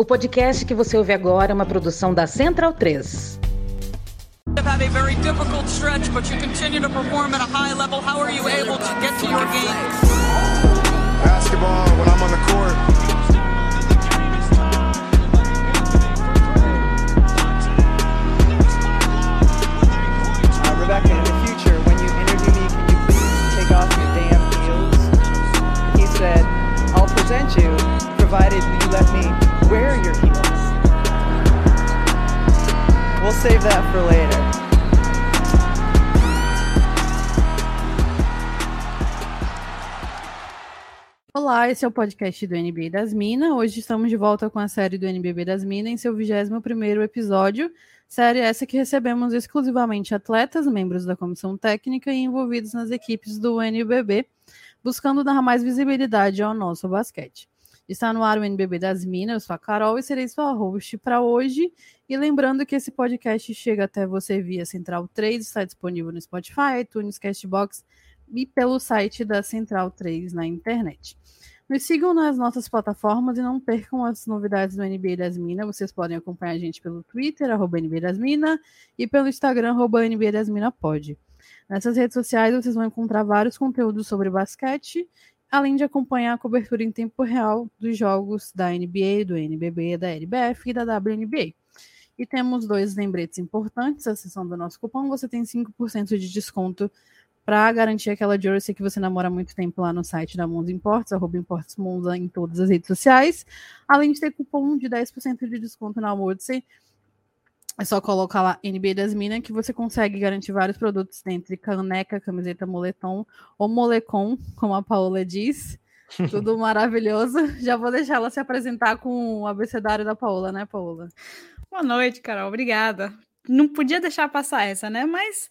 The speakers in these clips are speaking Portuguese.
O podcast que você ouve agora é uma produção da Central 3. have a very difficult stretch, but you continue to perform at a high level. How are you able to get to your game? Basketball, when I'm on the court, Uh, Rebecca, in the future, when you interview me, can you please take off your damn heels? He said, I'll present you, provided you let me wear your heels. We'll save that for later. Olá, esse é o podcast do NBA das Minas. Hoje estamos de volta com a série do NBB das Minas em seu 21º episódio. Série essa que recebemos exclusivamente atletas, membros da comissão técnica e envolvidos nas equipes do NBB, buscando dar mais visibilidade ao nosso basquete. Está no ar o NBB das Minas, eu sou a Carol e serei sua host para hoje. E lembrando que esse podcast chega até você via Central 3, está disponível no Spotify, iTunes, Castbox e pelo site da Central 3 na internet. Nos sigam nas nossas plataformas e não percam as novidades do NBA das Minas. Vocês podem acompanhar a gente pelo Twitter, arroba NBA das Minas, e pelo Instagram, arroba NBA das Minas pode. Nessas redes sociais vocês vão encontrar vários conteúdos sobre basquete, além de acompanhar a cobertura em tempo real dos jogos da NBA, do NBB, da LBF e da WNBA. E temos dois lembretes importantes, a seção do nosso cupom, você tem 5% de desconto para garantir aquela jersey que você namora há muito tempo lá no site da Monza Imports, arroba Imports Monza em todas as redes sociais, além de ter cupom de 10% de desconto na Woodse. É só colocar lá NBA das Minas que você consegue garantir vários produtos dentre caneca, camiseta, moletom ou molecom, como a Paola diz. Tudo maravilhoso. Já vou deixar ela se apresentar com o abecedário da Paola, né, Paola? Boa noite, Carol. Obrigada. Não podia deixar passar essa, né? Mas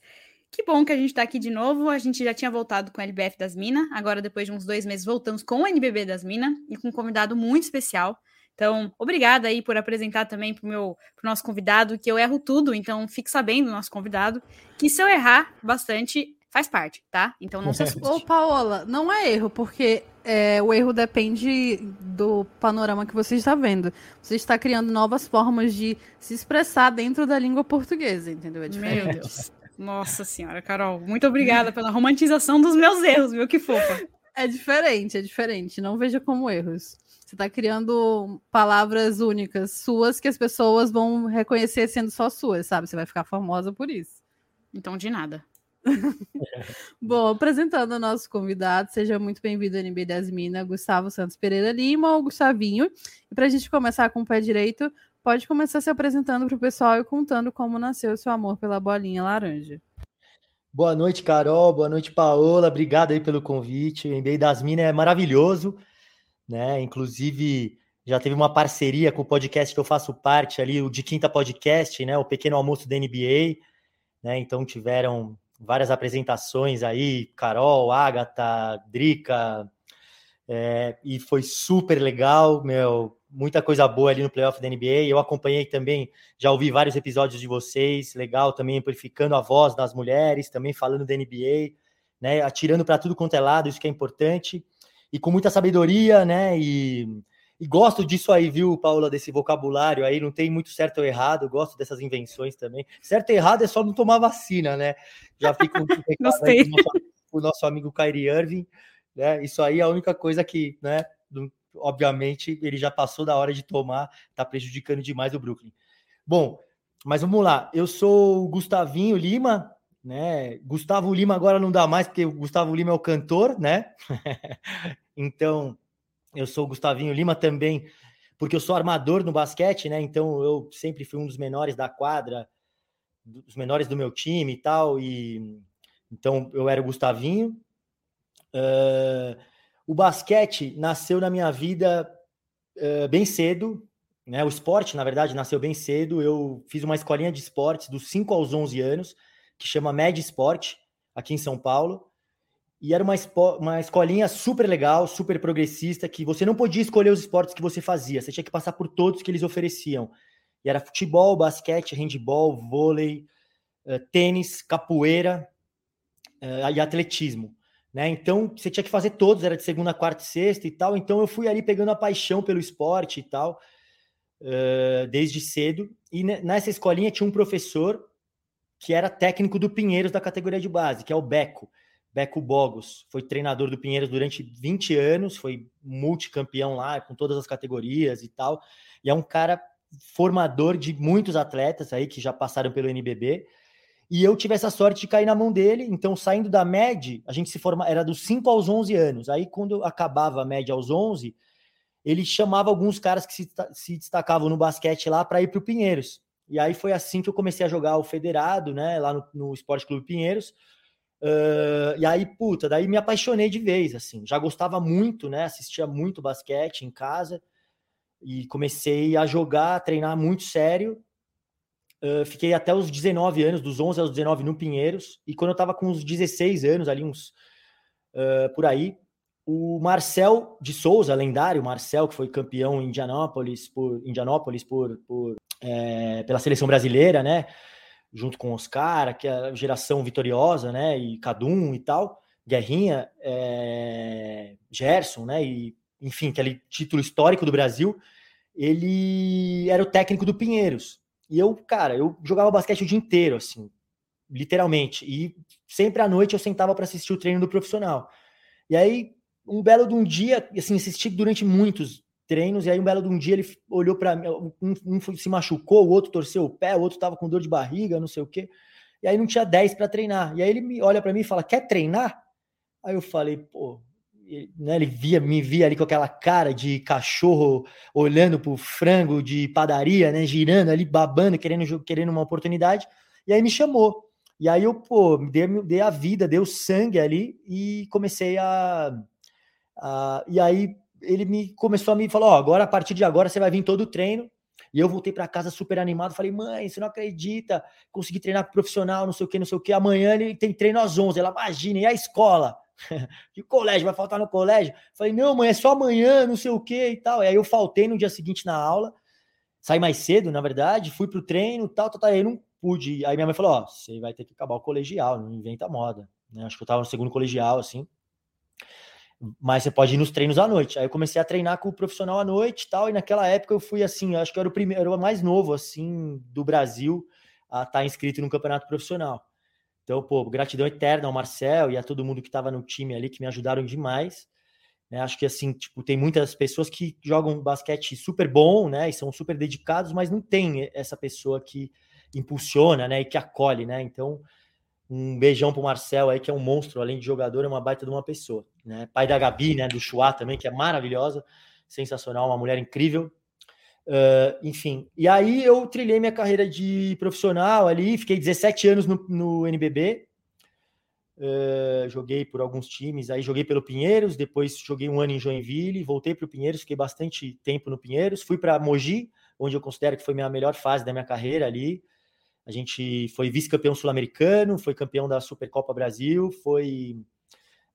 que bom que a gente está aqui de novo. A gente já tinha voltado com o LBF das Minas. Agora, depois de uns dois meses, voltamos com o NBB das Minas e com um convidado muito especial. Então, obrigada aí por apresentar também para o meu pro nosso convidado, que eu erro tudo, então fique sabendo, nosso convidado, que se eu errar bastante, faz parte, tá? Então não se assuste. Ô, Paola, não é erro, porque é, o erro depende do panorama que você está vendo. Você está criando novas formas de se expressar dentro da língua portuguesa, entendeu? É Meu diferente. Deus. Nossa senhora, Carol, muito obrigada pela romantização dos meus erros, viu? Que fofa. É diferente, é diferente. Não veja como erros. Você está criando palavras únicas suas que as pessoas vão reconhecer sendo só suas, sabe? Você vai ficar famosa por isso. Então, de nada. Bom, apresentando o nosso convidado, seja muito bem-vindo ao NB das Minas, Gustavo Santos Pereira Lima, ou Gustavinho. E para a gente começar com o pé direito, pode começar se apresentando para o pessoal e contando como nasceu o seu amor pela bolinha laranja. Boa noite, Carol. Boa noite, Paola. Obrigado aí pelo convite. O NBA das Minas é maravilhoso, né? Inclusive, já teve uma parceria com o podcast que eu faço parte ali, o de Quinta Podcast, né? O Pequeno Almoço da NBA, né? Então tiveram várias apresentações aí, Carol, Agatha, Drica, é, e foi super legal, meu, muita coisa boa ali no playoff da NBA. Eu acompanhei também, já ouvi vários episódios de vocês, legal também amplificando a voz das mulheres, também falando da NBA, né, atirando para tudo quanto é lado, isso que é importante, e com muita sabedoria, né, e, e gosto disso aí, viu, Paula, desse vocabulário aí, não tem muito certo ou errado, gosto dessas invenções também. Certo e errado é só não tomar vacina, né? Já fica um Gostei. aí pro nosso, amigo Kyrie Irving, né? Isso aí é a única coisa que, né, obviamente, ele já passou da hora de tomar, tá prejudicando demais o Brooklyn. Bom, mas vamos lá. Eu sou o Gustavinho Lima, né? Gustavo Lima agora não dá mais, porque o Gustavo Lima é o cantor, né? então, eu sou o Gustavinho Lima também, porque eu sou armador no basquete, né? Então, eu sempre fui um dos menores da quadra, dos menores do meu time e tal, e então eu era o Gustavinho. Ah, o basquete nasceu na minha vida ah, bem cedo, né? O esporte, na verdade, nasceu bem cedo. Eu fiz uma escolinha de esportes dos 5 aos 11 anos, que chama Med Sport, aqui em São Paulo. E era uma, uma escolinha super legal, super progressista, que você não podia escolher os esportes que você fazia, você tinha que passar por todos que eles ofereciam. E era futebol, basquete, handball, vôlei, eh, tênis, capoeira eh, e atletismo. Né? Então você tinha que fazer todos, era de segunda, quarta e sexta e tal. Então eu fui ali pegando a paixão pelo esporte e tal. uh, desde cedo. E nessa escolinha tinha um professor que era técnico do Pinheiros da categoria de base, que é o Beco. Beco Bogos. Foi treinador do Pinheiros durante 20 anos, foi multicampeão lá, com todas as categorias e tal. E é um cara formador de muitos atletas aí que já passaram pelo NBB. E eu tive essa sorte de cair na mão dele. Então, saindo da MED, a gente se forma, era dos 5 aos 11 anos. Aí, quando acabava a MED aos 11, ele chamava alguns caras que se, se destacavam no basquete lá para ir para o Pinheiros. E aí foi assim que eu comecei a jogar o federado, né, lá no, no Esporte Clube Pinheiros. Uh, e aí, puta, daí me apaixonei de vez, assim. Já gostava muito, né, assistia muito basquete em casa e comecei a jogar, a treinar muito sério. Uh, fiquei até os 19 anos, dos 11 aos 19 no Pinheiros. E quando eu tava com uns 16 anos, ali uns uh, por aí, o Marcel de Souza, lendário Marcel, que foi campeão em Indianápolis por Indianápolis por, por é, pela seleção brasileira, né? Junto com Oscar, que é a geração vitoriosa, né? E Cadum e tal, Guerrinha, é, Gerson, né? E enfim, aquele título histórico do Brasil. Ele era o técnico do Pinheiros. E eu, cara, eu jogava basquete o dia inteiro, assim, literalmente. E sempre à noite eu sentava para assistir o treino do profissional. E aí, um belo de um dia, assim, assisti durante muitos treinos, e aí um belo de um dia ele olhou para mim, um, um, se machucou, o outro torceu o pé, o outro tava com dor de barriga, não sei o quê. E aí não tinha 10 para treinar. E aí ele me olha para mim e fala: "Quer treinar?" Aí eu falei: "Pô, né, ele via, me via ali com aquela cara de cachorro olhando pro frango de padaria, né, girando ali, babando, querendo, querendo uma oportunidade, e aí me chamou. E aí eu, pô, dei, dei a vida, dei o sangue ali e comecei a, a. E aí ele me começou a me falar: Ó, agora, a partir de agora, você vai vir todo o treino. E eu voltei para casa super animado. Falei, mãe, você não acredita? Consegui treinar profissional, não sei o que, não sei o que. Amanhã ele tem treino às 11. Ela, imagina, e a escola? que colégio? Vai faltar no colégio? Falei, não, mãe, é só amanhã, não sei o que e tal. E aí eu faltei no dia seguinte na aula. Saí mais cedo, na verdade. Fui pro treino tal, tal, tal. Aí eu não pude. Aí minha mãe falou: Ó, você vai ter que acabar o colegial, não inventa moda. Né? Acho que eu tava no segundo colegial, assim mas você pode ir nos treinos à noite. Aí eu comecei a treinar com o profissional à noite e tal, e naquela época eu fui assim, acho que eu era o primeiro, era o mais novo assim do Brasil a estar tá inscrito no campeonato profissional. Então, pô, gratidão eterna ao Marcel e a todo mundo que estava no time ali que me ajudaram demais. Né? Acho que assim, tipo, tem muitas pessoas que jogam basquete super bom, né, e são super dedicados, mas não tem essa pessoa que impulsiona, né, e que acolhe, né? Então, um beijão pro Marcel aí, que é um monstro, além de jogador, é uma baita de uma pessoa. Né? Pai da Gabi, né? Do Chua também, que é maravilhosa, sensacional, uma mulher incrível. Uh, enfim, e aí eu trilhei minha carreira de profissional ali, fiquei 17 anos no, no NBB, uh, joguei por alguns times, aí joguei pelo Pinheiros, depois joguei um ano em Joinville, voltei para o Pinheiros, fiquei bastante tempo no Pinheiros, fui para Mogi, onde eu considero que foi minha melhor fase da minha carreira ali, a gente foi vice-campeão sul-americano, foi campeão da Supercopa Brasil, foi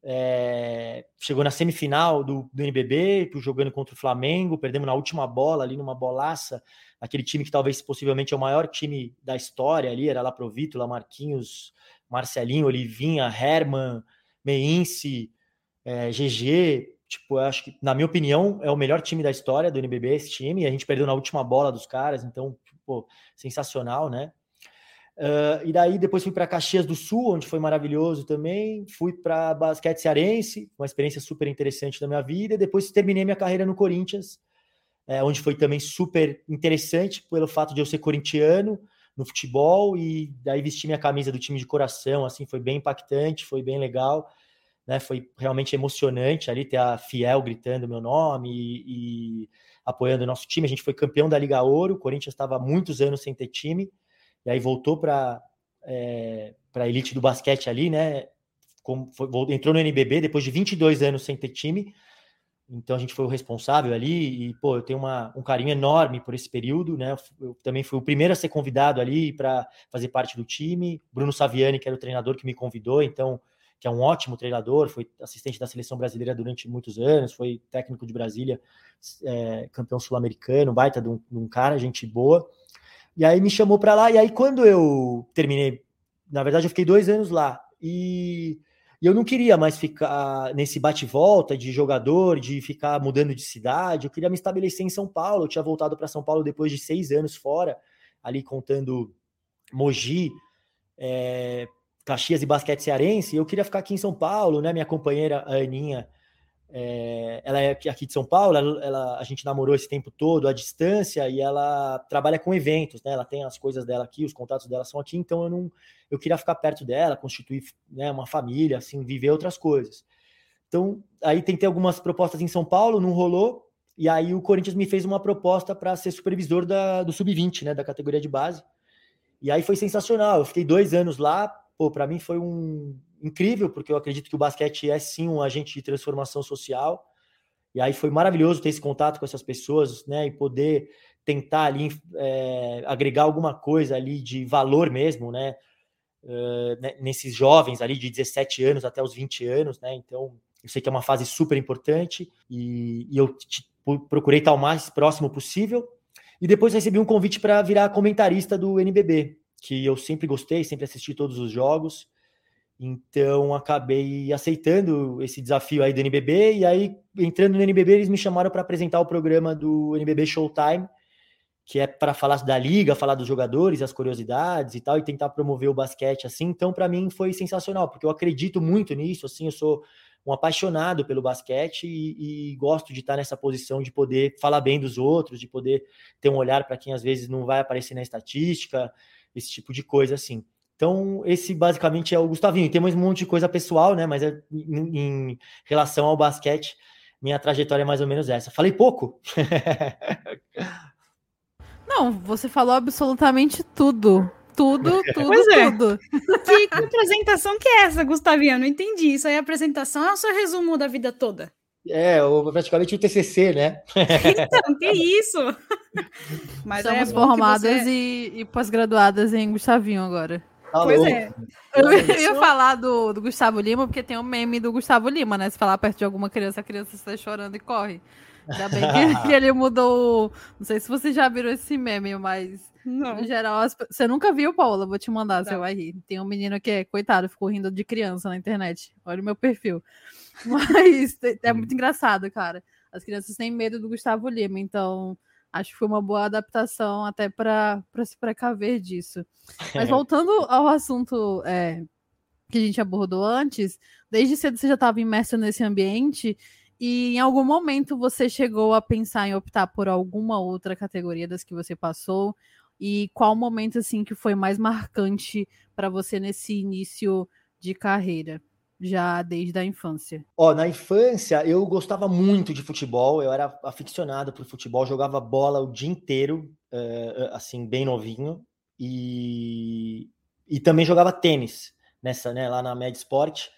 é, chegou na semifinal do, do NBB, jogando contra o Flamengo, perdemos na última bola ali numa bolaça, aquele time que talvez possivelmente é o maior time da história ali, era lá Provito, Marquinhos, Marcelinho, Olivinha, Herman, Meince, é, GG, tipo, acho que, na minha opinião, é o melhor time da história do NBB, esse time, a gente perdeu na última bola dos caras, então, tipo, sensacional, né? Uh, e daí depois fui para Caxias do Sul, onde foi maravilhoso também. Fui para basquete cearense, uma experiência super interessante da minha vida. E depois terminei minha carreira no Corinthians, é, onde foi também super interessante pelo fato de eu ser corintiano no futebol e daí vestir minha camisa do time de coração. Assim, foi bem impactante, foi bem legal. Né, foi realmente emocionante ali ter a Fiel gritando meu nome e, e apoiando o nosso time. A gente foi campeão da Liga Ouro. O Corinthians estava muitos anos sem ter time e aí voltou para é, a elite do basquete ali, né? Como foi, entrou no NBB depois de 22 anos sem ter time. Então a gente foi o responsável ali e pô, eu tenho uma, um carinho enorme por esse período, né? Eu também fui o primeiro a ser convidado ali para fazer parte do time. Bruno Saviani, que era o treinador que me convidou, então que é um ótimo treinador, foi assistente da seleção brasileira durante muitos anos, foi técnico de Brasília, é, campeão sul-americano, baita de um, de um cara, gente boa. E aí me chamou para lá. E aí, quando eu terminei, na verdade, eu fiquei dois anos lá. E, E eu não queria mais ficar nesse bate-volta de jogador, de ficar mudando de cidade. Eu queria me estabelecer em São Paulo. Eu tinha voltado para São Paulo depois de seis anos fora, ali contando Mogi, é, Caxias e basquete cearense. Eu queria ficar aqui em São Paulo, né? Minha companheira, Aninha, é, ela é aqui de São Paulo, ela, ela, a gente namorou esse tempo todo à distância e ela trabalha com eventos, né? Ela tem as coisas dela aqui, os contatos dela são aqui, então eu não, eu queria ficar perto dela, constituir né, uma família, assim, viver outras coisas. Então, aí tentei algumas propostas em São Paulo, não rolou, e aí o Corinthians me fez uma proposta para ser supervisor da, do sub-20, né? Da categoria de base. E aí foi sensacional. Eu fiquei dois anos lá, pô, para mim foi um, incrível, porque eu acredito que o basquete é sim um agente de transformação social. E aí foi maravilhoso ter esse contato com essas pessoas, né? E poder tentar ali é, agregar alguma coisa ali de valor mesmo, né? Uh, nesses jovens ali de 17 anos até os 20 anos, né? Então, eu sei que é uma fase super importante e, e eu te, procurei estar o mais próximo possível. E depois recebi um convite para virar comentarista do NBB, que eu sempre gostei, sempre assisti todos os jogos. Então acabei aceitando esse desafio aí do NBB e aí entrando no NBB eles me chamaram para apresentar o programa do NBB Showtime, que é para falar da liga, falar dos jogadores, as curiosidades e tal e tentar promover o basquete assim. Então para mim foi sensacional, porque eu acredito muito nisso, assim, eu sou um apaixonado pelo basquete e, e gosto de estar nessa posição de poder falar bem dos outros, de poder ter um olhar para quem às vezes não vai aparecer na estatística, esse tipo de coisa assim. Então, esse basicamente é o Gustavinho. Tem mais um monte de coisa pessoal, né? Mas é, em, em, relação ao basquete, minha trajetória é mais ou menos essa. Falei pouco. Não, você falou absolutamente tudo. Tudo, tudo, pois é. tudo. Que apresentação que é essa, Gustavinho? Eu não entendi. Isso aí, é apresentação é o seu resumo da vida toda? É, praticamente o TCC, né? Então, que isso? Mas Somos é formadas você... e, e pós-graduadas em Gustavinho agora. Tá pois é. Eu ia falar do, do Gustavo Lima, porque tem um meme do Gustavo Lima, né? Se falar perto de alguma criança, a criança está chorando e corre. Ainda bem que, que, ele mudou. Não sei se você já viram esse meme, mas não. em geral, as... você nunca viu, Paula? Vou te mandar, você vai rir. Tem um menino que é, coitado, ficou rindo de criança na internet. Olha o meu perfil. Mas é muito engraçado, cara. As crianças têm medo do Gustavo Lima, então acho que foi uma boa adaptação até para se precaver disso. Mas voltando ao assunto é, que a gente abordou antes, desde cedo você já estava imerso nesse ambiente e em algum momento você chegou a pensar em optar por alguma outra categoria das que você passou? E qual momento assim que foi mais marcante para você nesse início de carreira? Já desde a infância? Ó, na infância eu gostava muito de futebol, eu era aficionado por futebol, jogava bola o dia inteiro, uh, assim, bem novinho, e, e também jogava tênis nessa, né, lá na Med Sport.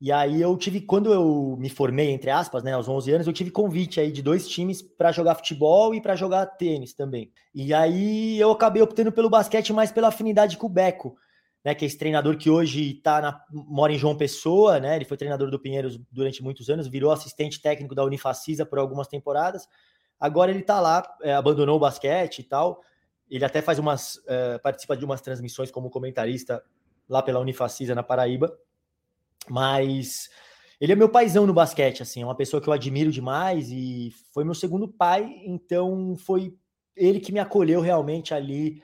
E aí eu tive, quando eu me formei, entre aspas, né, aos 11 anos, eu tive convite aí de dois times para jogar futebol e para jogar tênis também. E aí eu acabei optando pelo basquete mais pela afinidade com o Beco né, que é esse treinador que hoje tá na, mora em João Pessoa, né? Ele foi treinador do Pinheiros durante muitos anos, virou assistente técnico da Unifacisa por algumas temporadas. Agora ele tá lá, é, abandonou o basquete e tal. Ele até faz umas, é, participa de umas transmissões como comentarista lá pela Unifacisa na Paraíba. Mas ele é meu paizão no basquete, assim, é uma pessoa que eu admiro demais e foi meu segundo pai, então foi ele que me acolheu realmente ali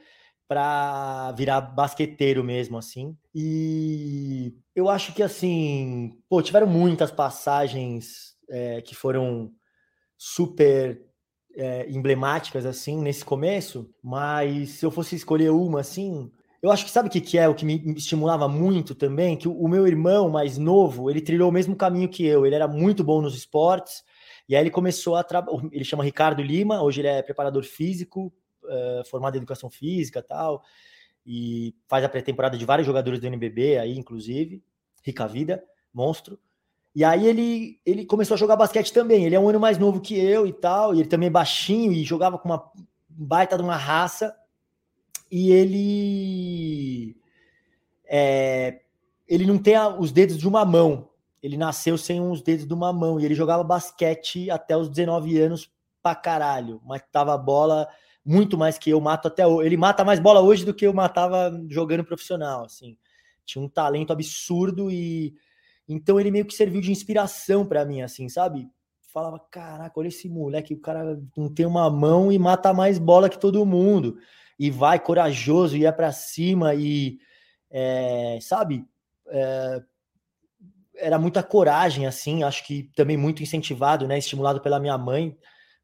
para virar basqueteiro mesmo, assim. E eu acho que, assim, pô, tiveram muitas passagens é, que foram super é, emblemáticas, assim, nesse começo, mas se eu fosse escolher uma, assim, eu acho que sabe o que, que é o que me estimulava muito também? Que o, meu irmão mais novo, ele trilhou o mesmo caminho que eu, ele era muito bom nos esportes, e aí ele começou a trabalhar, ele chama Ricardo Lima, hoje ele é preparador físico, uh, formado em educação física tal, e faz a pré-temporada de vários jogadores do NBB aí, inclusive, rica vida, monstro. E aí ele, ele começou a jogar basquete também. Ele é um ano mais novo que eu e tal, e ele também é baixinho e jogava com uma baita de uma raça. E ele é, ele não tem os dedos de uma mão. Ele nasceu sem os dedos de uma mão e ele jogava basquete até os 19 anos pra caralho, mas tava a bola muito mais que eu mato até hoje. Ele mata mais bola hoje do que eu matava jogando profissional, assim. Tinha um talento absurdo e Então ele meio que serviu de inspiração para mim, assim, sabe? Falava, caraca, olha esse moleque, o cara não tem uma mão e mata mais bola que todo mundo. E vai corajoso, ia para cima e, é, sabe? É, era muita coragem, assim, acho que também muito incentivado, né? Estimulado pela minha mãe,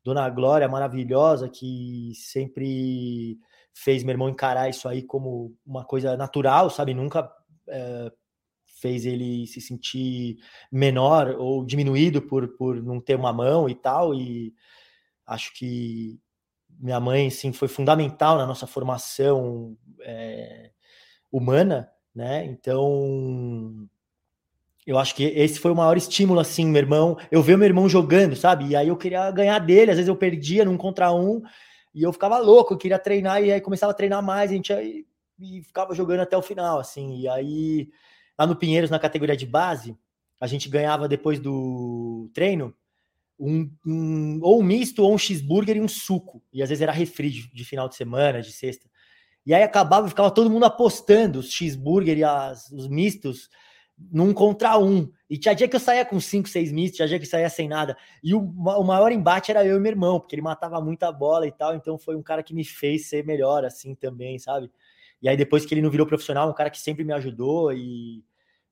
Dona Glória, maravilhosa, que sempre fez meu irmão encarar isso aí como uma coisa natural, sabe? Nunca é, fez ele se sentir menor ou diminuído por, por não ter uma mão e tal. E acho que minha mãe, sim, foi fundamental na nossa formação é, humana, né? Então eu acho que esse foi o maior estímulo, assim, meu irmão. Eu vi meu irmão jogando, sabe? E aí eu queria ganhar dele, às vezes eu perdia num contra um, e eu ficava louco, eu queria treinar, e aí começava a treinar mais, a gente aí, e ficava jogando até o final, assim. E aí, lá no Pinheiros, na categoria de base, a gente ganhava depois do treino um, um, ou um misto, ou um cheeseburger e um suco. E às vezes era refri de, de final de semana, de sexta. E aí acabava, ficava todo mundo apostando os cheeseburger e as, os mistos num contra um. E tinha dia que eu saía com cinco, seis mistos, tinha dia que eu saía sem nada. E o, o maior embate era eu e meu irmão, porque ele matava muita bola e tal. Então foi um cara que me fez ser melhor, assim, também, sabe? E aí depois que ele não virou profissional, um cara que sempre me ajudou e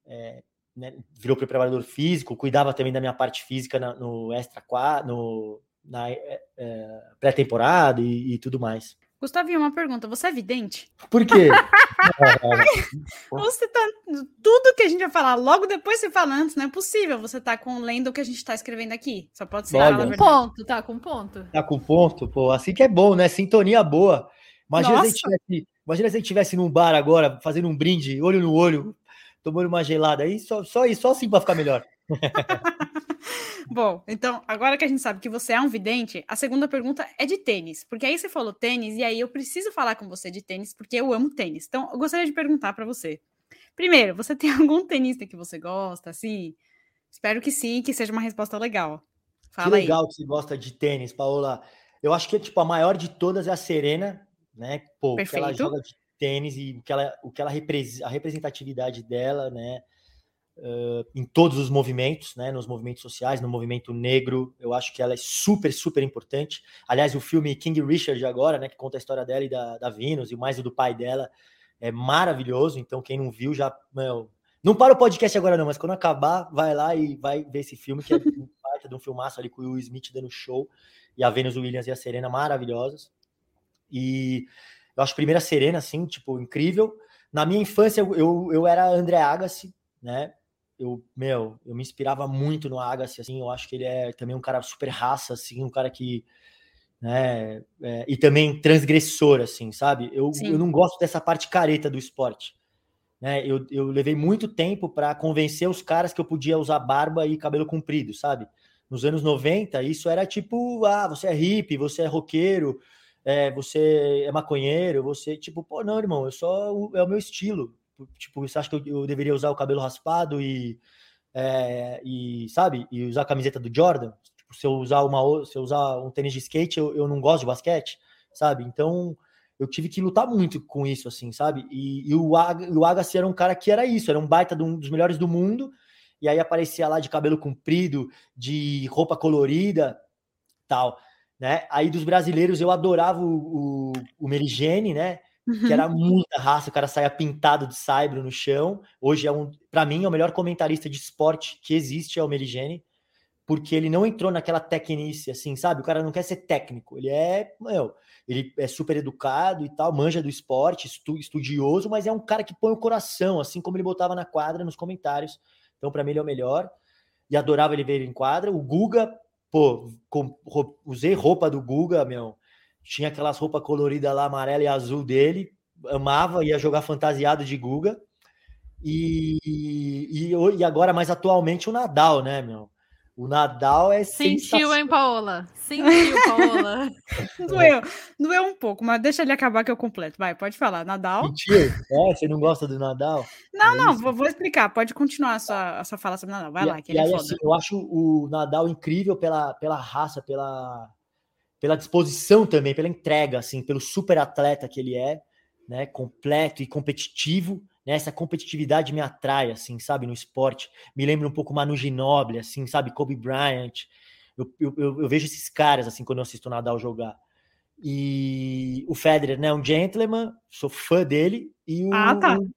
é, né, virou preparador físico, cuidava também da minha parte física na, no extra no na é, é, pré-temporada e, e tudo mais. Gustavinho, uma pergunta. Você é vidente? Por quê? você tá. Tudo que a gente vai falar logo depois você fala antes, não é possível. Você tá com lendo o que a gente tá escrevendo aqui. Só pode ser. Com ponto, tá com ponto. Tá com ponto, pô. Assim que é bom, né? Sintonia boa. Imagina se, a gente tivesse, imagina se a gente estivesse num bar agora, fazendo um brinde, olho no olho, tomando uma gelada aí, só, só isso, só assim pra ficar melhor. Bom, então, agora que a gente sabe que você é um vidente, a segunda pergunta é de tênis. Porque aí você falou tênis, e aí eu preciso falar com você de tênis, porque eu amo tênis. Então, eu gostaria de perguntar para você. Primeiro, você tem algum tenista que você gosta, assim? Espero que sim, que seja uma resposta legal. Fala que legal aí. que você gosta de tênis, Paola. Eu acho que tipo, a maior de todas é a Serena, né? Pô, que ela joga de tênis e que ela, o que ela a representatividade dela, né? Uh, em todos os movimentos, né, nos movimentos sociais, no movimento negro, eu acho que ela é super, super importante. Aliás, o filme King Richard agora, né, que conta a história dela e da, da Venus, e mais o do pai dela, é maravilhoso, então quem não viu já, meu, não para o podcast agora não, mas quando acabar, vai lá e vai ver esse filme, que é parte de um filmaço ali com o Will Smith dando show, e a Venus Williams e a Serena maravilhosas. E eu acho a primeira Serena, assim, tipo, incrível. Na minha infância, eu, eu era André Agassi, né? Eu, meu, eu me inspirava muito no Agassi, assim, eu acho que ele é também um cara super raça, assim, um cara que, né, é, e também transgressor, assim, sabe? Eu, eu não gosto dessa parte careta do esporte, né? Eu, eu levei muito tempo para convencer os caras que eu podia usar barba e cabelo comprido, sabe? Nos anos 90, isso era tipo, ah, você é hippie, você é roqueiro, é, você é maconheiro, você, tipo, pô, não, irmão, eu só, é o meu estilo, Tipo, você acha que eu, deveria usar o cabelo raspado e, é, e sabe, e usar a camiseta do Jordan? Tipo, se eu usar uma, se eu usar um tênis de skate, eu, eu não gosto de basquete, sabe? Então eu tive que lutar muito com isso, assim, sabe? E, e o, o Agassi era um cara que era isso, era um baita um dos melhores do mundo, e aí aparecia lá de cabelo comprido, de roupa colorida, tal, né? Aí dos brasileiros eu adorava o, o, o Merigene, né? Que era uhum. muita raça, o cara saia pintado de saibro no chão. Hoje é um, para mim, é o melhor comentarista de esporte que existe, é o Meligene, porque ele não entrou naquela tecnice, assim, sabe? O cara não quer ser técnico, ele é, meu, ele é super educado e tal, manja do esporte, estu, estudioso, mas é um cara que põe o coração, assim como ele botava na quadra nos comentários. Então, para mim, ele é o melhor. E adorava ele ver ele em quadra. O Guga, pô, com, usei roupa do Guga, meu tinha aquelas roupas coloridas lá, amarela e azul dele, amava, ia jogar fantasiado de Guga. E, e, e agora, mais atualmente, o Nadal, né, meu? O Nadal é Sentiu, hein, Paola? Sentiu, Paola. doeu, doeu um pouco, mas deixa ele acabar que eu completo. Vai, pode falar. Nadal. Sentiu? É, você não gosta do Nadal? Não, é não, vou, vou, explicar. Pode continuar a sua, a sua fala sobre o Nadal. Vai e, lá, que ele é aí, é foda. Assim, eu acho o Nadal incrível pela, pela raça, pela, pela disposição também, pela entrega, assim, pelo super atleta que ele é, né, completo e competitivo. né? Essa competitividade me atrai, assim, sabe, no esporte. Me lembra um pouco Manu Ginóbili, assim, sabe, Kobe Bryant. Eu, eu, eu, vejo esses caras, assim, quando eu assisto o Nadal jogar. E o Federer, né, um gentleman, sou fã dele. E o, Ah, tá. o-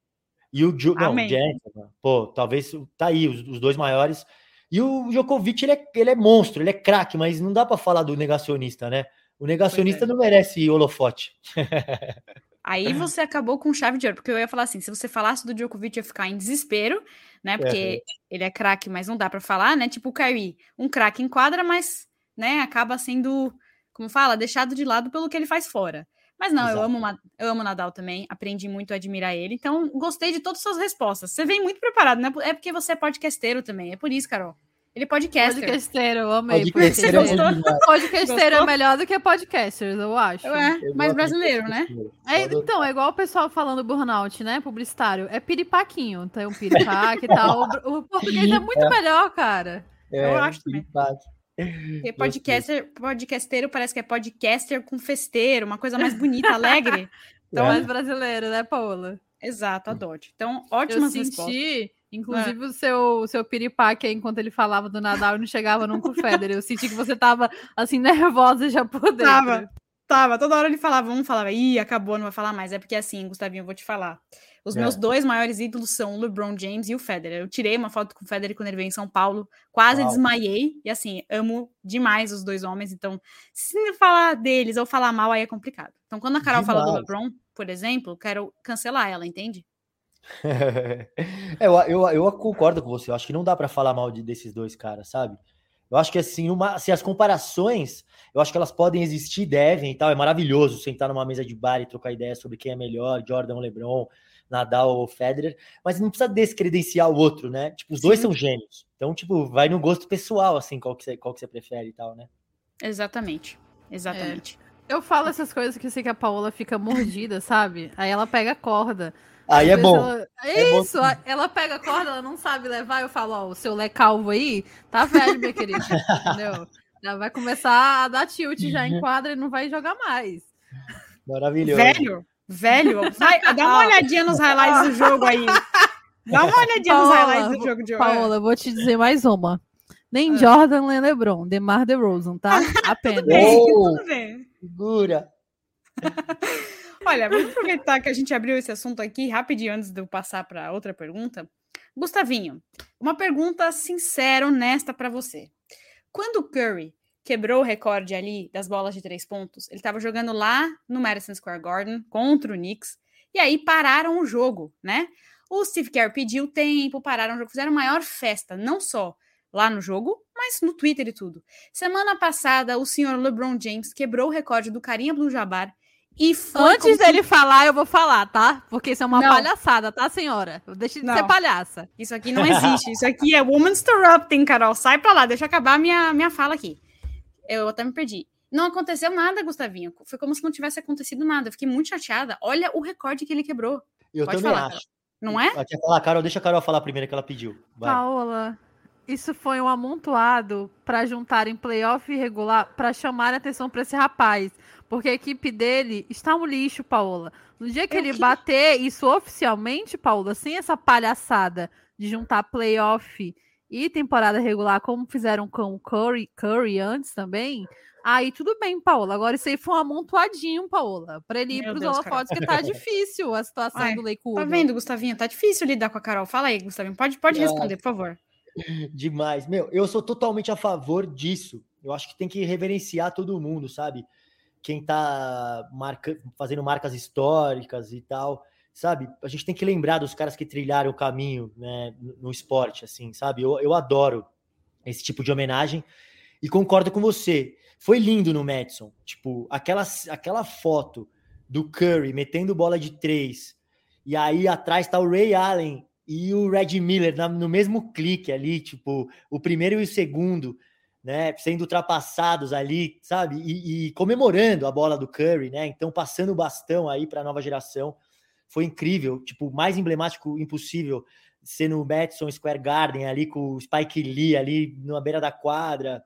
e o Ju- não, Amém. gentleman, pô, talvez tá aí os, os dois maiores. E o Djokovic, ele é, ele é monstro, ele é craque, mas não dá para falar do negacionista, né? O negacionista é. não merece holofote. Aí você acabou com chave de ouro, porque eu ia falar assim, se você falasse do Djokovic, ia ficar em desespero, né? Porque ele é craque, mas não dá pra falar, né? Tipo o Kyrie, um craque em quadra, mas, né, acaba sendo, como fala, deixado de lado pelo que ele faz fora. Mas não, eu amo, eu amo o Nadal também, aprendi muito a admirar ele, então gostei de todas as suas respostas. Você vem muito preparado, né? É porque você é podcasteiro também, é por isso, Carol. Ele é podcaster. Podcasteiro, eu amei. Podcasteiro é Podcasteiro, demais. podcasteiro é Gostou? melhor do que podcasters, eu acho. É, mais gosto brasileiro, né? É, então, é igual o pessoal falando burnout, né? Publicitário. É piripaquinho. Tem um piripaque e tal. O, o português é muito melhor, cara. É, eu acho também. piripaque. Porque podcaster, podcasteiro parece que é podcaster com festeiro, uma coisa mais bonita, alegre. Então, É. mais brasileiro, né, Paola? Exato, adoro. Então, Eu ótimas respostas. senti, inclusive, o seu, o seu piripaque aí, enquanto ele falava do Nadal e não chegava nunca o Federer. Eu senti que você tava, assim, nervosa já por dentro. Tava. Tava, toda hora ele falava, um falava, ih, acabou, não vai falar mais. É porque assim, Gustavinho, eu vou te falar. Os É. meus dois maiores ídolos são o LeBron James e o Federer. Eu tirei uma foto com o Federer quando ele veio em São Paulo, quase Uau. desmaiei. E assim, amo demais os dois homens. Então, se falar deles ou falar mal, aí é complicado. Então, quando a Carol fala do Demais. LeBron, por exemplo, quero cancelar ela, entende? É, eu, eu, eu concordo com você. Eu acho que não dá para falar mal de- desses dois caras, sabe? Eu acho que assim, uma, assim, as comparações, eu acho que elas podem existir, devem e tal. É maravilhoso sentar numa mesa de bar e trocar ideia sobre quem é melhor, Jordan ou LeBron, Nadal ou Federer, mas não precisa descredenciar o outro, né? Tipo, os dois Sim. são gênios. Então, tipo, vai no gosto pessoal, assim, qual que você, qual que você prefere e tal, né? Exatamente. É. Exatamente. Eu falo essas coisas que eu sei que a Paola fica mordida, sabe? Aí ela pega a corda. Aí é bom. ela- É É bom isso, ela pega a corda, ela não sabe levar. Eu falo, ó, o seu Lé calvo aí tá velho, minha querida. Entendeu? Já vai começar a dar tilt já em quadra e não vai jogar mais. Maravilhoso. Velho, velho, vai, dá uma olhadinha nos highlights do jogo aí. Dá uma olhadinha nos Paola, highlights do jogo de hoje. Paola, eu vou te dizer mais uma. Nem Ah. Jordan, nem LeBron, DeMar DeRozan, tá? Apenas. bem. Oh, Tudo bem. segura. Olha, vamos aproveitar que a gente abriu esse assunto aqui rapidinho antes de eu passar para outra pergunta. Gustavinho, uma pergunta sincera, honesta para você. Quando o Curry quebrou o recorde ali das bolas de três pontos, ele estava jogando lá no Madison Square Garden contra o Knicks, e aí pararam o jogo, né? O Steve Kerr pediu tempo, pararam o jogo, fizeram maior festa, não só lá no jogo, mas no Twitter e tudo. Semana passada, o senhor LeBron James quebrou o recorde do Carinha Abdul-Jabbar e foi Antes dele falar, eu vou falar, tá? Porque isso é uma Não. palhaçada, tá, senhora? Deixa de Não. ser palhaça. Isso aqui não existe. Isso aqui é Woman's Interrupting, Carol. Sai pra lá, deixa eu acabar minha, minha fala aqui. Eu até me perdi. Não aconteceu nada, Gustavinho. Foi como se não tivesse acontecido nada. Eu fiquei muito chateada. Olha o recorde que ele quebrou. Eu Pode também falar, acho. Não é? Quer falar, Carol, deixa a Carol falar primeiro que ela pediu. Vai. Paola, isso foi um amontoado para juntarem playoff irregular para chamar a atenção para esse rapaz. Porque a equipe dele está um lixo, Paola. No dia que Eu ele que- bater isso oficialmente, Paola, sem essa palhaçada de juntar playoff e temporada regular, como fizeram com o Curry, Curry antes também, aí tudo bem, Paola. Agora isso aí foi um amontoadinho, Paola, para ele ir Meu para os Deus, holofotes, que tá difícil a situação Ai, do Lakewood. Tá vendo, Gustavinho? Tá difícil lidar com a Carol. Fala aí, Gustavinho. Pode, pode Nossa. responder, por favor. Demais. Meu, eu sou totalmente a favor disso. Eu acho que tem que reverenciar todo mundo, sabe? Quem tá marca... fazendo marcas históricas e tal, sabe? A gente tem que lembrar dos caras que trilharam o caminho né, no esporte, assim, sabe? Eu, eu adoro esse tipo de homenagem e concordo com você. Foi lindo no Madison. Tipo, aquela, aquela foto do Curry metendo bola de três e aí atrás tá o Ray Allen e o Red Miller na- no mesmo clique ali, tipo, o primeiro e o segundo, né, sendo ultrapassados ali, sabe? E, e comemorando a bola do Curry, né? Então passando o bastão aí para a nova geração. Foi incrível, tipo, mais emblemático impossível ser no Madison Square Garden ali com o Spike Lee ali na beira da quadra.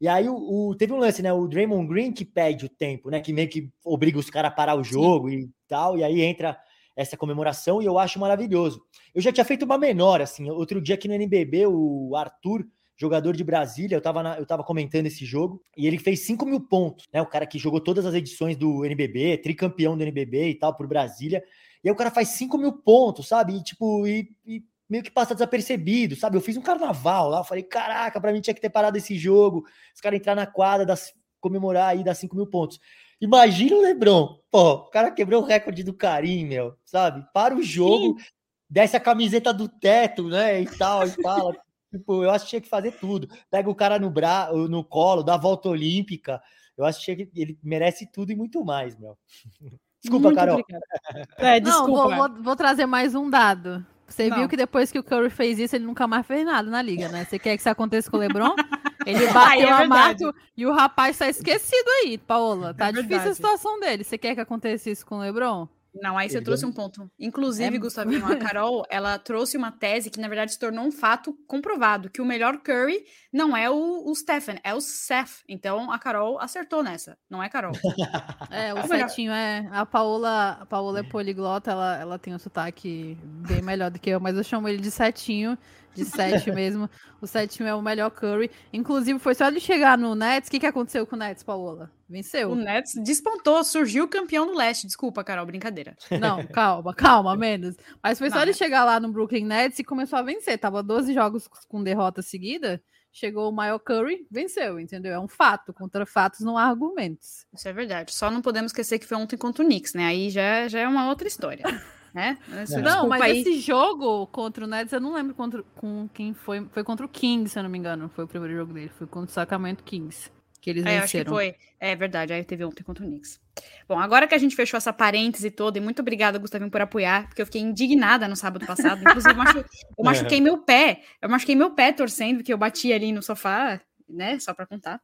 E aí o, o- teve um lance, né? O Draymond Green que pede o tempo, né? Que meio que obriga os caras a parar o jogo e tal. E aí entra essa comemoração e eu acho maravilhoso. Eu já tinha feito uma menor, assim, outro dia aqui no NBB, o Arthur, jogador de Brasília, eu tava, na, eu tava comentando esse jogo, e ele fez 5 mil pontos, né? O cara que jogou todas as edições do NBB, tricampeão do NBB e tal, por Brasília, e aí o cara faz 5 mil pontos, sabe? E, tipo, e, e meio que passa desapercebido, sabe? Eu fiz um carnaval lá, eu falei, caraca, pra mim tinha que ter parado esse jogo, os caras entrar na quadra, das, comemorar aí, dar 5 mil pontos. Imagina o Lebron, pô, o cara quebrou o recorde do Karim, meu, sabe? Para o jogo, Sim. desce a camiseta do teto, né, e tal, e fala, tipo, eu acho que tinha que fazer tudo. Pega o cara no, bra... no colo, dá a volta olímpica, eu acho que ele merece tudo e muito mais, meu. Desculpa, muito Carol. É, desculpa. Não, vou, vou, vou trazer mais um dado. Você não. viu que depois que o Curry fez isso, ele nunca mais fez nada na liga, né? Você quer que isso aconteça com o LeBron? Ele bateu é a marca e o rapaz tá esquecido aí, Paola. Tá é difícil a situação dele. Você quer que aconteça isso com o LeBron? Não, aí você Ele trouxe um ponto. Inclusive, é... Gustavinho, a Carol, ela trouxe uma tese que, na verdade, se tornou um fato comprovado, que o melhor Curry não é o, o Stephen, é o Seth. Então, a Carol acertou nessa, não é Carol. É, o é Setinho é... A Paola, a Paola é poliglota, ela, ela tem um sotaque bem melhor do que eu, mas eu chamo ele de Setinho, de sete mesmo. O sétimo é o melhor Curry. Inclusive, foi só ele chegar no Nets. O que, que aconteceu com o Nets, Paola? Venceu. O Nets despontou, surgiu campeão do leste. Desculpa, Carol, brincadeira. Não, calma, calma, menos. Mas foi só Não, ele chegar lá no Brooklyn Nets e começou a vencer. Tava 12 jogos com derrota seguida. Chegou o maior Curry, venceu, entendeu? É um fato. Contra fatos não há argumentos. Isso é verdade. Só não podemos esquecer que foi ontem contra o Knicks, né? Aí já, já é uma outra história. né? Não, mas aí. esse jogo contra o Nets, eu não lembro contra, com quem foi. Foi contra o Kings, se eu não me engano. Foi o primeiro jogo dele. Foi contra o Sacramento Kings. Que eles é, venceram. Acho que foi. É verdade. Aí teve ontem contra o Knicks. Bom, agora que a gente fechou essa parêntese toda, e muito obrigada, Gustavinho, por apoiar, porque eu fiquei indignada no sábado passado. Inclusive, eu, machu... eu machuquei meu pé. Eu machuquei meu pé torcendo, porque eu bati ali no sofá, né? Só para contar.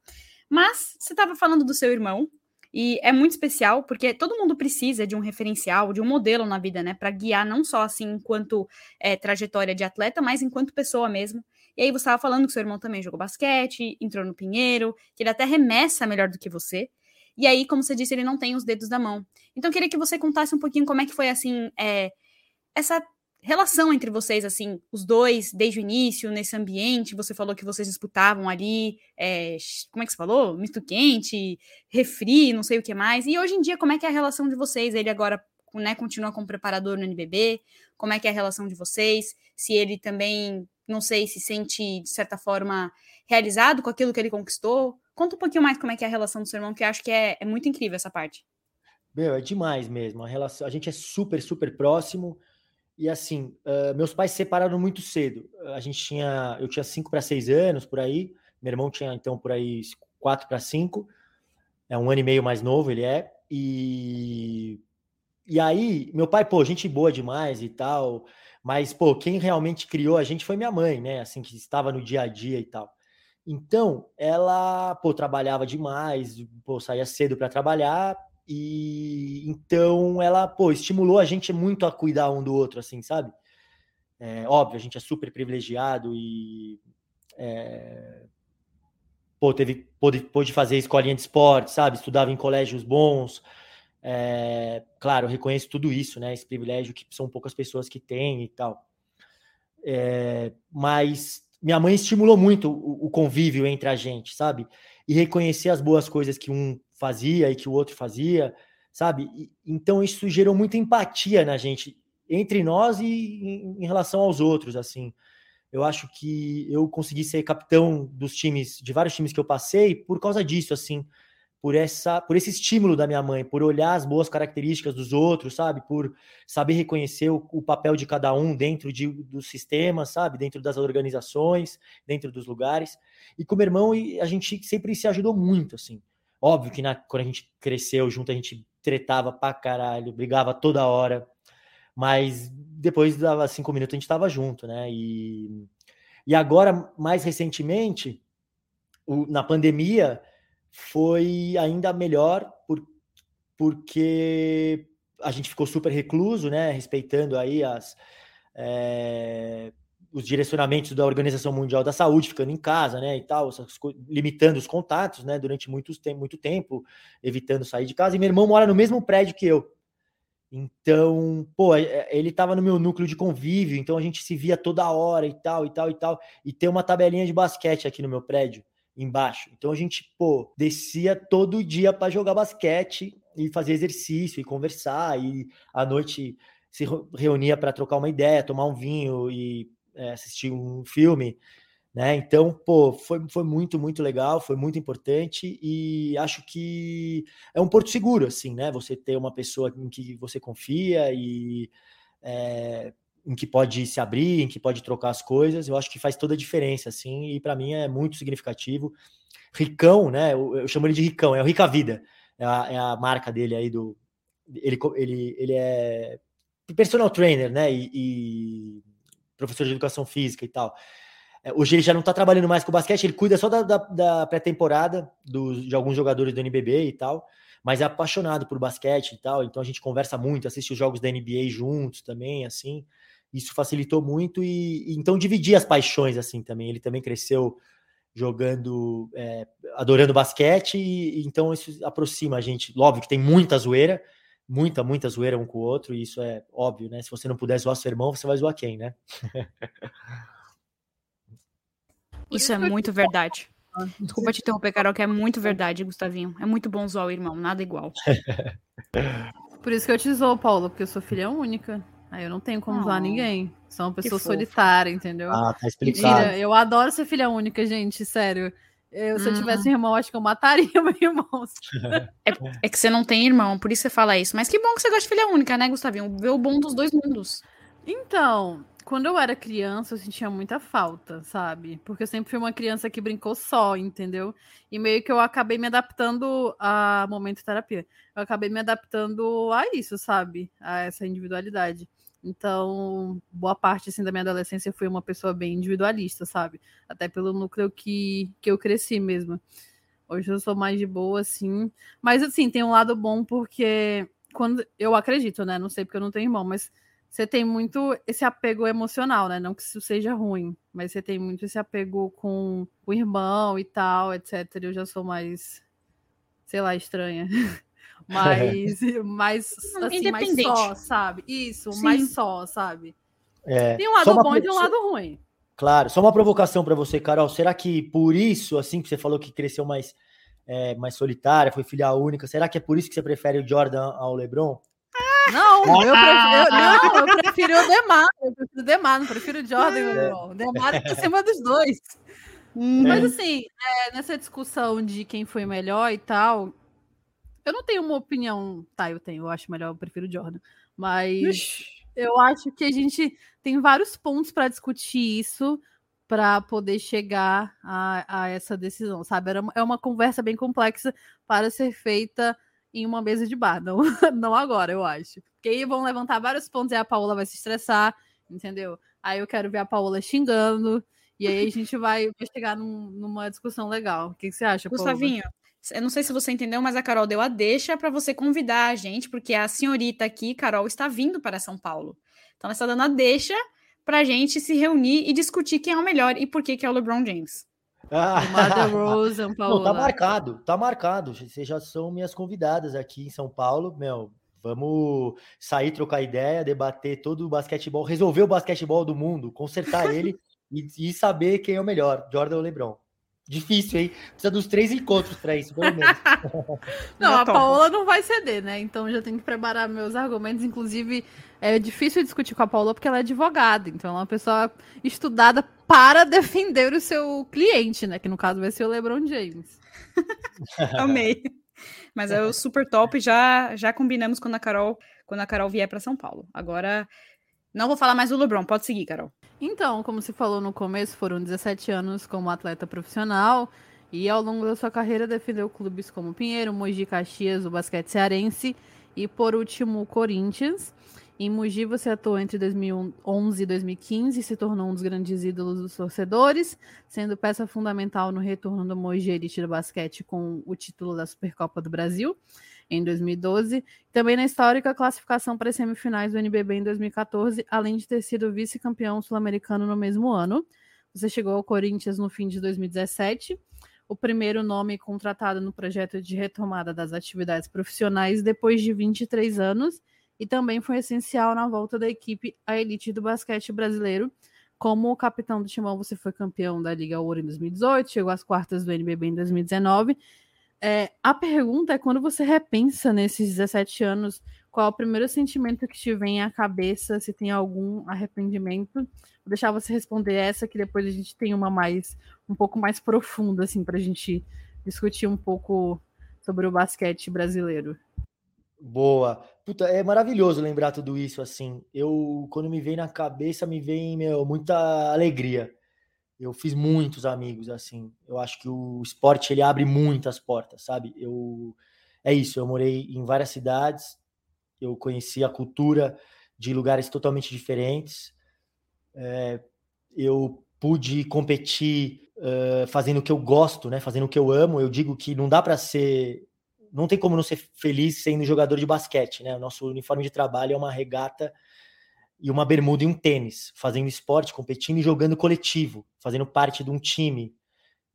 Mas você estava falando do seu irmão, e é muito especial porque todo mundo precisa de um referencial, de um modelo na vida, né? Para guiar não só assim enquanto é, trajetória de atleta, mas enquanto pessoa mesmo. E aí você estava falando que seu irmão também jogou basquete, entrou no Pinheiro, que ele até remessa melhor do que você. E aí, como você disse, ele não tem os dedos da mão. Então, eu queria que você contasse um pouquinho como é que foi assim é, essa relação entre vocês, assim, os dois, desde o início, nesse ambiente, você falou que vocês disputavam ali, é, como é que você falou? Misto quente, refri, não sei o que mais. E hoje em dia, como é que é a relação de vocês? Ele agora, né, continua como preparador no NBB? Como é que é a relação de vocês? Se ele também, não sei, se sente, de certa forma, realizado com aquilo que ele conquistou? Conta um pouquinho mais como é que é a relação do seu irmão, que eu acho que é, é muito incrível essa parte. Meu, é demais mesmo. A relação, a gente é super, super próximo. E assim, uh, meus pais se separaram muito cedo. A gente tinha, eu tinha 5 para 6 anos por aí, meu irmão tinha então por aí 4 para 5. É um ano e meio mais novo, ele é. E e aí, meu pai, pô, gente boa demais e tal, mas pô, quem realmente criou a gente foi minha mãe, né? Assim que estava no dia a dia e tal. Então, ela, pô, trabalhava demais, pô, saía cedo para trabalhar, e então ela, pô, estimulou a gente muito a cuidar um do outro, assim, sabe? É, óbvio, a gente é super privilegiado e é, pô, teve, pôde, pôde fazer escolinha de esporte, sabe? Estudava em colégios bons. É, claro, reconheço tudo isso, né? Esse privilégio que são poucas pessoas que têm e tal. É, mas minha mãe estimulou muito o, o, convívio entre a gente, sabe? E reconhecer as boas coisas que um fazia e que o outro fazia, sabe? E, então isso gerou muita empatia na gente, entre nós e em, em relação aos outros, assim. Eu acho que eu consegui ser capitão dos times, de vários times que eu passei, por causa disso, assim, por essa, por esse estímulo da minha mãe, por olhar as boas características dos outros, sabe? Por saber reconhecer o, o papel de cada um dentro de, do sistema, sabe? Dentro das organizações, dentro dos lugares. E com meu irmão, a gente sempre se ajudou muito, assim. Óbvio que na, quando a gente cresceu junto, a gente tretava pra caralho, brigava toda hora, mas depois dava cinco minutos a gente tava junto, né? E, e agora, mais recentemente, o, na pandemia, foi ainda melhor por, porque a gente ficou super recluso, né? Respeitando aí as. É, os direcionamentos da Organização Mundial da Saúde, ficando em casa, né, e tal, limitando os contatos, né, durante muito, muito tempo, evitando sair de casa. E meu irmão mora no mesmo prédio que eu. Então, pô, é, é, ele estava no meu núcleo de convívio, então a gente se via toda hora e tal, e tal, e tal. E tem uma tabelinha de basquete aqui no meu prédio, embaixo. Então a gente, pô, descia todo dia para jogar basquete e fazer exercício e conversar. E à noite se reunia para trocar uma ideia, tomar um vinho e é, assistir um filme. Né? Então, pô, foi, foi muito, muito legal, foi muito importante e acho que é um porto seguro, assim, né? Você ter uma pessoa em que você confia e é, em que pode se abrir, em que pode trocar as coisas, eu acho que faz toda a diferença, assim, e para mim é muito significativo. Ricão, né? Eu, eu, chamo ele de Ricão, é o Rica Vida, é a, é a marca dele aí do. Ele, ele, ele é personal trainer, né? E, e professor de educação física e tal. É, hoje ele já não está trabalhando mais com basquete, ele cuida só da, da, da pré-temporada de alguns jogadores do NBB e tal, mas é apaixonado por basquete e tal, então a gente conversa muito, assiste os jogos da NBA juntos também, assim, isso facilitou muito e, e então dividir as paixões assim também, ele também cresceu jogando, é, adorando basquete e, então isso aproxima a gente, óbvio que tem muita zoeira, muita, muita zoeira um com o outro, e isso é óbvio, né? Se você não puder zoar seu irmão, você vai zoar quem, né? Isso é muito verdade. Desculpa te interromper, Carol, que é muito verdade, Gustavinho. É muito bom zoar o irmão, nada igual. Por isso que eu te zoo, Paula, porque eu sou filha única. Aí eu não tenho como zoar ninguém. Sou uma pessoa solitária, entendeu? Ah, tá explicado. Mentira, eu adoro ser filha única, gente, sério. Eu, se eu tivesse uhum. irmão, acho que eu mataria meu irmão. É, é, que você não tem irmão, por isso você fala isso. Mas que bom que você gosta de filha única, né, Gustavinho? Ver o bom dos dois mundos. Então, quando eu era criança, eu sentia muita falta, sabe? Porque eu sempre fui uma criança que brincou só, entendeu? E meio que eu acabei me adaptando a momento terapia. Eu acabei me adaptando a isso, sabe? A essa individualidade. Então, boa parte assim da minha adolescência eu fui uma pessoa bem individualista, sabe? Até pelo núcleo que, que eu cresci mesmo. Hoje eu sou mais de boa, assim. Mas assim, tem um lado bom porque quando eu acredito, né? Não sei porque eu não tenho irmão, mas você tem muito esse apego emocional, né? Não que isso seja ruim, mas você tem muito esse apego com o irmão e tal, etc. Eu já sou mais, sei lá, estranha. mais, mais, assim, mais só, sabe? Isso, Sim. mais só, sabe? É, tem um lado bom e tem um lado ruim. Claro, só uma provocação para você, Carol. Será que por isso, assim, que você falou que cresceu mais, é, mais solitária, foi filha única, será que é por isso que você prefere o Jordan ao LeBron? Não, eu prefiro, não, eu prefiro o Demar. Eu prefiro o Demar, não prefiro o Jordan. É. O Demar é por cima dos dois. Hum. Mas assim, é, nessa discussão de quem foi melhor e tal, eu não tenho uma opinião. Tá, eu tenho, eu acho melhor, eu prefiro o Jordan. Mas Ixi. eu acho que a gente tem vários pontos para discutir isso para poder chegar a, a, essa decisão, sabe? Era, é uma conversa bem complexa para ser feita em uma mesa de bar, não, não agora, eu acho. Porque aí vão levantar vários pontos e a Paola vai se estressar, entendeu? Aí eu quero ver a Paola xingando, e aí a gente vai, vai chegar num, numa discussão legal. O que, que você acha, Gustavinho, Paola? Eu não sei se você entendeu, mas a Carol deu a deixa para você convidar a gente, porque a senhorita aqui, Carol, está vindo para São Paulo. Então ela está dando a deixa para a gente se reunir e discutir quem é o melhor e por que, que é o LeBron James. Ah, tá marcado, tá marcado. Vocês já são minhas convidadas aqui em São Paulo, meu. Vamos sair, trocar ideia, debater todo o basquetebol, resolver o basquetebol do mundo, consertar ele e, e, saber quem é o melhor, Jordan ou LeBron. Difícil, hein? Precisa dos três encontros para isso, pelo menos. não, a Paola não vai ceder, né? Então já tenho que preparar meus argumentos. Inclusive, é difícil discutir com a Paola porque ela é advogada. Então, ela é uma pessoa estudada para defender o seu cliente, né? Que no caso vai ser o LeBron James. Amei. Mas é o super top. Já, já combinamos quando a Carol, quando a Carol vier para São Paulo. Agora não vou falar mais do LeBron, pode seguir, Carol. Então, como se falou no começo, foram 17 anos como atleta profissional e ao longo da sua carreira defendeu clubes como Pinheiro, Mogi Caxias, o basquete cearense e por último o Corinthians. Em Mogi você atuou entre 2011 e 2015 e se tornou um dos grandes ídolos dos torcedores, sendo peça fundamental no retorno do Mogi Elite do basquete com o título da Supercopa do Brasil em 2012, também na histórica classificação para as semifinais do NBB em 2014, além de ter sido vice-campeão sul-americano no mesmo ano. Você chegou ao Corinthians no fim de 2017, o primeiro nome contratado no projeto de retomada das atividades profissionais depois de 23 anos, e também foi essencial na volta da equipe à elite do basquete brasileiro. Como capitão do Timão, você foi campeão da Liga Ouro em 2018, chegou às quartas do NBB em 2019. É, a pergunta é quando você repensa nesses 17 anos, qual é o primeiro sentimento que te vem à cabeça, se tem algum arrependimento? Vou deixar você responder essa, que depois a gente tem uma mais um pouco mais profunda, assim, para a gente discutir um pouco sobre o basquete brasileiro. Boa. Puta, é maravilhoso lembrar tudo isso, assim. Eu, quando me vem na cabeça, me vem, meu, muita alegria. Eu fiz muitos amigos, assim. Eu acho que o esporte, ele abre muitas portas, sabe? Eu... É isso, eu morei em várias cidades, eu conheci a cultura de lugares totalmente diferentes. É, eu pude competir uh, fazendo o que eu gosto, né? Fazendo o que eu amo. Eu digo que não dá para ser não tem como não ser feliz sendo jogador de basquete, né? O nosso uniforme de trabalho é uma regata e uma bermuda e um tênis, fazendo esporte, competindo e jogando coletivo, fazendo parte de um time,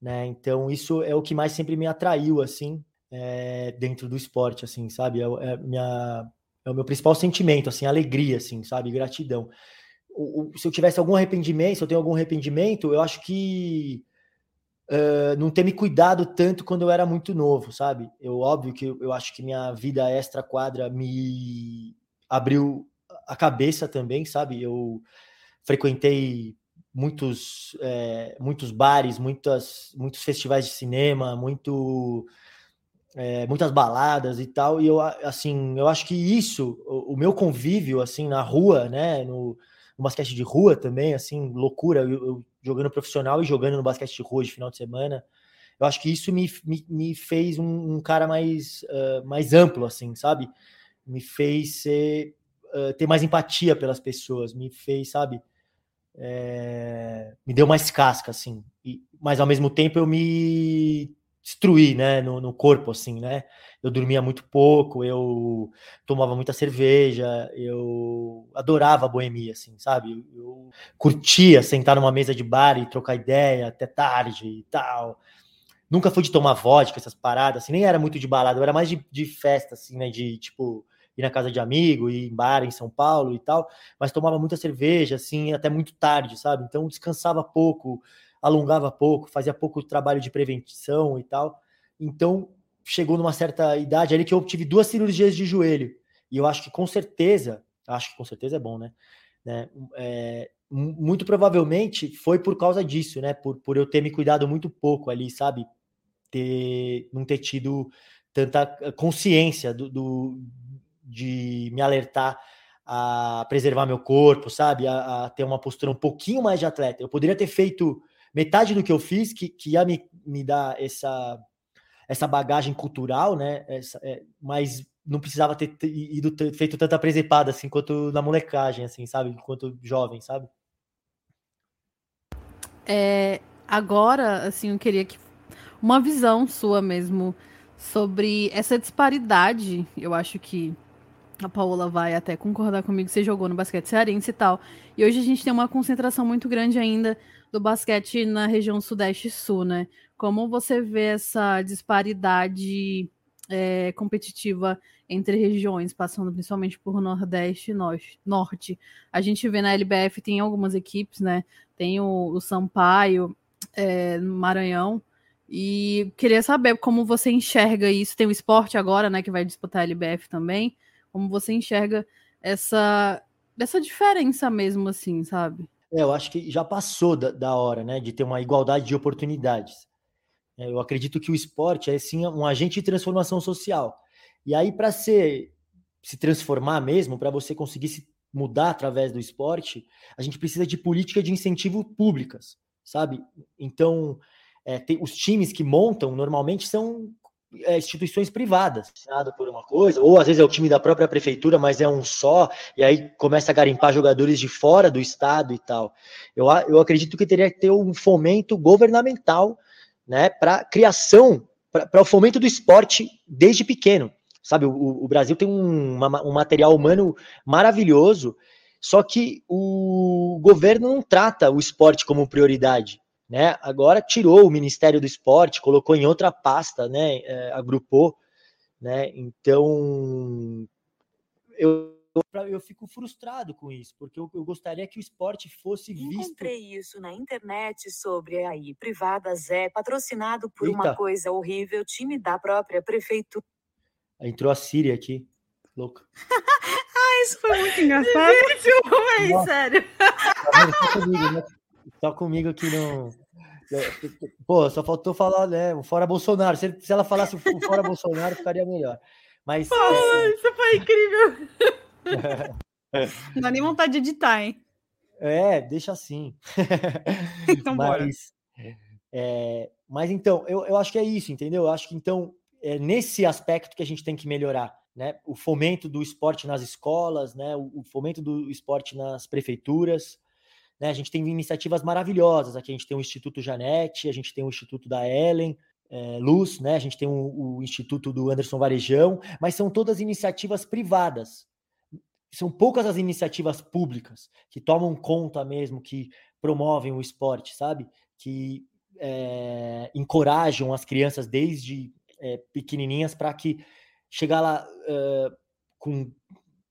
né? Então isso é o que mais sempre me atraiu, assim, é, dentro do esporte, assim, sabe? É, é, minha, é o meu principal sentimento, assim, alegria, assim, sabe? Gratidão. O, o, se eu tivesse algum arrependimento, se eu tenho algum arrependimento, eu acho que uh, não ter me cuidado tanto quando eu era muito novo, sabe? Eu, óbvio que eu, eu acho que minha vida extra quadra me abriu a cabeça também, sabe? Eu frequentei muitos, é, muitos bares, muitas, muitos festivais de cinema, muito, é, muitas baladas e tal. E eu, assim, eu acho que isso, o, o meu convívio, assim, na rua, né, no, no basquete de rua também, assim, loucura. Eu, eu, jogando profissional e jogando no basquete de rua de final de semana. Eu acho que isso me, me, me fez um, um, cara mais, uh, mais amplo, assim, sabe? Me fez ser, uh, ter mais empatia pelas pessoas, me fez, sabe? É, me deu mais casca, assim. E, mas ao mesmo tempo eu me destruí, né, no, no, corpo, assim, né? Eu dormia muito pouco, eu tomava muita cerveja, eu adorava a boemia, assim, sabe? Eu, eu curtia sentar numa mesa de bar e trocar ideia até tarde e tal. Nunca fui de tomar vodka, essas paradas, assim, nem era muito de balada, eu era mais de, de festa, assim, né, de, tipo, ir na casa de amigo, ir em bar em São Paulo e tal, mas tomava muita cerveja, assim, até muito tarde, sabe? Então descansava pouco, alongava pouco, fazia pouco trabalho de prevenção e tal. Então, chegou numa certa idade ali que eu tive duas cirurgias de joelho. E eu acho que com certeza, acho que com certeza é bom, né? né é, muito provavelmente foi por causa disso, né? Por, por eu ter me cuidado muito pouco ali, sabe? Ter, não ter tido tanta consciência do, do de me alertar a preservar meu corpo, sabe? A, a, ter uma postura um pouquinho mais de atleta. Eu poderia ter feito metade do que eu fiz, que, que ia me, me dar essa, essa bagagem cultural, né? Essa, é, mas não precisava ter, ido ter feito tanta presepada assim quanto na molecagem, assim, sabe? Enquanto jovem, sabe? É, agora, assim, eu queria que uma visão sua mesmo sobre essa disparidade. Eu acho que a Paola vai até concordar comigo. Você jogou no basquete cearense e tal. E hoje a gente tem uma concentração muito grande ainda do basquete na região Sudeste e Sul, né? Como você vê essa disparidade é, competitiva entre regiões, passando principalmente por Nordeste e Norte? A gente vê na LBF, tem algumas equipes, né? Tem o, o Sampaio, é, Maranhão, e queria saber como você enxerga isso. Tem o esporte agora, né, que vai disputar a LBF também. Como você enxerga essa, essa diferença mesmo, assim, sabe? É, eu acho que já passou da, da hora, né, de ter uma igualdade de oportunidades. É, eu acredito que o esporte é sim um agente de transformação social. E aí, para ser se transformar mesmo, para você conseguir se mudar através do esporte, a gente precisa de política de incentivo públicas, sabe? Então, é, tem, os times que montam normalmente são é, instituições privadas, por uma coisa, ou às vezes é o time da própria prefeitura, mas é um só, e aí começa a garimpar jogadores de fora do estado e tal. Eu, eu acredito que teria que ter um fomento governamental, né, para criação, para o fomento do esporte desde pequeno. Sabe, o, o Brasil tem um, uma, um material humano maravilhoso, só que o governo não trata o esporte como prioridade né? Agora tirou o Ministério do Esporte, colocou em outra pasta, né? É, agrupou, né? Então eu eu fico frustrado com isso, porque eu, eu gostaria que o esporte fosse visto. Encontrei isso na internet sobre aí privadas é patrocinado por uma Eita. coisa horrível, time da própria prefeitura. Entrou a Síria aqui, louca. Isso foi muito engraçado. Véi, Nossa. sério. Tá? Só comigo, né? Só comigo aqui no. É, Pô, só faltou falar, né? o Fora Bolsonaro. Se, se ela falasse o Fora Bolsonaro, ficaria melhor. Mas. é, Ai, isso foi incrível. Não dá nem vontade de editar, hein? É, deixa assim. Então, bora. mas, é, mas então, eu, eu acho que é isso, entendeu? Eu acho que então é nesse aspecto que a gente tem que melhorar, né? O fomento do esporte nas escolas, né? O, o fomento do esporte nas prefeituras. Né? A gente tem iniciativas maravilhosas. Aqui a gente tem o Instituto Janete, a gente tem o Instituto da Ellen, é, Luz, né? A gente tem o, o Instituto do Anderson Varejão, mas são todas iniciativas privadas. São poucas as iniciativas públicas que tomam conta mesmo, que promovem o esporte, sabe? Que é, encorajam as crianças desde é, pequenininhas para que chegar lá é, com,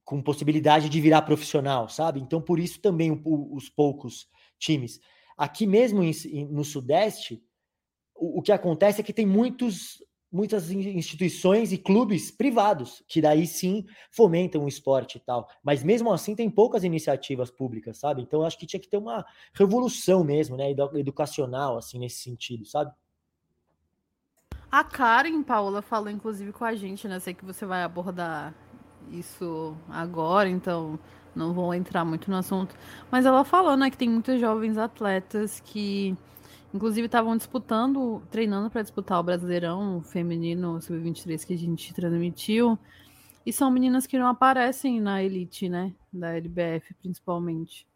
com possibilidade de virar profissional, sabe? Então, por isso também o- os poucos times. Aqui mesmo em- no Sudeste, o, o que acontece é que tem muitos, muitas in- instituições e clubes privados que daí sim fomentam o esporte e tal. Mas mesmo assim tem poucas iniciativas públicas, sabe? Então acho que tinha que ter uma revolução mesmo, né? edu- Educacional, assim, nesse sentido, sabe? A Karen Paula falou, inclusive, com a gente, né? Sei que você vai abordar isso agora, então não vou entrar muito no assunto. Mas ela falou, né, que tem muitos jovens atletas que, inclusive, estavam disputando, treinando para disputar o Brasileirão feminino sub-23 que a gente transmitiu. E são meninas que não aparecem na elite, né? Da LBF, principalmente.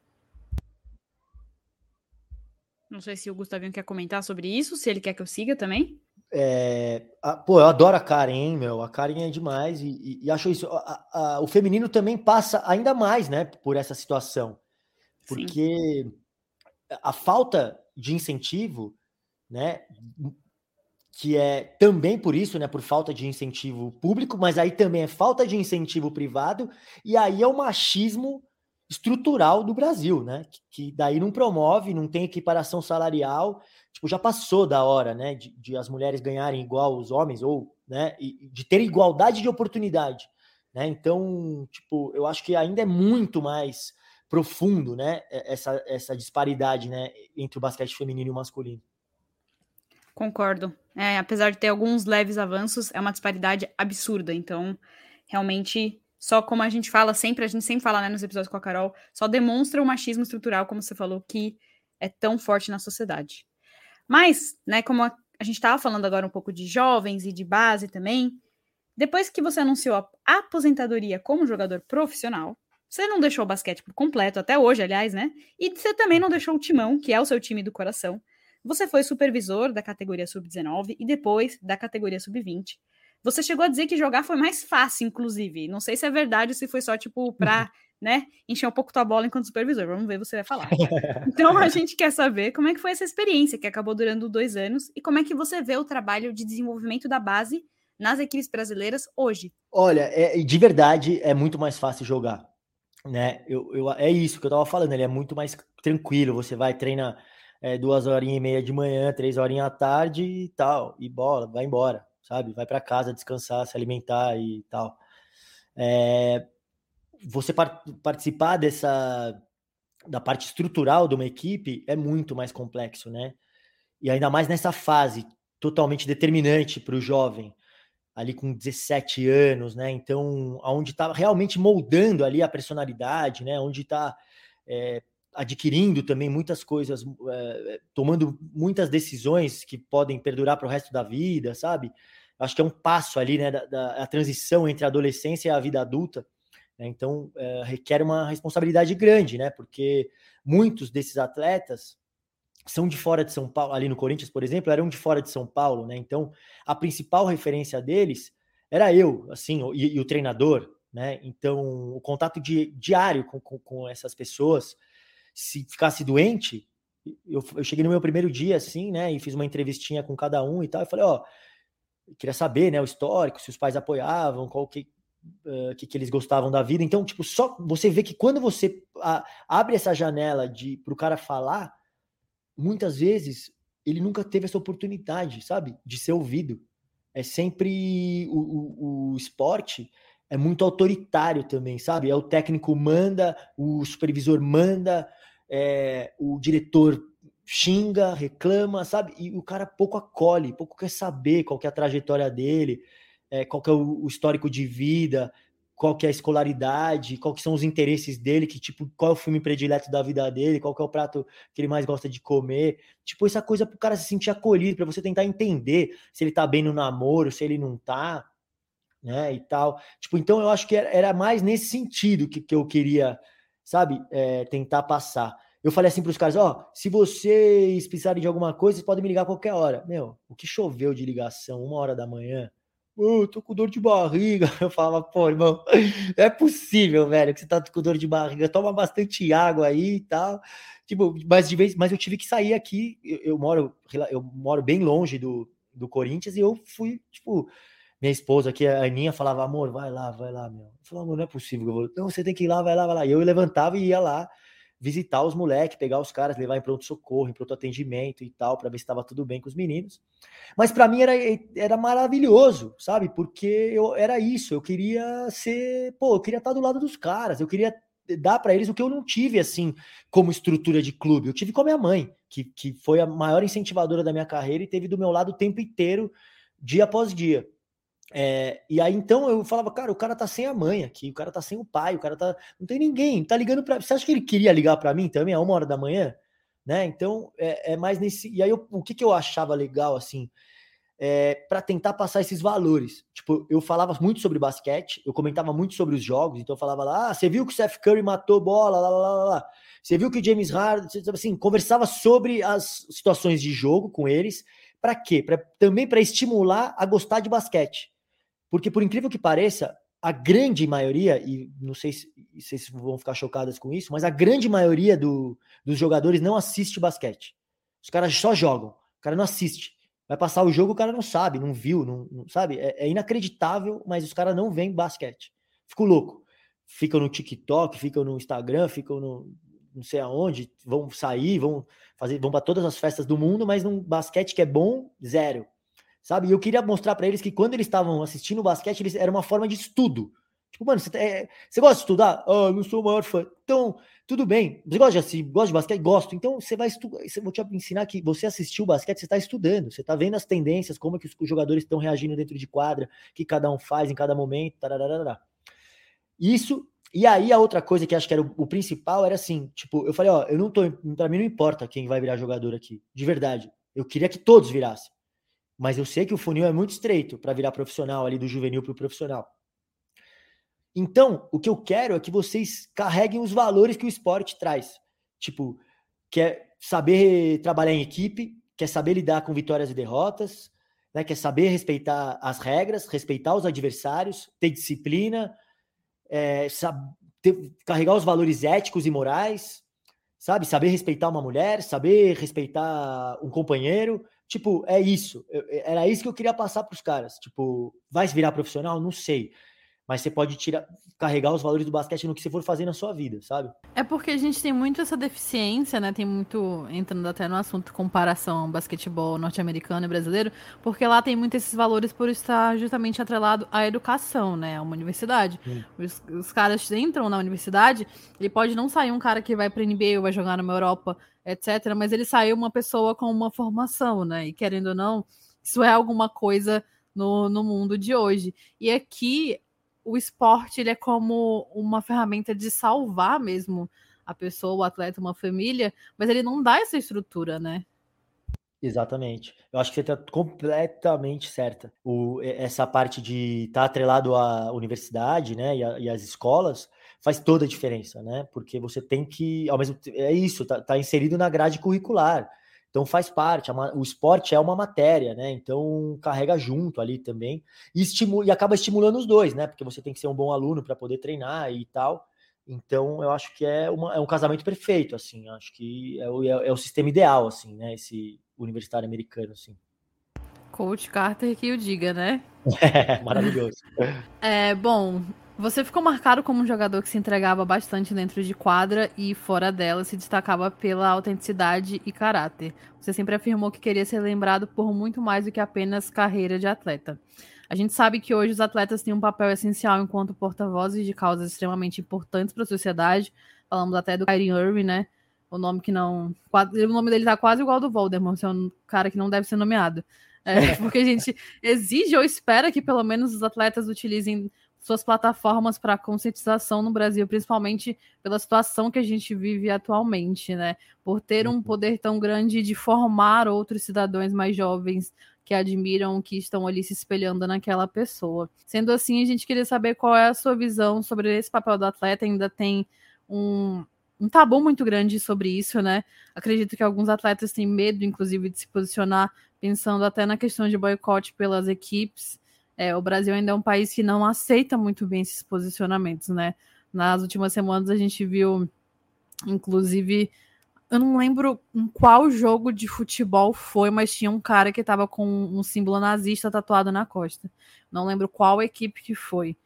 Não sei se o Gustavinho quer comentar sobre isso, se ele quer que eu siga também. É, a- pô, eu adoro a Karen, hein, meu. A Karen é demais e, e- e acho isso. a- a- o feminino também passa ainda mais, né, por essa situação, Sim. porque a falta de incentivo, né, que é também por isso, né, por falta de incentivo público, mas aí também é falta de incentivo privado e aí é o machismo estrutural do Brasil, né, que, que daí não promove, não tem equiparação salarial tipo, já passou da hora, né, de, de as mulheres ganharem igual os homens, ou, né, de ter igualdade de oportunidade, né, então, tipo, eu acho que ainda é muito mais profundo, né, essa, essa disparidade, né, entre o basquete feminino e o masculino. Concordo. É, apesar de ter alguns leves avanços, é uma disparidade absurda. Então, realmente, só como a gente fala sempre, a gente sempre fala né, nos episódios com a Carol, só demonstra o machismo estrutural, como você falou, que é tão forte na sociedade. Mas, né, como a, a gente estava falando agora um pouco de jovens e de base também, depois que você anunciou a aposentadoria como jogador profissional, você não deixou o basquete por completo, até hoje, aliás, né? E você também não deixou o Timão, que é o seu time do coração. Você foi supervisor da categoria sub-19 e depois da categoria sub-20. Você chegou a dizer que jogar foi mais fácil, inclusive. Não sei se é verdade ou se foi só, tipo, pra, né, encher um pouco tua bola enquanto supervisor. Vamos ver, você vai falar. Então, a gente quer saber como é que foi essa experiência, que acabou durando dois anos, e como é que você vê o trabalho de desenvolvimento da base nas equipes brasileiras hoje. Olha, é, de verdade, é muito mais fácil jogar, né, eu, eu- é isso que eu tava falando, ele é muito mais tranquilo, você vai, treina é, duas horinhas e meia de manhã, três horinhas à tarde e tal, e bola, vai embora, sabe, vai para casa descansar, se alimentar e tal. É, você par- participar dessa da parte estrutural de uma equipe é muito mais complexo, né? E ainda mais nessa fase totalmente determinante para o jovem, ali com 17 anos, né? Então, aonde está realmente moldando ali a personalidade, né? Onde está adquirindo também muitas coisas, eh, tomando muitas decisões que podem perdurar para o resto da vida, sabe? Acho que é um passo ali, né? Da, da- a transição entre a adolescência e a vida adulta. Né? Então, eh, requer uma responsabilidade grande, né? Porque muitos desses atletas são de fora de São Paulo, ali no Corinthians, por exemplo, eram de fora de São Paulo, né? Então, a principal referência deles era eu, assim, e, e o treinador, né? Então, o contato di- diário com, com, com essas pessoas, se ficasse doente, eu, eu cheguei no meu primeiro dia, assim, né? E fiz uma entrevistinha com cada um e tal, e falei, ó, queria saber, né, o histórico, se os pais apoiavam, qual que, uh, que, que eles gostavam da vida. Então, tipo, só você vê que quando você a, abre essa janela de para o cara falar, muitas vezes ele nunca teve essa oportunidade, sabe, de ser ouvido. É sempre o, o, o esporte é muito autoritário também, sabe? É o técnico manda, o supervisor manda, é, o diretor xinga, reclama, sabe? E o cara pouco acolhe, pouco quer saber qual que é a trajetória dele, é, qual que é o, o, histórico de vida, qual que é a escolaridade, qual que são os interesses dele, que tipo, qual é o filme predileto da vida dele, qual que é o prato que ele mais gosta de comer. Tipo, essa coisa pro cara se sentir acolhido, para você tentar entender se ele tá bem no namoro, se ele não tá, né, e tal. Tipo, então eu acho que era mais nesse sentido que, que eu queria, sabe, é, tentar passar. Eu falei assim para os caras: ó, se vocês precisarem de alguma coisa, vocês podem me ligar a qualquer hora. Meu, o que choveu de ligação, uma hora da manhã. Oh, tô com dor de barriga. Eu falava, pô, irmão, é possível, velho, que você tá com dor de barriga. Toma bastante água aí e tal. Tipo, mas de vez, mas eu tive que sair aqui. Eu, eu moro, eu moro bem longe do, do Corinthians e eu fui, tipo, minha esposa aqui, a Aninha, falava, amor, vai lá, vai lá, meu. Eu falava, amor, não é possível. Eu vou... Não, você tem que ir lá, vai lá, vai lá. E eu levantava e ia lá visitar os moleques, pegar os caras, levar em pronto-socorro, em pronto-atendimento e tal, para ver se estava tudo bem com os meninos. Mas para mim era, era maravilhoso, sabe? Porque eu era isso, eu queria ser, pô, eu queria estar do lado dos caras, eu queria dar para eles o que eu não tive assim como estrutura de clube. Eu tive com a minha mãe, que, que foi a maior incentivadora da minha carreira e teve do meu lado o tempo inteiro, dia após dia. É, e aí então eu falava, cara, o cara tá sem a mãe aqui, o cara tá sem o pai, o cara tá. Não tem ninguém, tá ligando para. Você acha que ele queria ligar para mim também a uma hora da manhã? Né? Então é, é mais nesse. E aí eu, o que, que eu achava legal assim? É, para tentar passar esses valores. Tipo, eu falava muito sobre basquete, eu comentava muito sobre os jogos, então eu falava lá, ah, você viu que o Steph Curry matou bola, lá, lá, lá, lá. Você viu que o James Harden, assim, conversava sobre as situações de jogo com eles, para quê? Pra, também para estimular a gostar de basquete. Porque, por incrível que pareça, a grande maioria, e não sei se vocês vão ficar chocadas com isso, mas a grande maioria do, dos jogadores não assiste basquete. Os caras só jogam, o cara não assiste. Vai passar o jogo, o cara não sabe, não viu, não, não sabe? É, é, inacreditável, mas os caras não veem basquete. Fico louco. Ficam no TikTok, ficam no Instagram, ficam no não sei aonde, vão sair, vão fazer, vão para todas as festas do mundo, mas num basquete que é bom, zero sabe? E eu queria mostrar para eles que quando eles estavam assistindo o basquete, eles, era uma forma de estudo. Tipo, mano, você, é, você gosta de estudar? Ah, não sou o maior fã. Então, tudo bem. Você gosta de, assim, gosta de basquete? Gosto. Então, você vai estudar. Vou te ensinar que você assistiu o basquete, você está estudando. Você está vendo as tendências, como é que os jogadores estão reagindo dentro de quadra, que cada um faz em cada momento. Isso. E aí, a outra coisa que acho que era o, o principal era assim: tipo, eu falei, ó, eu não tô. Pra mim não importa quem vai virar jogador aqui. De verdade. Eu queria que todos virassem. Mas eu sei que o funil é muito estreito para virar profissional ali do juvenil para o profissional. Então, o que eu quero é que vocês carreguem os valores que o esporte traz. Tipo, quer saber trabalhar em equipe, quer saber lidar com vitórias e derrotas, né? quer saber respeitar as regras, respeitar os adversários, ter disciplina, é, ter, carregar os valores éticos e morais, sabe? Saber respeitar uma mulher, saber respeitar um companheiro, Tipo, é isso. Eu, era isso que eu queria passar para os caras. Tipo, vai se virar profissional? Não sei. Mas você pode tirar, carregar os valores do basquete no que você for fazer na sua vida, sabe? É porque a gente tem muito essa deficiência, né? Tem muito, entrando até no assunto comparação basquetebol norte-americano e brasileiro, porque lá tem muito esses valores por estar justamente atrelado à educação, né? A uma universidade. Os, os, caras entram na universidade, ele pode não sair um cara que vai para NBA ou vai jogar numa Europa etc. Mas ele saiu uma pessoa com uma formação, né? E querendo ou não, isso é alguma coisa no, no mundo de hoje. E aqui o esporte ele é como uma ferramenta de salvar mesmo a pessoa, o atleta, uma família, mas ele não dá essa estrutura, né? Exatamente. Eu acho que você está completamente certa. O, essa parte de estar tá atrelado à universidade né, e, a, e às escolas faz toda a diferença, né? Porque você tem que, ao mesmo é isso, tá, tá inserido na grade curricular. Então faz parte, o esporte é uma matéria, né? Então carrega junto ali também e, estimula, e acaba estimulando os dois, né? Porque você tem que ser um bom aluno para poder treinar e tal. Então eu acho que é, uma, é um casamento perfeito, assim. Acho que é o, é, é o sistema ideal, assim, né? Esse universitário americano, assim. Coach Carter que o diga, né? É, maravilhoso. É, bom, você ficou marcado como um jogador que se entregava bastante dentro de quadra e fora dela se destacava pela autenticidade e caráter. Você sempre afirmou que queria ser lembrado por muito mais do que apenas carreira de atleta. A gente sabe que hoje os atletas têm um papel essencial enquanto porta-vozes de causas extremamente importantes para a sociedade. Falamos até do Kyrie Irving, né? O nome que não. O nome dele tá quase igual ao do Voldemort, é um cara que não deve ser nomeado. É, porque a gente exige ou espera que pelo menos os atletas utilizem suas plataformas para conscientização no Brasil, principalmente pela situação que a gente vive atualmente, né? Por ter um uhum. poder tão grande de formar outros cidadãos mais jovens que admiram, que estão ali se espelhando naquela pessoa. Sendo assim, a gente queria saber qual é a sua visão sobre esse papel do atleta. Ainda tem um, um tabu muito grande sobre isso, né? Acredito que alguns atletas têm medo, inclusive, de se posicionar, pensando até na questão de boicote pelas equipes. É, o Brasil ainda é um país que não aceita muito bem esses posicionamentos, né? Nas últimas semanas a gente viu, inclusive, eu não lembro em qual jogo de futebol foi, mas tinha um cara que estava com um símbolo nazista tatuado na costa. Não lembro qual equipe que foi.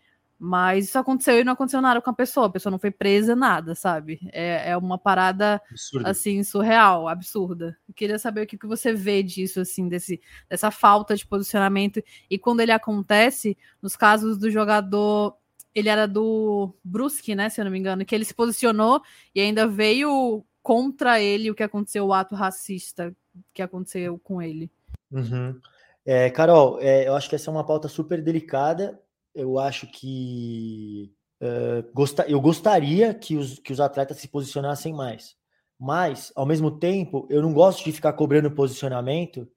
Mas isso aconteceu e não aconteceu nada com a pessoa. A pessoa não foi presa, nada, sabe? É, é uma parada, Absurdo. assim, surreal, absurda. Eu queria saber o que, que você vê disso, assim, desse, dessa falta de posicionamento. E quando ele acontece, nos casos do jogador... Ele era do Brusque, né, se eu não me engano, que ele se posicionou e ainda veio contra ele o que aconteceu, o ato racista que aconteceu com ele. Uhum. É, Carol, é, eu acho que essa é uma pauta super delicada eu acho que uh, eu gostaria que os, que os atletas se posicionassem mais. Mas, ao mesmo tempo, eu não gosto de ficar cobrando posicionamento,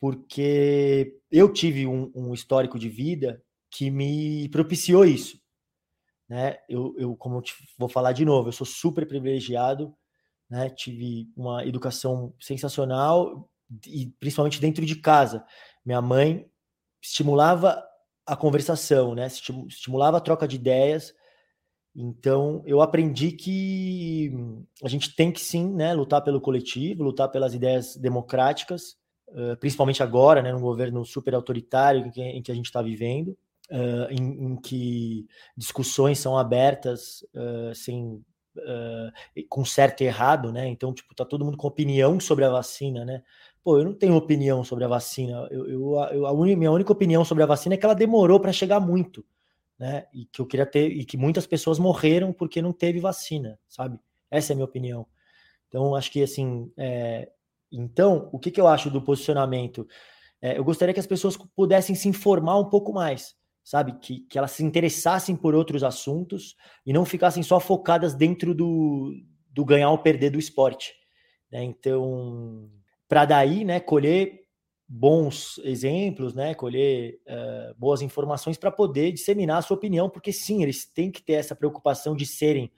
porque eu tive um, um histórico de vida que me propiciou isso. Né? Eu, eu, como eu te, vou falar de novo, eu sou super privilegiado, né? tive uma educação sensacional e principalmente dentro de casa. Minha mãe estimulava a conversação, né? Estimulava a troca de ideias. Então, eu aprendi que a gente tem que sim, né, lutar pelo coletivo, lutar pelas ideias democráticas, principalmente agora, né, num governo super autoritário em que, a gente está vivendo, em, em, que discussões são abertas sem com certo e errado, né? Então, tipo, tá todo mundo com opinião sobre a vacina, né? Pô, eu não tenho opinião sobre a vacina. Eu, eu, eu a un... minha única opinião sobre a vacina é que ela demorou para chegar muito, né? E que eu queria ter e que muitas pessoas morreram porque não teve vacina, sabe? Essa é a minha opinião. Então, acho que assim, é... então, o que, que eu acho do posicionamento? É, eu gostaria que as pessoas pudessem se informar um pouco mais, sabe? Que, que elas se interessassem por outros assuntos e não ficassem só focadas dentro do, do ganhar ou perder do esporte. Né? Então, para daí, né, colher bons exemplos, né, colher uh, boas informações para poder disseminar a sua opinião, porque sim, eles têm que ter essa preocupação de serem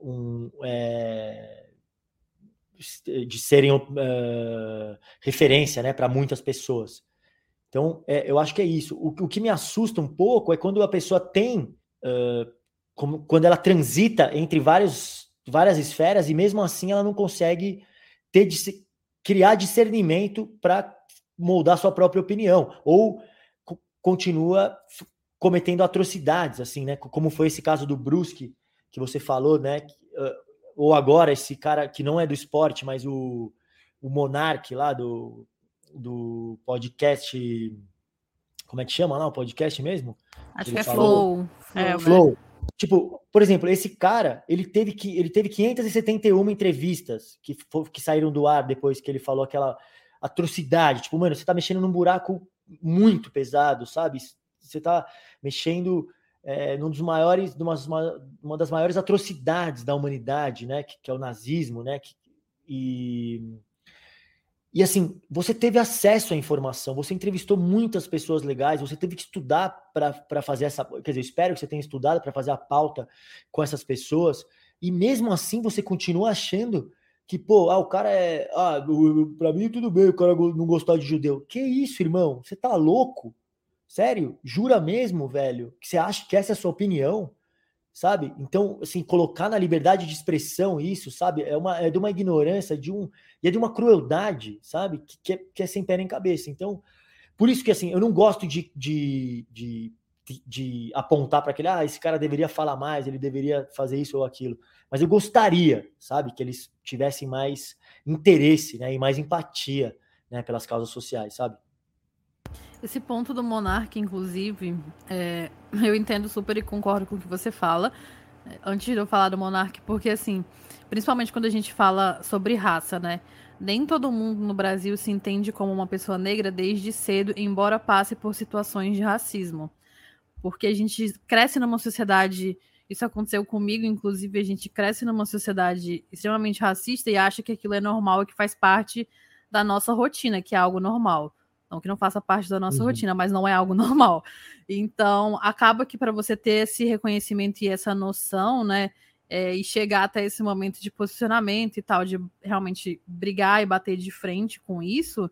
um, é, de serem uh, referência, né, para muitas pessoas. Então, é, eu acho que é isso. O, o, que me assusta um pouco é quando a pessoa tem, uh, como, quando ela transita entre vários, várias esferas e mesmo assim ela não consegue ter criar discernimento para moldar sua própria opinião, ou continua cometendo atrocidades, assim, né? Como foi esse caso do Brusque, que você falou, né? Ou agora esse cara que não é do esporte, mas o, o Monark lá do, do podcast. Como é que chama lá o podcast mesmo? Acho que, que é Flow. É, Flow. Né? Tipo, por exemplo, esse cara, ele teve que ele teve 571 entrevistas que, que saíram do ar depois que ele falou aquela atrocidade. Tipo, mano, você tá mexendo num buraco muito pesado, sabe? Você tá mexendo é, num dos maiores, numa, uma das maiores atrocidades da humanidade, né? Que, que é o nazismo, né? Que, e e assim, você teve acesso à informação, você entrevistou muitas pessoas legais, você teve que estudar para fazer essa. Quer dizer, espero que você tenha estudado para fazer a pauta com essas pessoas, e mesmo assim você continua achando que, pô, ah, o cara é. Ah, para mim tudo bem, o cara não gostar de judeu. Que isso, irmão? Você tá louco? Sério? Jura mesmo, velho? Que você acha que essa é a sua opinião? Sabe? Então, assim, colocar na liberdade de expressão isso, sabe? É, uma, é de uma ignorância, de um, e é de uma crueldade, sabe? Que, que, é, que é sem pé nem cabeça. Então, Por isso que assim, eu não gosto de, de, de, de, apontar para aquele, ah, esse cara deveria falar mais, ele deveria fazer isso ou aquilo. Mas eu gostaria, sabe, que eles tivessem mais interesse né, e mais empatia né, pelas causas sociais, sabe? Esse ponto do monarca, inclusive, é, eu entendo super e concordo com o que você fala. é, Antes de eu falar do monarca, porque assim, principalmente quando a gente fala sobre raça, né? Nem todo mundo no Brasil se entende como uma pessoa negra desde cedo, embora passe por situações de racismo. Porque a gente cresce numa sociedade, isso aconteceu comigo, inclusive, a gente cresce numa sociedade extremamente racista e acha que aquilo é normal e que faz parte da nossa rotina, que é algo normal. Não que não faça parte da nossa Uhum. rotina, mas não é algo normal. Então, acaba que para você ter esse reconhecimento e essa noção, né, é, e chegar até esse momento de posicionamento e tal, de realmente brigar e bater de frente com isso,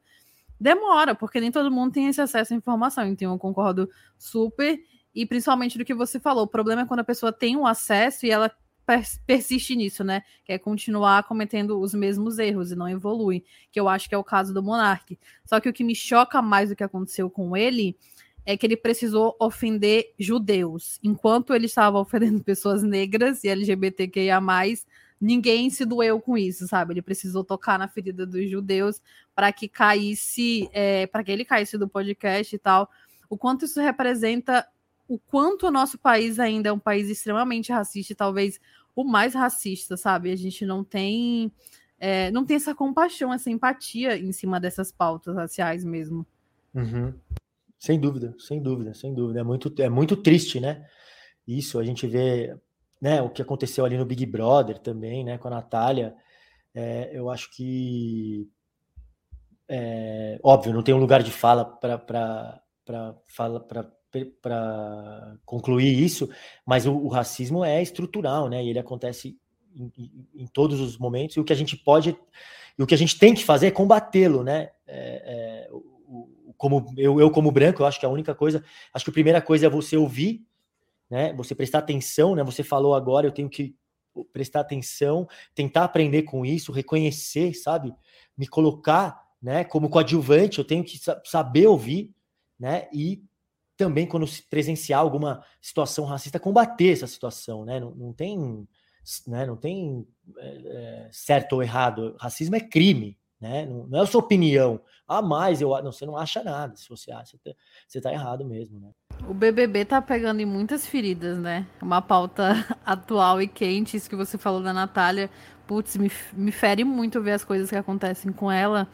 demora, porque nem todo mundo tem esse acesso à informação. Então, eu concordo super. E principalmente do que você falou, o problema é quando a pessoa tem o acesso e ela persiste nisso, né? Quer continuar cometendo os mesmos erros e não evolui, que eu acho que é o caso do Monark. Só que o que me choca mais do que aconteceu com ele é que ele precisou ofender judeus. Enquanto ele estava ofendendo pessoas negras e LGBTQIA, ninguém se doeu com isso, sabe? Ele precisou tocar na ferida dos judeus para que caísse, é, para que ele caísse do podcast e tal. O quanto isso representa o quanto o nosso país ainda é um país extremamente racista talvez o mais racista, sabe? A gente não tem é, não tem essa compaixão, essa empatia em cima dessas pautas raciais mesmo. Uhum. Sem dúvida, sem dúvida, sem dúvida. É muito, é muito triste, né? Isso, a gente vê né, o que aconteceu ali no Big Brother também, né, com a Natália. É, eu acho que, é, óbvio, não tem um lugar de fala para fala para concluir isso, mas o, o, racismo é estrutural, né? E ele acontece em, em, em, todos os momentos. E o que a gente pode, e o que a gente tem que fazer é combatê-lo, né? É, como eu, eu como branco, eu acho que a única coisa, acho que a primeira coisa é você ouvir, né? Você prestar atenção, né? Você falou agora, eu tenho que prestar atenção, tentar aprender com isso, reconhecer, sabe? Me colocar, né? Como coadjuvante, eu tenho que saber ouvir, né? E também quando se presenciar alguma situação racista, combater essa situação, né? Não, não tem, né? Não tem é, certo ou errado. Racismo é crime, né? Não, não, é a sua opinião. Ah, mas eu não, você não acha nada. Se você acha, você tá, tá errado mesmo, né? O BBB tá pegando em muitas feridas, né? Uma pauta atual e quente, isso que você falou da Natália. Putz, me, me fere muito ver as coisas que acontecem com ela.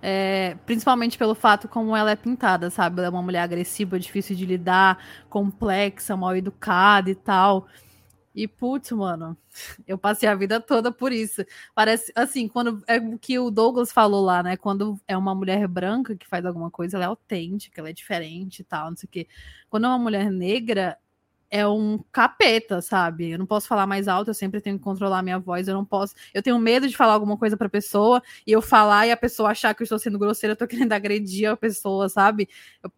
É, principalmente pelo fato como ela é pintada, sabe? Ela é uma mulher agressiva, difícil de lidar, complexa, mal educada e tal. E, putz, mano, eu passei a vida toda por isso. Parece, assim, quando é o que o Douglas falou lá, né? Quando é uma mulher branca que faz alguma coisa, ela é autêntica, ela é diferente e tal, não sei o quê. Quando é uma mulher negra, é um capeta, sabe? Eu não posso falar mais alto, eu sempre tenho que controlar a minha voz, eu não posso. Eu tenho medo de falar alguma coisa pra pessoa e eu falar e a pessoa achar que eu estou sendo grosseira, eu tô querendo agredir a pessoa, sabe?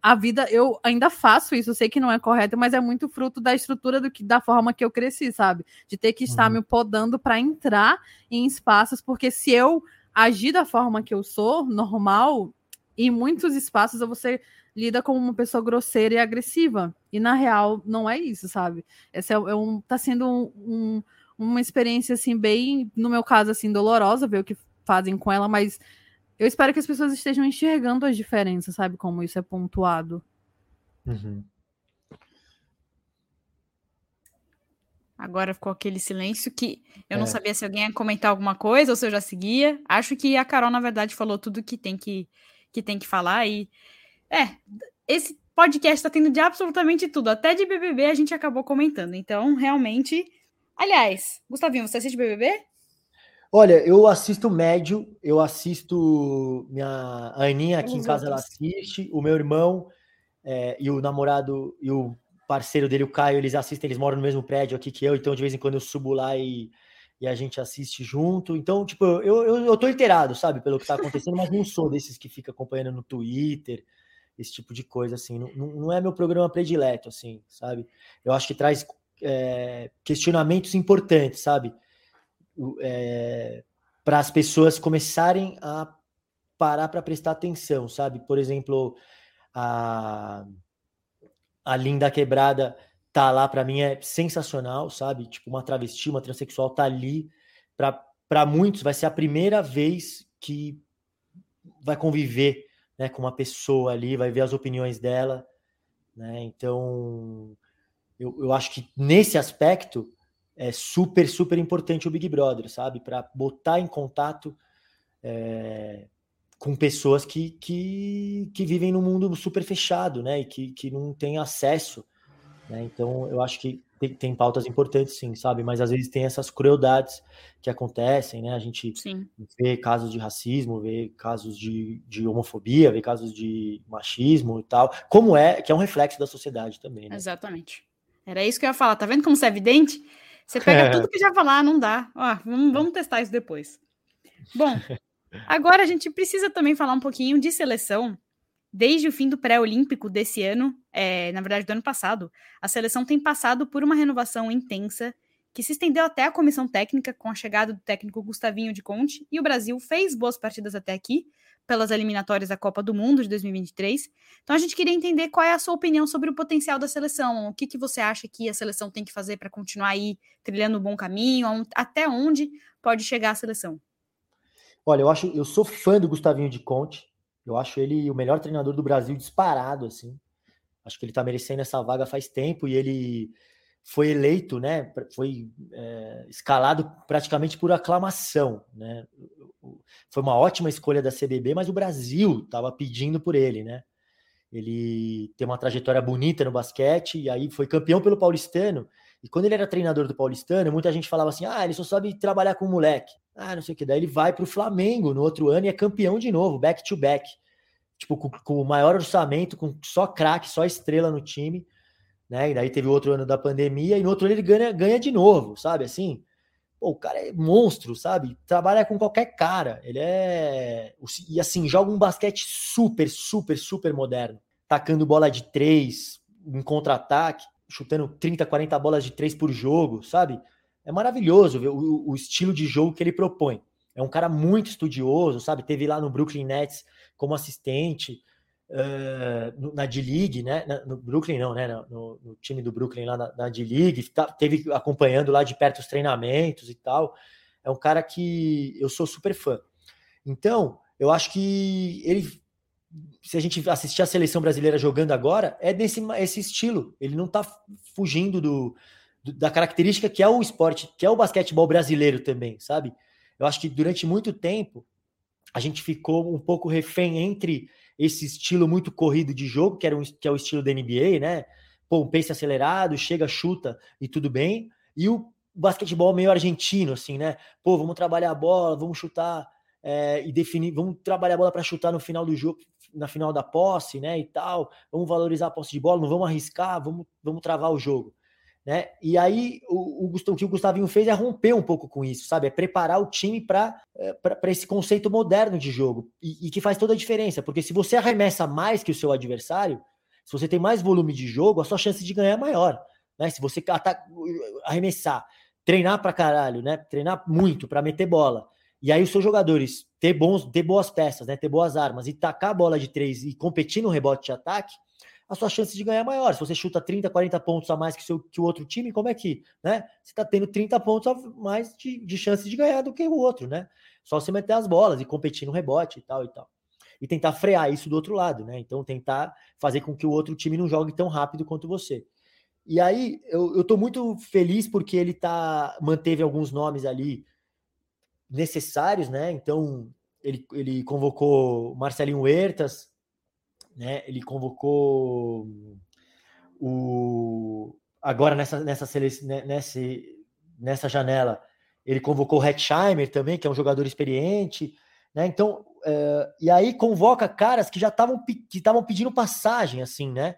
A vida, eu ainda faço isso, eu sei que não é correto, mas é muito fruto da estrutura do que da forma que eu cresci, sabe? De ter que estar uhum. me podando para entrar em espaços, porque se eu agir da forma que eu sou, normal, em muitos espaços eu vou ser lida como uma pessoa grosseira e agressiva. E na real, não é isso, sabe? Essa é, é um, tá sendo um, um, uma experiência, assim, bem, no meu caso, assim, dolorosa ver o que fazem com ela, mas eu espero que as pessoas estejam enxergando as diferenças, sabe? Como isso é pontuado. Uhum. Agora ficou aquele silêncio que eu é. não sabia se alguém ia comentar alguma coisa ou se eu já seguia. Acho que a Carol, na verdade, falou tudo que tem que, que, tem que falar e é, esse podcast tá tendo de absolutamente tudo, até de BBB a gente acabou comentando. Então, realmente. Aliás, Gustavinho, você assiste BBB? Olha, eu assisto médio, eu assisto minha Aninha aqui Vamos em casa, outros. ela assiste, o meu irmão é, e o namorado e o parceiro dele, o Caio, eles assistem, eles moram no mesmo prédio aqui que eu, então de vez em quando eu subo lá e, e a gente assiste junto. Então, tipo, eu, eu, eu tô inteirado, sabe, pelo que tá acontecendo, mas não sou desses que fica acompanhando no Twitter esse tipo de coisa, assim, não, não é meu programa predileto, assim, sabe? Eu acho que traz é, questionamentos importantes, sabe? É, para as pessoas começarem a parar para prestar atenção, sabe? Por exemplo, a, a Linda Quebrada tá lá para mim é sensacional, sabe? Tipo, uma travesti, uma transexual tá ali para muitos vai ser a primeira vez que vai conviver, né, com uma pessoa ali, vai ver as opiniões dela, né? Então, eu, eu acho que nesse aspecto é super, super importante o Big Brother, sabe? Para botar em contato é, com pessoas que, que, que vivem num mundo super fechado, né? E que, que não têm acesso. Né? Então, eu acho que tem, tem, pautas importantes, sim, sabe? Mas às vezes tem essas crueldades que acontecem, né? A gente sim. vê casos de racismo, vê casos de, de homofobia, vê casos de machismo e tal, como é, que é um reflexo da sociedade também. Né? Exatamente. Era isso que eu ia falar. Tá vendo como isso é evidente? Você pega é. tudo que já falar, não dá. Ó, vamos, vamos testar isso depois. Bom, agora a gente precisa também falar um pouquinho de seleção. Desde o fim do pré-olímpico desse ano, é, na verdade do ano passado, a seleção tem passado por uma renovação intensa que se estendeu até a comissão técnica com a chegada do técnico Gustavinho de Conte, e o Brasil fez boas partidas até aqui, pelas eliminatórias da Copa do Mundo de 2023. Então a gente queria entender qual é a sua opinião sobre o potencial da seleção. O que, que você acha que a seleção tem que fazer para continuar aí trilhando um bom caminho? Até onde pode chegar a seleção? Olha, eu acho, eu sou fã do Gustavinho de Conte. Eu acho ele o melhor treinador do Brasil disparado, assim. Acho que ele está merecendo essa vaga faz tempo e ele foi eleito, né? Foi é, escalado praticamente por aclamação, né? Foi uma ótima escolha da CBB, mas o Brasil estava pedindo por ele, né? Ele tem uma trajetória bonita no basquete e aí foi campeão pelo Paulistano. E quando ele era treinador do Paulistano, muita gente falava assim: ah, ele só sabe trabalhar com moleque. Ah, não sei o que. Daí ele vai para o Flamengo no outro ano e é campeão de novo, back to back. Tipo, com, com o maior orçamento, com só craque, só estrela no time né? E daí teve outro ano da pandemia, e no outro ano ele ganha, ganha de novo, sabe? Assim, pô, o cara é monstro, sabe? Trabalha com qualquer cara. Ele é. E assim, joga um basquete super, super, super moderno. Tacando bola de três, em contra-ataque, chutando 30, 40 bolas de três por jogo, sabe? É maravilhoso ver o, o estilo de jogo que ele propõe. É um cara muito estudioso, sabe? Teve lá no Brooklyn Nets como assistente uh, na D-League, né? No Brooklyn, não, né? No, no time do Brooklyn lá na, na D-League, tá, teve acompanhando lá de perto os treinamentos e tal. É um cara que eu sou super fã. Então, eu acho que ele, se a gente assistir a seleção brasileira jogando agora, é desse esse estilo. Ele não tá fugindo do, do, da característica que é o esporte, que é o basquetebol brasileiro também, sabe? Eu acho que durante muito tempo a gente ficou um pouco refém entre esse estilo muito corrido de jogo, que, era um, que é o estilo da NBA, né? Pô, um pace acelerado, chega, chuta e tudo bem. E o basquetebol meio argentino, assim, né? Pô, vamos trabalhar a bola, vamos chutar é, e definir, vamos trabalhar a bola para chutar no final do jogo, na final da posse, né? E tal. Vamos valorizar a posse de bola, não vamos arriscar, vamos, vamos travar o jogo. Né? E aí o, o, o que o Gustavinho fez é romper um pouco com isso, sabe? É preparar o time para é, esse conceito moderno de jogo e, e, que faz toda a diferença, porque se você arremessa mais que o seu adversário, se você tem mais volume de jogo, a sua chance de ganhar é maior. Né? Se você arremessar, treinar para caralho, né? Treinar muito para meter bola. E aí os seus jogadores ter bons, ter boas peças, né? Ter boas armas e tacar a bola de três e competir no rebote de ataque, a sua chance de ganhar é maior. Se você chuta 30, 40 pontos a mais que, seu, que o outro time, como é que, né? Você está tendo 30 pontos a mais de, de chance de ganhar do que o outro, né? Só você meter as bolas e competir no rebote e tal e tal. E tentar frear isso do outro lado, né? Então tentar fazer com que o outro time não jogue tão rápido quanto você. E aí eu, eu tô muito feliz porque ele tá manteve alguns nomes ali necessários, né? Então ele, ele convocou Marcelinho Huertas, né? Ele convocou o agora nessa nessa né, nessa nessa janela ele convocou o Hetzheimer também, que é um jogador experiente, né? Então, é, e aí convoca caras que já estavam que estavam pedindo passagem, assim, né?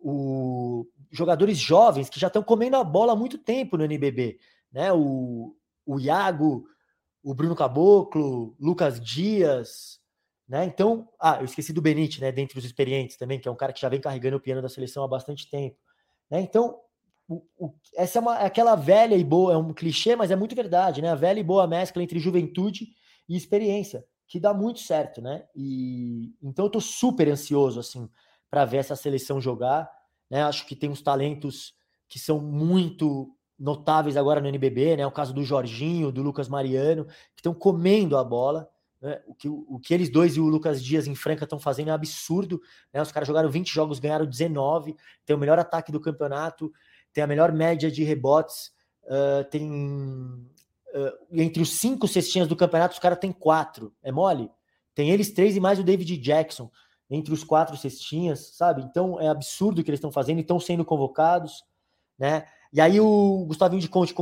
O jogadores jovens que já estão comendo a bola há muito tempo no NBB, né? O, o Iago, o Bruno Caboclo, Lucas Dias, né? Então, ah, eu esqueci do Benite, né? Dentre os experientes também, que é um cara que já vem carregando o piano da seleção há bastante tempo. Né? Então, o, o, essa é, uma, aquela velha e boa, é um clichê, mas é muito verdade, né? A velha e boa mescla entre juventude e experiência, que dá muito certo, né? E então eu tô super ansioso, assim, para ver essa seleção jogar. Né? Acho que tem uns talentos que são muito notáveis agora no NBB, né? O caso do Jorginho, do Lucas Mariano, que estão comendo a bola. Né? O, que, o que eles dois e o Lucas Dias em Franca estão fazendo é absurdo. Né? Os caras jogaram 20 jogos, ganharam 19, tem o melhor ataque do campeonato, tem a melhor média de rebotes, uh, tem. Uh, entre os cinco cestinhas do campeonato, os caras têm quatro. É mole? Tem eles três e mais o David Jackson entre os quatro cestinhas, sabe? Então é absurdo o que eles estão fazendo, estão sendo convocados, né? E aí o Gustavinho de Conte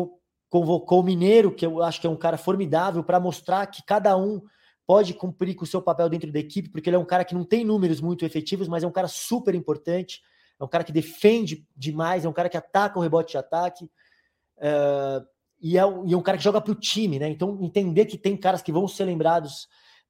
convocou o Mineiro, que eu acho que é um cara formidável, para mostrar que cada um pode cumprir com o seu papel dentro da equipe, porque ele é um cara que não tem números muito efetivos, mas é um cara super importante, é um cara que defende demais, é um cara que ataca o rebote de ataque, uh, e, é, e é um cara que joga para o time, né? Então, entender que tem caras que vão ser lembrados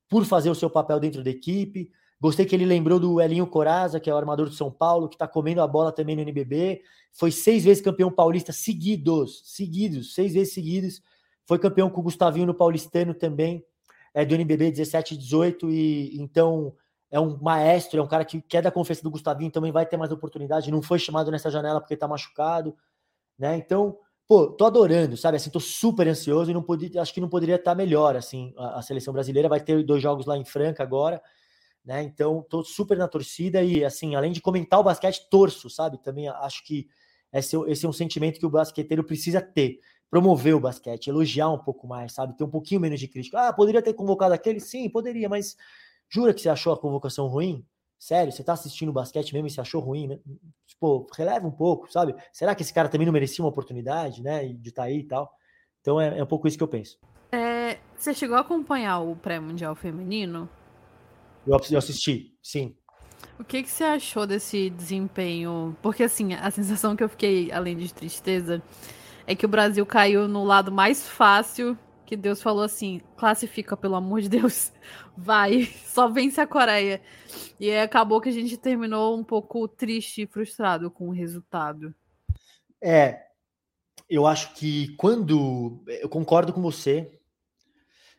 por fazer o seu papel dentro da equipe. Gostei que ele lembrou do Elinho Coraza, que é o armador do São Paulo, que está comendo a bola também no NBB. Foi seis vezes campeão paulista seguidos, seguidos, seis vezes seguidos. Foi campeão com o Gustavinho no Paulistano também é do NBB 17 e 18, e então é um maestro, é um cara que quer da confiança do Gustavinho, também vai ter mais oportunidade, não foi chamado nessa janela porque tá machucado, né? Então, pô, tô adorando, sabe? Assim, tô super ansioso e não podia, acho que não poderia estar melhor, assim, a, a, seleção brasileira vai ter dois jogos lá em Franca agora, né? Então, tô super na torcida e, assim, além de comentar o basquete, torço, sabe? Também acho que esse, esse é um sentimento que o basqueteiro precisa ter promover o basquete, elogiar um pouco mais, sabe? Ter um pouquinho menos de crítica. Ah, poderia ter convocado aquele? Sim, poderia, mas jura que você achou a convocação ruim? Sério, você tá assistindo o basquete mesmo e você achou ruim? Né? Tipo, releva um pouco, sabe? Será que esse cara também não merecia uma oportunidade, né? De estar tá aí e tal? Então é, é, um pouco isso que eu penso. É, você chegou a acompanhar o pré-mundial feminino? Eu, eu assisti, sim. O que, que você achou desse desempenho? Porque, assim, a sensação que eu fiquei, além de tristeza, é que o Brasil caiu no lado mais fácil, que Deus falou assim: classifica, pelo amor de Deus, vai, só vence a Coreia. E acabou que a gente terminou um pouco triste e frustrado com o resultado. É, eu acho que quando. Eu concordo com você.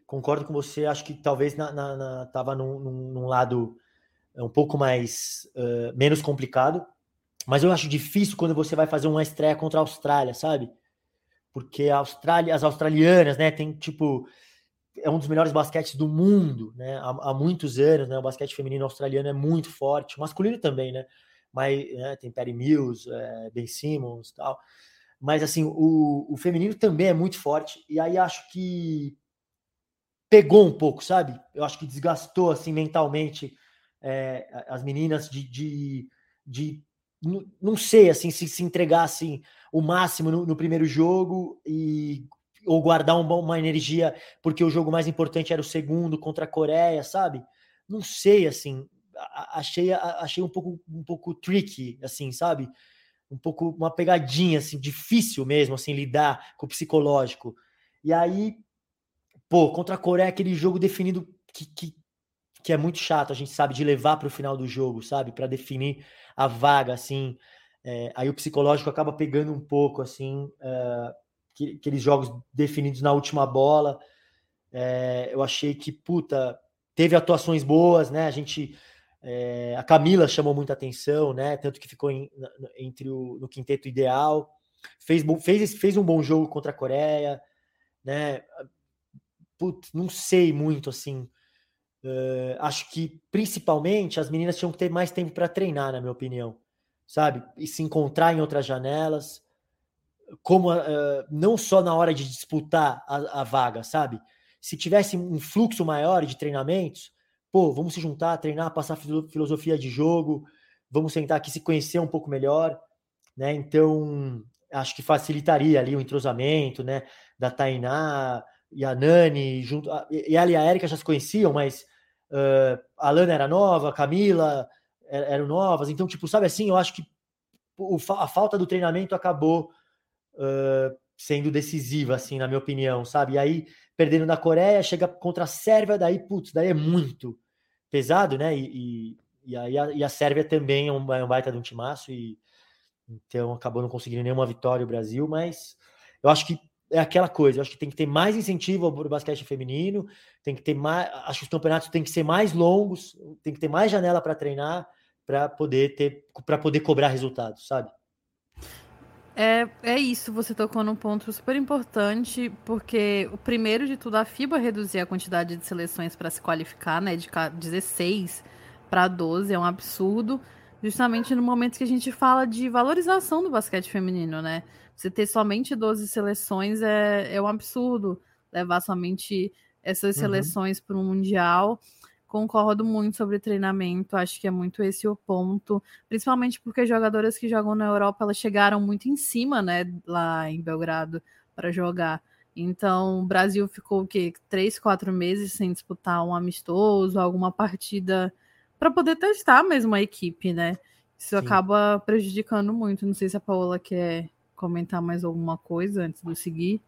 Concordo com você, acho que talvez na, na, na tava num, num, num, lado um pouco mais uh, menos complicado, mas eu acho difícil quando você vai fazer uma estreia contra a Austrália, sabe? porque a Austrália, as australianas, né, tem tipo é um dos melhores basquetes do mundo, né? Há, há, muitos anos, né? O basquete feminino australiano é muito forte, masculino também, né? Mas né, tem Perry Mills, é, Ben Simmons, tal. Mas assim, o, o feminino também é muito forte e aí acho que pegou um pouco, sabe? Eu acho que desgastou assim mentalmente é, as meninas de, de, de não sei assim se se entregassem o máximo no, no primeiro jogo e ou guardar um, uma energia porque o jogo mais importante era o segundo contra a Coreia, sabe? Não sei, assim, achei, achei um pouco um pouco tricky, assim, sabe? Um pouco uma pegadinha, assim, difícil mesmo, assim, lidar com o psicológico. E aí, pô, contra a Coreia, aquele jogo definido que, que, que é muito chato, a gente sabe, de levar para o final do jogo, sabe? Para definir a vaga, assim. É, aí o psicológico acaba pegando um pouco, assim, é, que, aqueles jogos definidos na última bola. É, eu achei que, puta, teve atuações boas, né? A gente. A Camila chamou muita atenção, né? Tanto que ficou em, entre o, no quinteto ideal. Fez, fez, fez um bom jogo contra a Coreia, né? Putz, não sei muito assim. Uh, acho que principalmente as meninas tinham que ter mais tempo para treinar, na minha opinião sabe? E se encontrar em outras janelas, como uh, não só na hora de disputar a, a, vaga, sabe? Se tivesse um fluxo maior de treinamentos, pô, vamos se juntar, treinar, passar filosofia de jogo, vamos sentar aqui se conhecer um pouco melhor, né? Então, acho que facilitaria ali o entrosamento, né? Da Tainá e a Nani, junto, e ela e a Erika já se conheciam, mas uh, a Lana era nova, a Camila, eram novas. Então, tipo, sabe assim, eu acho que o, a falta do treinamento acabou uh, sendo decisiva, assim, na minha opinião, sabe? E aí, perdendo na Coreia, chega contra a Sérvia, daí, putz, daí é muito pesado, né? E, e, e aí a, e a Sérvia também é um, é um baita de um timaço, e então acabou não conseguindo nenhuma vitória o Brasil, mas eu acho que é aquela coisa, eu acho que tem que ter mais incentivo para o basquete feminino, tem que ter mais, acho que os campeonatos têm que ser mais longos, tem que ter mais janela para treinar, para poder ter para poder cobrar resultados, sabe? É, é isso, você tocou num ponto super importante, porque o primeiro de tudo, a FIBA reduzir a quantidade de seleções para se qualificar, né, de 16 para 12, é um absurdo, justamente no momento que a gente fala de valorização do basquete feminino, né? Você ter somente 12 seleções é, é um absurdo, levar somente essas uhum. seleções para um Mundial. Concordo muito sobre treinamento, acho que é muito esse o ponto, principalmente porque jogadoras que jogam na Europa, elas chegaram muito em cima, né, lá em Belgrado para jogar. Então, o Brasil ficou o quê? Três, quatro meses sem disputar um amistoso, alguma partida para poder testar mesmo a equipe, né? Isso Sim. acaba prejudicando muito. Não sei se a Paola quer comentar mais alguma coisa antes de eu seguir.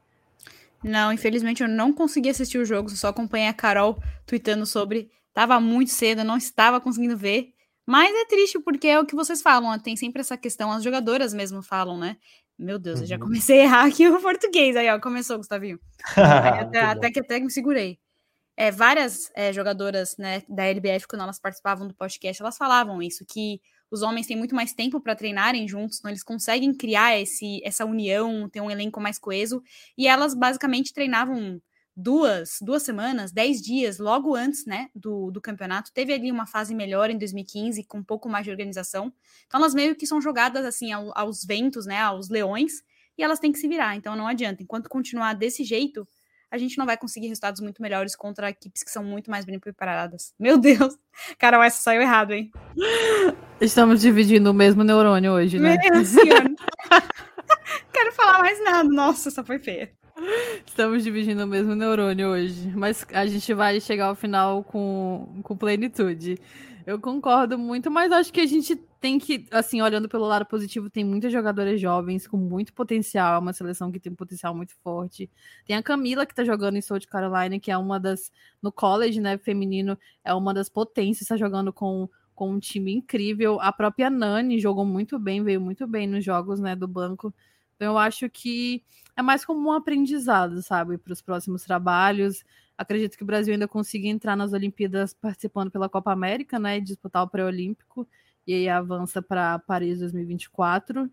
Não, infelizmente eu não consegui assistir o jogo, só acompanhei a Carol tweetando sobre. Tava muito cedo, não estava conseguindo ver. Mas é triste, porque é o que vocês falam, tem sempre essa questão, as jogadoras mesmo falam, né? Meu Deus, eu já uhum. comecei a errar aqui o português. Aí, ó, começou, Gustavinho. até, até, que até me segurei. É, várias é, jogadoras né, da LBF, quando elas participavam do podcast, elas falavam isso, que os homens têm muito mais tempo para treinarem juntos, então eles conseguem criar esse, essa união, ter um elenco mais coeso, e elas basicamente treinavam duas, duas semanas, dez dias, logo antes, né, do, do campeonato. Teve ali uma fase melhor em 2015, com um pouco mais de organização. Então elas meio que são jogadas, assim, ao, aos ventos, né, aos leões, e elas têm que se virar. Então não adianta. Enquanto continuar desse jeito, a gente não vai conseguir resultados muito melhores contra equipes que são muito mais bem preparadas. Meu Deus! Carol, essa saiu errado, hein? Estamos dividindo o mesmo neurônio hoje, né? Meu senhor. Quero falar mais nada. Nossa, essa foi feia. Estamos dividindo o mesmo neurônio hoje, mas a gente vai chegar ao final com, com plenitude. Eu concordo muito, mas acho que a gente tem que, assim, olhando pelo lado positivo, tem muitas jogadoras jovens com muito potencial, é uma seleção que tem um potencial muito forte. Tem a Camila que tá jogando em South Carolina, que é uma das no college, né, feminino, é uma das potências, tá jogando com com um time incrível. A própria Nani jogou muito bem, veio muito bem nos jogos, né, do banco. Então, eu acho que é mais como um aprendizado, sabe, para os próximos trabalhos. Acredito que o Brasil ainda consiga entrar nas Olimpíadas participando pela Copa América, né, e disputar o pré-olímpico, e aí avança para Paris 2024.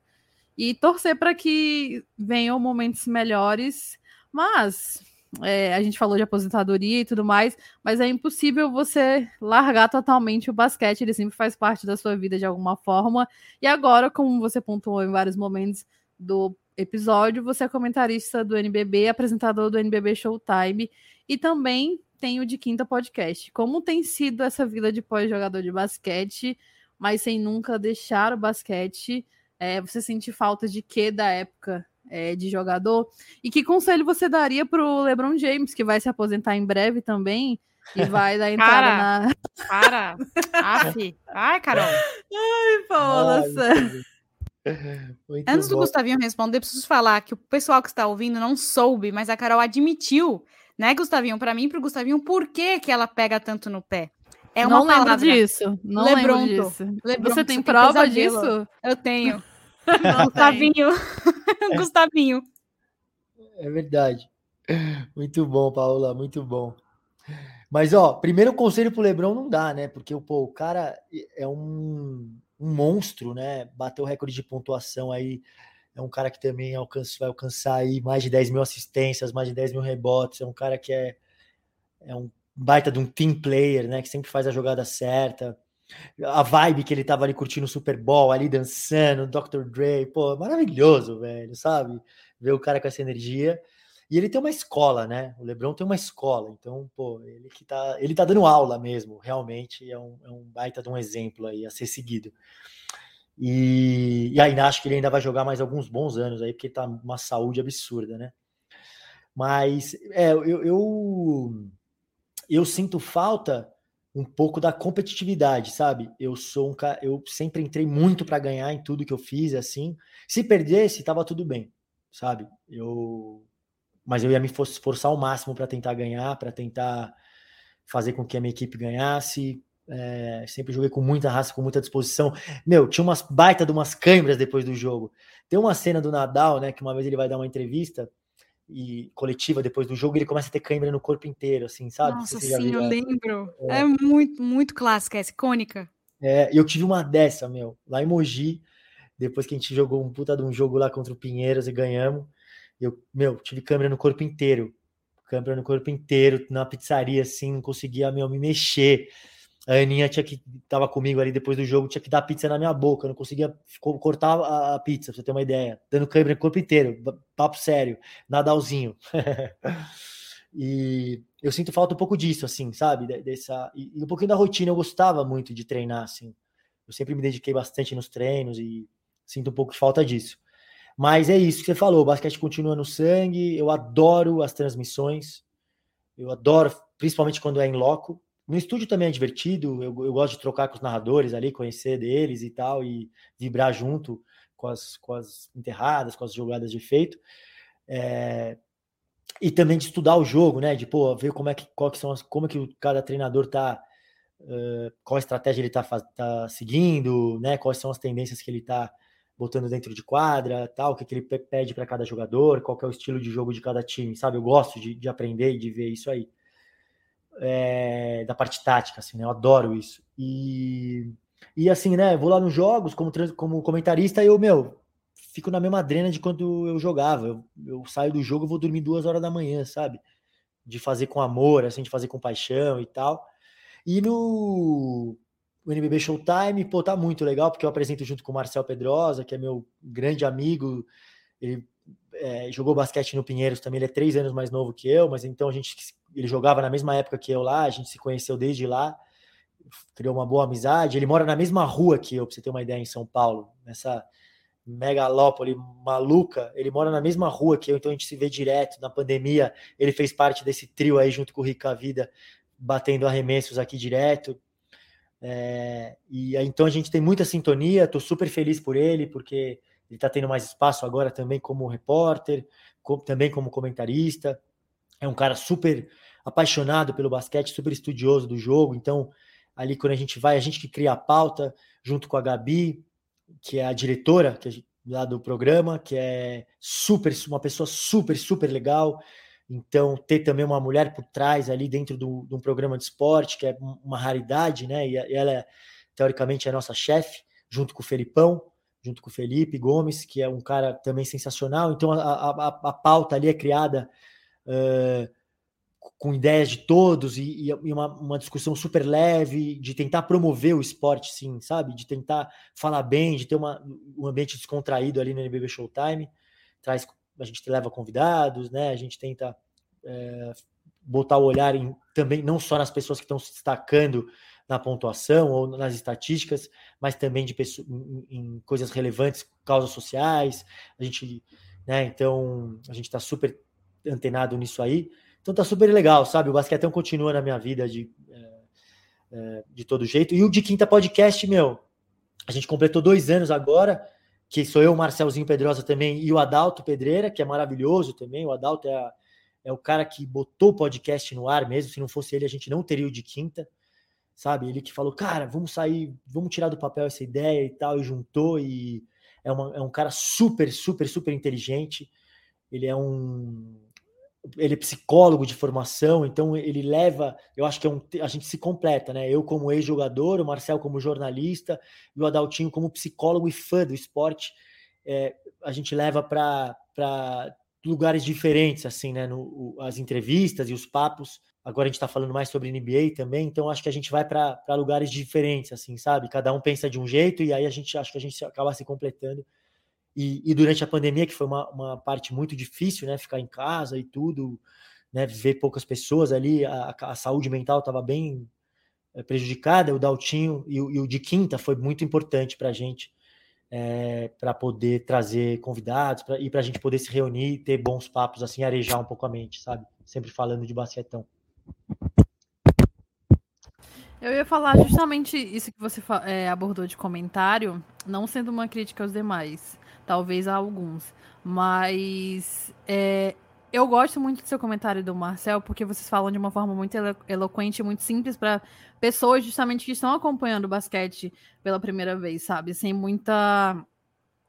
E torcer para que venham momentos melhores, mas é, a gente falou de aposentadoria e tudo mais, mas é impossível você largar totalmente o basquete, ele sempre faz parte da sua vida de alguma forma. E agora, como você pontuou em vários momentos, do episódio, você é comentarista do NBB, apresentador do NBB Showtime e também tem o de Quinta Podcast. Como tem sido essa vida de pós-jogador de basquete, mas sem nunca deixar o basquete? É, você sente falta de quê da época é, de jogador? E que conselho você daria para o LeBron James, que vai se aposentar em breve também? E vai dar entrada Cara, na. Para! Aff. Ai, Carol! Ai, Paula, Antes do Gustavinho responder, preciso falar que o pessoal que está ouvindo não soube, mas a Carol admitiu, né, Gustavinho, para mim e para o Gustavinho, por que, que ela pega tanto no pé. É uma não palavra. lembro disso. Não Lebronto. lembro disso. Lebronto. Você tem prova disso? Eu tenho. Gustavinho. Gustavinho. É verdade. Muito bom, Paula, muito bom. Mas, ó, primeiro conselho pro Lebron não dá, né? Porque pô, o cara é um um monstro, né? Bateu o recorde de pontuação aí. É um cara que também alcança, vai alcançar aí mais de 10 mil assistências, mais de 10 mil rebotes. É um cara que é, é um baita de um team player, né? Que sempre faz a jogada certa. A vibe que ele tava ali curtindo o Super Bowl, ali dançando, Dr. Dre, pô, maravilhoso, velho, sabe? Ver o cara com essa energia. E ele tem uma escola, né? O Lebron tem uma escola, então, pô, ele que tá, ele tá dando aula mesmo, realmente é um, é um baita de um exemplo aí a ser seguido. E, e ainda acho que ele ainda vai jogar mais alguns bons anos aí, porque tá uma saúde absurda, né? Mas é, eu, eu, eu sinto falta um pouco da competitividade, sabe? Eu sou um cara, eu sempre entrei muito para ganhar em tudo que eu fiz, assim. Se perdesse, tava tudo bem, sabe? Eu mas eu ia me esforçar ao máximo para tentar ganhar, para tentar fazer com que a minha equipe ganhasse. É, sempre joguei com muita raça, com muita disposição. Meu, tinha umas baita de umas câimbras depois do jogo. Tem uma cena do Nadal, né, que uma vez ele vai dar uma entrevista e coletiva depois do jogo, ele começa a ter câimbra no corpo inteiro, assim, sabe? Nossa, sim, eu lembro. É. é muito, muito clássica, é icônica. É, eu tive uma dessa, meu, lá em Mogi, depois que a gente jogou um puta de um jogo lá contra o Pinheiros e ganhamos. Eu, meu, tive câmera no corpo inteiro. Câmera no corpo inteiro, na pizzaria, assim, não conseguia, meu, me mexer. A Aninha tinha que tava comigo ali depois do jogo, tinha que dar pizza na minha boca, não conseguia cortar a, pizza, pra você ter uma ideia. Dando câmera no corpo inteiro, papo sério, Nadalzinho. e eu sinto falta um pouco disso, assim, sabe? Dessa, e um pouquinho da rotina, eu gostava muito de treinar, assim. Eu sempre me dediquei bastante nos treinos e sinto um pouco de falta disso. Mas é isso que você falou, o basquete continua no sangue, eu adoro as transmissões, eu adoro, principalmente quando é em loco, no estúdio também é divertido, eu, eu gosto de trocar com os narradores ali, conhecer deles e tal, e vibrar junto com as, com as enterradas, com as jogadas de efeito. É, e também de estudar o jogo, né? De pô, ver como é que, qual que são as, como é que cada treinador tá, uh, qual estratégia ele tá, tá seguindo, né? Quais são as tendências que ele tá botando dentro de quadra, tal, o que, que ele pede para cada jogador, qual é o estilo de jogo de cada time, sabe? Eu gosto de, de aprender e de ver isso aí é, da parte tática, assim, né? Eu adoro isso. E, e assim, né? Vou lá nos jogos como, como comentarista eu, meu, fico na mesma drena de quando eu jogava. Eu, eu saio do jogo vou dormir duas horas da manhã, sabe? De fazer com amor, assim, de fazer com paixão e tal. E no o NBB Showtime, pô, tá muito legal, porque eu apresento junto com o Marcel Pedrosa, que é meu grande amigo. Ele é, jogou basquete no Pinheiros também, ele é três anos mais novo que eu, mas então a gente ele jogava na mesma época que eu lá, a gente se conheceu desde lá, criou uma boa amizade. Ele mora na mesma rua que eu, pra você ter uma ideia, em São Paulo, nessa megalópole maluca. Ele mora na mesma rua que eu, então a gente se vê direto. Na pandemia, ele fez parte desse trio aí junto com o Rica Vida, batendo arremessos aqui direto. É, e então a gente tem muita sintonia, tô super feliz por ele, porque ele está tendo mais espaço agora também como repórter, também como comentarista. É um cara super apaixonado pelo basquete, super estudioso do jogo. Então, ali quando a gente vai, a gente que cria a pauta, junto com a Gabi, que é a diretora que lá do programa, que é super, uma pessoa super, super legal. Então, ter também uma mulher por trás ali dentro do, de um programa de esporte, que é uma raridade, né? E ela, é, teoricamente, é a nossa chefe, junto com o Felipão, junto com o Felipe Gomes, que é um cara também sensacional. Então, a, a, a pauta ali é criada uh, com ideias de todos e, e uma, uma, discussão super leve, de tentar promover o esporte, sim, sabe? De tentar falar bem, de ter uma, um ambiente descontraído ali no NBB Showtime. Traz, a gente leva convidados, né? A gente tenta é, botar o olhar em, também, não só nas pessoas que estão se destacando na pontuação ou nas estatísticas, mas também de em, em coisas relevantes, causas sociais. A gente, né? Então, a gente está super antenado nisso aí. Então tá super legal, sabe? O basquetão continua na minha vida de, é, é, de todo jeito. E o de Quinta Podcast, meu, a gente completou dois anos agora, que sou eu, Marcelzinho Pedrosa também, e o Adalto Pedreira, que é maravilhoso também. O Adalto é, a, é o cara que botou o podcast no ar mesmo. Se não fosse ele, a gente não teria o de Quinta, sabe? Ele que falou, cara, vamos sair, vamos tirar do papel essa ideia e tal, e juntou. E é, uma, é um cara super, super, super inteligente. Ele é um ele é psicólogo de formação, então ele leva, eu acho que é um, a gente se completa, né? Eu como ex-jogador, o Marcel como jornalista e o Adaltinho como psicólogo e fã do esporte, é, a gente leva para lugares diferentes, assim, né? No, as entrevistas e os papos. Agora a gente está falando mais sobre NBA também, então acho que a gente vai para lugares diferentes, assim, sabe? Cada um pensa de um jeito e aí a gente acho que a gente acaba se completando e, e, durante a pandemia, que foi uma, uma parte muito difícil, né? Ficar em casa e tudo, né? Ver poucas pessoas ali, a, a saúde mental estava bem eh, prejudicada. O Daltinho e, e, o de quinta foi muito importante para a gente, é, para poder trazer convidados pra, e para a gente poder se reunir, ter bons papos, assim, arejar um pouco a mente, sabe? Sempre falando de basquetão. Eu ia falar justamente isso que você é, abordou de comentário, não sendo uma crítica aos demais talvez a alguns. Mas é, eu gosto muito do seu comentário do Marcel, porque vocês falam de uma forma muito elo eloquente, muito simples para pessoas justamente que estão acompanhando o basquete pela primeira vez, sabe? Sem muita.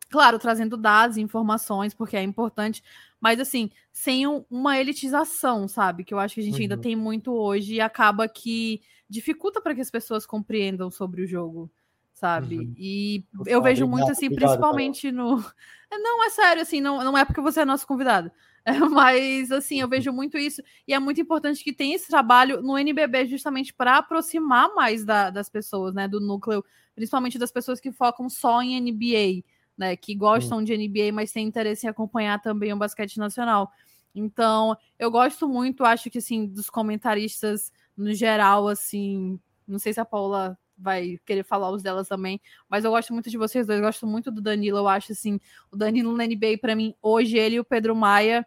Claro, trazendo dados e informações, porque é importante, mas assim, sem uma elitização, sabe? Que eu acho que a gente uhum. ainda tem muito hoje e acaba que dificulta para que as pessoas compreendam sobre o jogo sabe? Uhum. E Total, eu vejo obrigado, muito assim, obrigado, principalmente no. Não, é sério, assim, não, não é porque você é nosso convidado. Mas, assim, eu vejo muito isso. E é muito importante que tenha esse trabalho no NBB justamente para aproximar mais da- das pessoas, né? Do núcleo, principalmente das pessoas que focam só em NBA, né? Que gostam de NBA, mas têm interesse em acompanhar também o basquete nacional. Então, eu gosto muito, acho que, assim, dos comentaristas no geral, assim. Não sei se a Paula vai querer falar os delas também, mas eu gosto muito de vocês dois, gosto muito do Danilo, eu acho assim, o Danilo na NBA, para mim, hoje ele e o Pedro Maia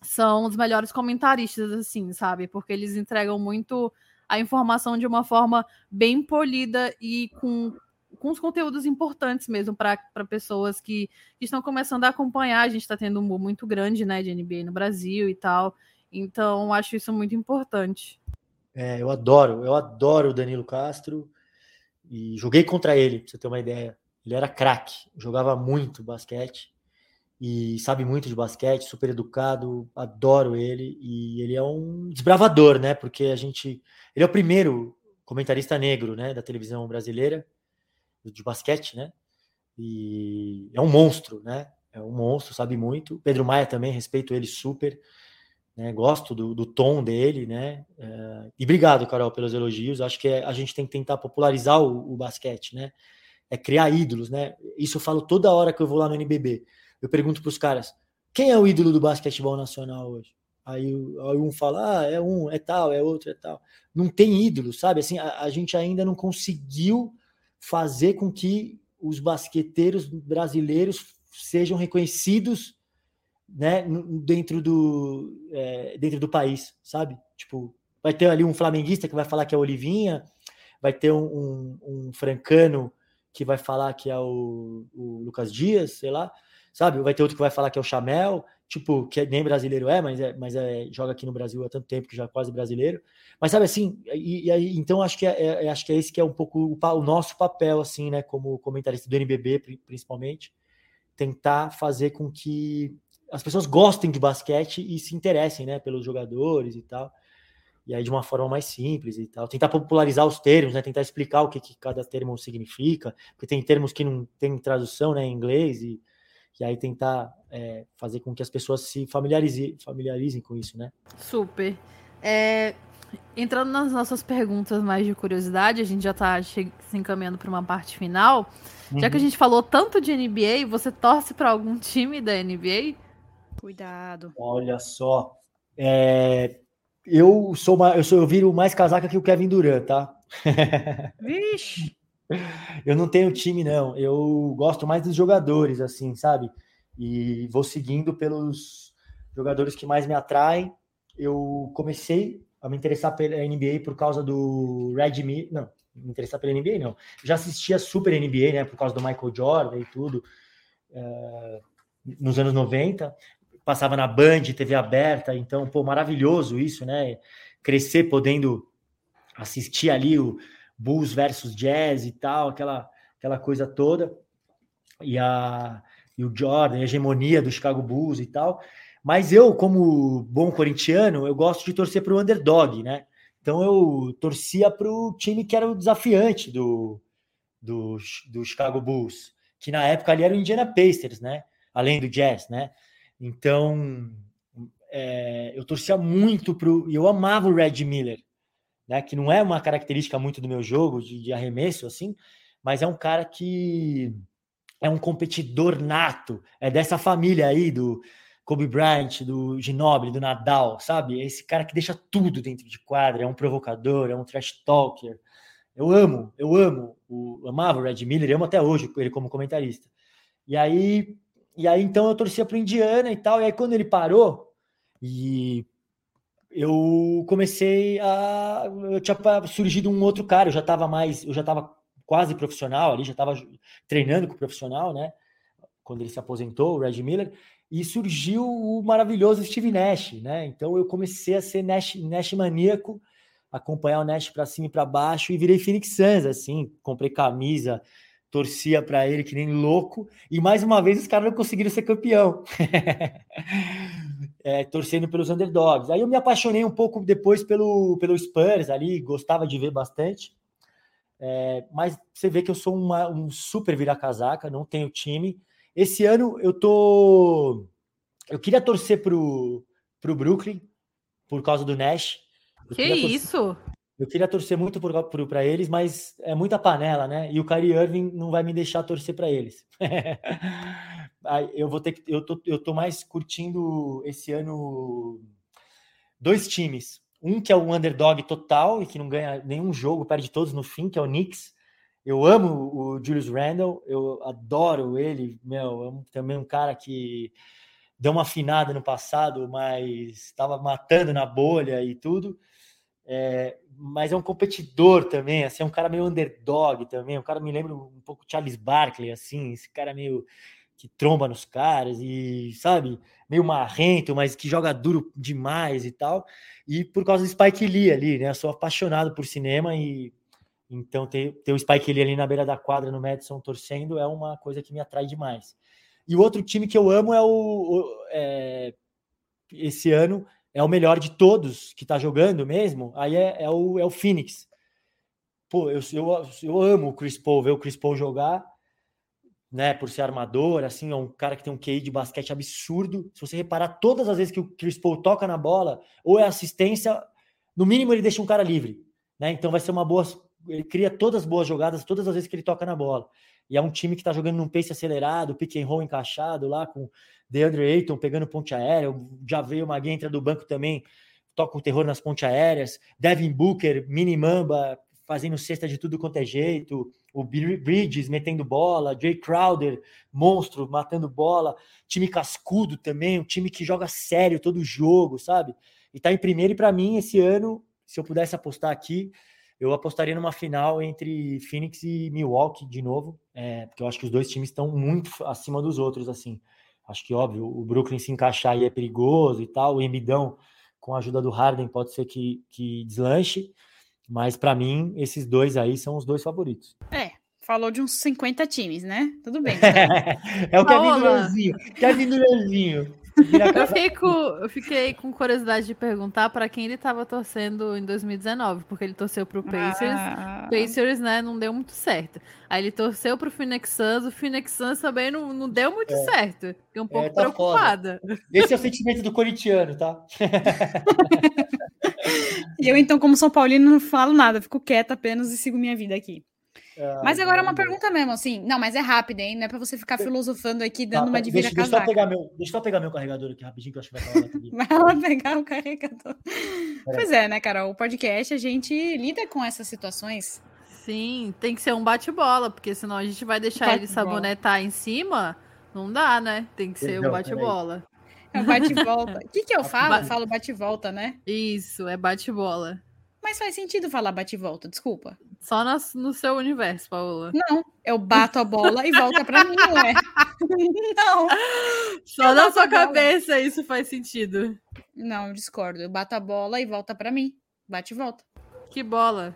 são os melhores comentaristas, assim, sabe? Porque eles entregam muito a informação de uma forma bem polida e com, os conteúdos importantes mesmo para pessoas que, que estão começando a acompanhar. A gente está tendo um boom muito grande, né, de NBA no Brasil e tal. Então, acho isso muito importante. É, eu adoro, eu adoro o Danilo Castro e joguei contra ele, pra você ter uma ideia. Ele era craque, jogava muito basquete e sabe muito de basquete, super educado, adoro ele e ele é um desbravador, né? Porque a gente, ele é o primeiro comentarista negro, né, da televisão brasileira de basquete, né? E é um monstro, né? É um monstro, sabe muito. Pedro Maia também, respeito ele super. Né, gosto do, do, tom dele, né? É, e obrigado, Carol, pelos elogios. Acho que é, a gente tem que tentar popularizar o, o, basquete, né? É criar ídolos, né? Isso eu falo toda hora que eu vou lá no NBB. Eu pergunto para os caras: quem é o ídolo do basquetebol nacional hoje? Aí, aí, um fala: ah, é um, é tal, é outro, é tal. Não tem ídolo, sabe? Assim, a, a gente ainda não conseguiu fazer com que os basqueteiros brasileiros sejam reconhecidos né, dentro do é, dentro do país, sabe? Tipo, vai ter ali um flamenguista que vai falar que é Olivinha, vai ter um, um, um francano que vai falar que é o, o, Lucas Dias, sei lá, sabe? Vai ter outro que vai falar que é o Chamel, tipo, que nem brasileiro é, mas, é, mas é, joga aqui no Brasil há tanto tempo que já é quase brasileiro. Mas sabe assim, e, e então acho que é, é, acho que é esse que é um pouco o, o nosso papel, assim, né, como comentarista do NBB, principalmente, tentar fazer com que as pessoas gostem de basquete e se interessem, né, pelos jogadores e tal. E aí de uma forma mais simples e tal. Tentar popularizar os termos, né, tentar explicar o que, que cada termo significa, porque tem termos que não tem tradução, né, em inglês e, e aí tentar é, fazer com que as pessoas se familiarizem, familiarizem com isso, né? Super. É, entrando nas nossas perguntas mais de curiosidade, a gente já está se encaminhando para uma parte final. Uhum. Já que a gente falou tanto de NBA, você torce para algum time da NBA? Cuidado. Olha só. É, eu sou uma, eu sou eu viro mais casaca que o Kevin Durant, tá? Vixe. eu não tenho time não. Eu gosto mais dos jogadores assim, sabe? E vou seguindo pelos jogadores que mais me atraem. Eu comecei a me interessar pela NBA por causa do Red Me, não, me interessar pela NBA não. Já assistia Super NBA, né, por causa do Michael Jordan e tudo. Uh, nos anos 90, passava na Band, TV aberta, então, pô, maravilhoso isso, né? Crescer podendo assistir ali o Bulls versus Jazz e tal, aquela, aquela coisa toda. E, a, e o Jordan, a hegemonia do Chicago Bulls e tal. Mas eu, como bom corintiano, eu gosto de torcer para o underdog, né? Então eu torcia para o time que era o desafiante do, do, do Chicago Bulls, que na época ali era o Indiana Pacers, né? Além do Jazz, né? Então, é, eu torcia muito pro. E eu amava o Red Miller, né? Que não é uma característica muito do meu jogo de, de arremesso, assim, mas é um cara que é um competidor nato, é dessa família aí do Kobe Bryant, do Ginobili, do Nadal, sabe? É esse cara que deixa tudo dentro de quadra, é um provocador, é um trash talker. Eu amo, eu amo, o, amava o Red Miller, eu amo até hoje ele como comentarista. E aí e aí, então, eu torcia para Indiana e tal. E aí, quando ele parou, e eu comecei a. Eu tinha surgido um outro cara, eu já estava mais. Eu já estava quase profissional ali, já estava treinando com o profissional, né? Quando ele se aposentou, o Red Miller. E surgiu o maravilhoso Steve Nash, né? Então, eu comecei a ser Nash, Nash maníaco acompanhar o Nash para cima e para baixo e virei Phoenix Suns, assim, comprei camisa, torcia para ele que nem louco, e mais uma vez os caras não conseguiram ser campeão, é, torcendo pelos underdogs. Aí eu me apaixonei um pouco depois pelo, pelo Spurs ali, gostava de ver bastante, É, mas você vê que eu sou uma- um super vira-casaca, não tenho time. Esse ano eu tô. Eu queria torcer pro, pro Brooklyn por causa do Nash. Eu Que torcer- isso? Eu queria torcer muito para eles, mas é muita panela, né? E o Kyrie Irving não vai me deixar torcer para eles. Eu vou ter que. Eu tô, eu tô mais curtindo esse ano dois times. Um que é um underdog total e que não ganha nenhum jogo, perde todos no fim, que é o Knicks. Eu amo o Julius Randle, eu adoro ele, meu, também um cara que deu uma afinada no passado, mas estava matando na bolha e tudo. É, mas é um competidor também, assim, é um cara meio underdog também, um cara me lembra um pouco Charles Barkley, assim, esse cara meio que tromba nos caras e, sabe, meio marrento, mas que joga duro demais e tal. E por causa do Spike Lee ali, né? Eu sou apaixonado por cinema e então ter, ter o Spike Lee ali na beira da quadra no Madison torcendo é uma coisa que me atrai demais. E o outro time que eu amo é o, o- é, esse ano é o melhor de todos que tá jogando mesmo. Aí é, é o, é o Phoenix. Pô, eu, eu, eu amo o Chris Paul, ver o Chris Paul jogar, né? Por ser armador, assim, é um cara que tem um QI de basquete absurdo. Se você reparar, todas as vezes que o Chris Paul toca na bola, ou é assistência, no mínimo ele deixa um cara livre, né? Então vai ser uma boa. Ele cria todas as boas jogadas todas as vezes que ele toca na bola. E é um time que tá jogando num pace acelerado, pick and roll encaixado lá, com DeAndre Ayton pegando ponte aérea, já veio uma entra do banco também, toca o terror nas pontes aéreas, Devin Booker, mini mamba, fazendo cesta de tudo quanto é jeito, o Bri- Bridges metendo bola, Jay Crowder, monstro, matando bola, time cascudo também, um time que joga sério todo jogo, sabe? E tá em primeiro, e para mim, esse ano, se eu pudesse apostar aqui, eu apostaria numa final entre Phoenix e Milwaukee de novo, é, porque eu acho que os dois times estão muito acima dos outros, assim. Acho que, óbvio, o Brooklyn se encaixar aí é perigoso e tal, o Embidão, com a ajuda do Harden, pode ser que, que deslanche, mas para mim, esses dois aí são os dois favoritos. É, falou de uns 50 times, né? Tudo bem. é o Kevin. Duranzinho. Kevin Duranzinho. Eu fiquei, com, eu fiquei com curiosidade de perguntar para quem ele estava torcendo em 2019, porque ele torceu pro Pacers. Ah, Pacers, né, não deu muito certo. Aí ele torceu pro Phoenix Suns, o Phoenix Suns também não, não deu muito certo. Fiquei um pouco tá foda. preocupada. Esse é o sentimento do corintiano, tá? E eu, então, como São Paulino, não falo nada, fico quieta apenas e sigo minha vida aqui. Mas agora é uma pergunta mesmo, assim. Não, mas é rápida, hein? Não é pra você ficar filosofando aqui, dando Tá, uma de deixa, deixa, eu pegar meu, deixa eu pegar meu carregador aqui rapidinho, que eu acho que vai falar. Vai lá pegar o carregador. Pois é, né, Carol? O podcast, a gente lida com essas situações. Sim, tem que ser um bate-bola, porque senão a gente vai deixar ele sabonetar em cima. Não dá, né? Tem que ser um bate-bola. É o bate-volta. O que, que eu falo? Eu falo bate-volta, né? Isso, é bate-bola. Mas faz sentido falar bate-volta, desculpa. Só nas- no seu universo, Paola. Não, eu bato a bola e volta pra mim, não é? Não, Só na bato sua bola. cabeça isso faz sentido. não, eu discordo. Eu bato a bola e volta pra mim. Bate e volta. Que bola?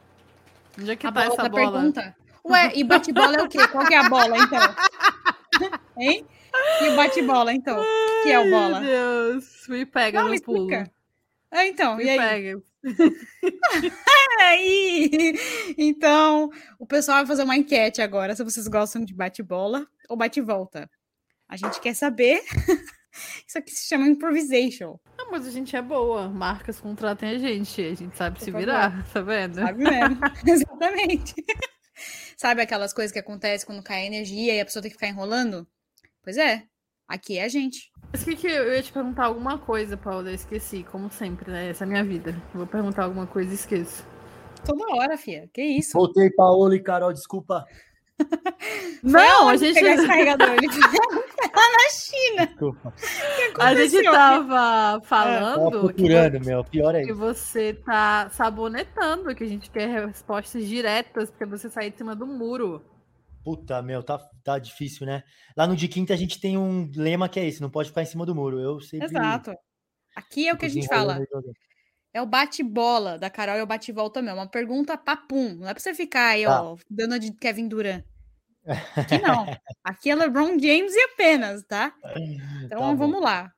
Onde é que a tá bola essa bola? pergunta. Ué, e bate-bola é o quê? Qual que é a bola, então? Hein? E o bate-bola, então? O que é o bola? Meu Deus, me pega Não, no me pulo. Ah, então, Me e aí? pega. aí? Então, o pessoal vai fazer uma enquete agora se vocês gostam de bate-bola ou bate-volta. A gente quer saber. Isso aqui se chama improvisation, Não, mas a gente é boa. Marcas contratem a gente. A gente sabe Por se favor. virar, tá vendo? sabe mesmo? Exatamente. sabe aquelas coisas que acontecem quando cai energia e a pessoa tem que ficar enrolando? Pois é, aqui é a gente. Mas que, que eu ia te perguntar alguma coisa, Paula? Eu esqueci, como sempre, né? Essa é a minha vida. Eu vou perguntar alguma coisa e esqueço. Toda hora, fia. Que isso? Voltei, Paola e Carol, desculpa. Não, a gente, pegar esse carregador? Ele lá na China. Desculpa. a gente tava Tava falando que, procurando, meu. Pior é que isso. você tá sabonetando, que a gente quer respostas diretas, porque você sair de cima do muro. Puta, meu, tá, tá difícil, né? Lá no de quinta a gente tem um lema que é esse, não pode ficar em cima do muro. Eu sempre. Exato. Aqui é o que a fico gente fala. É o bate-bola da Carol e o bate-volta mesmo. Uma pergunta papum. Não é pra você ficar aí, Tá. ó, dando de Kevin Durant. Aqui não. Aqui é LeBron James e apenas, tá? Então Tá vamos lá.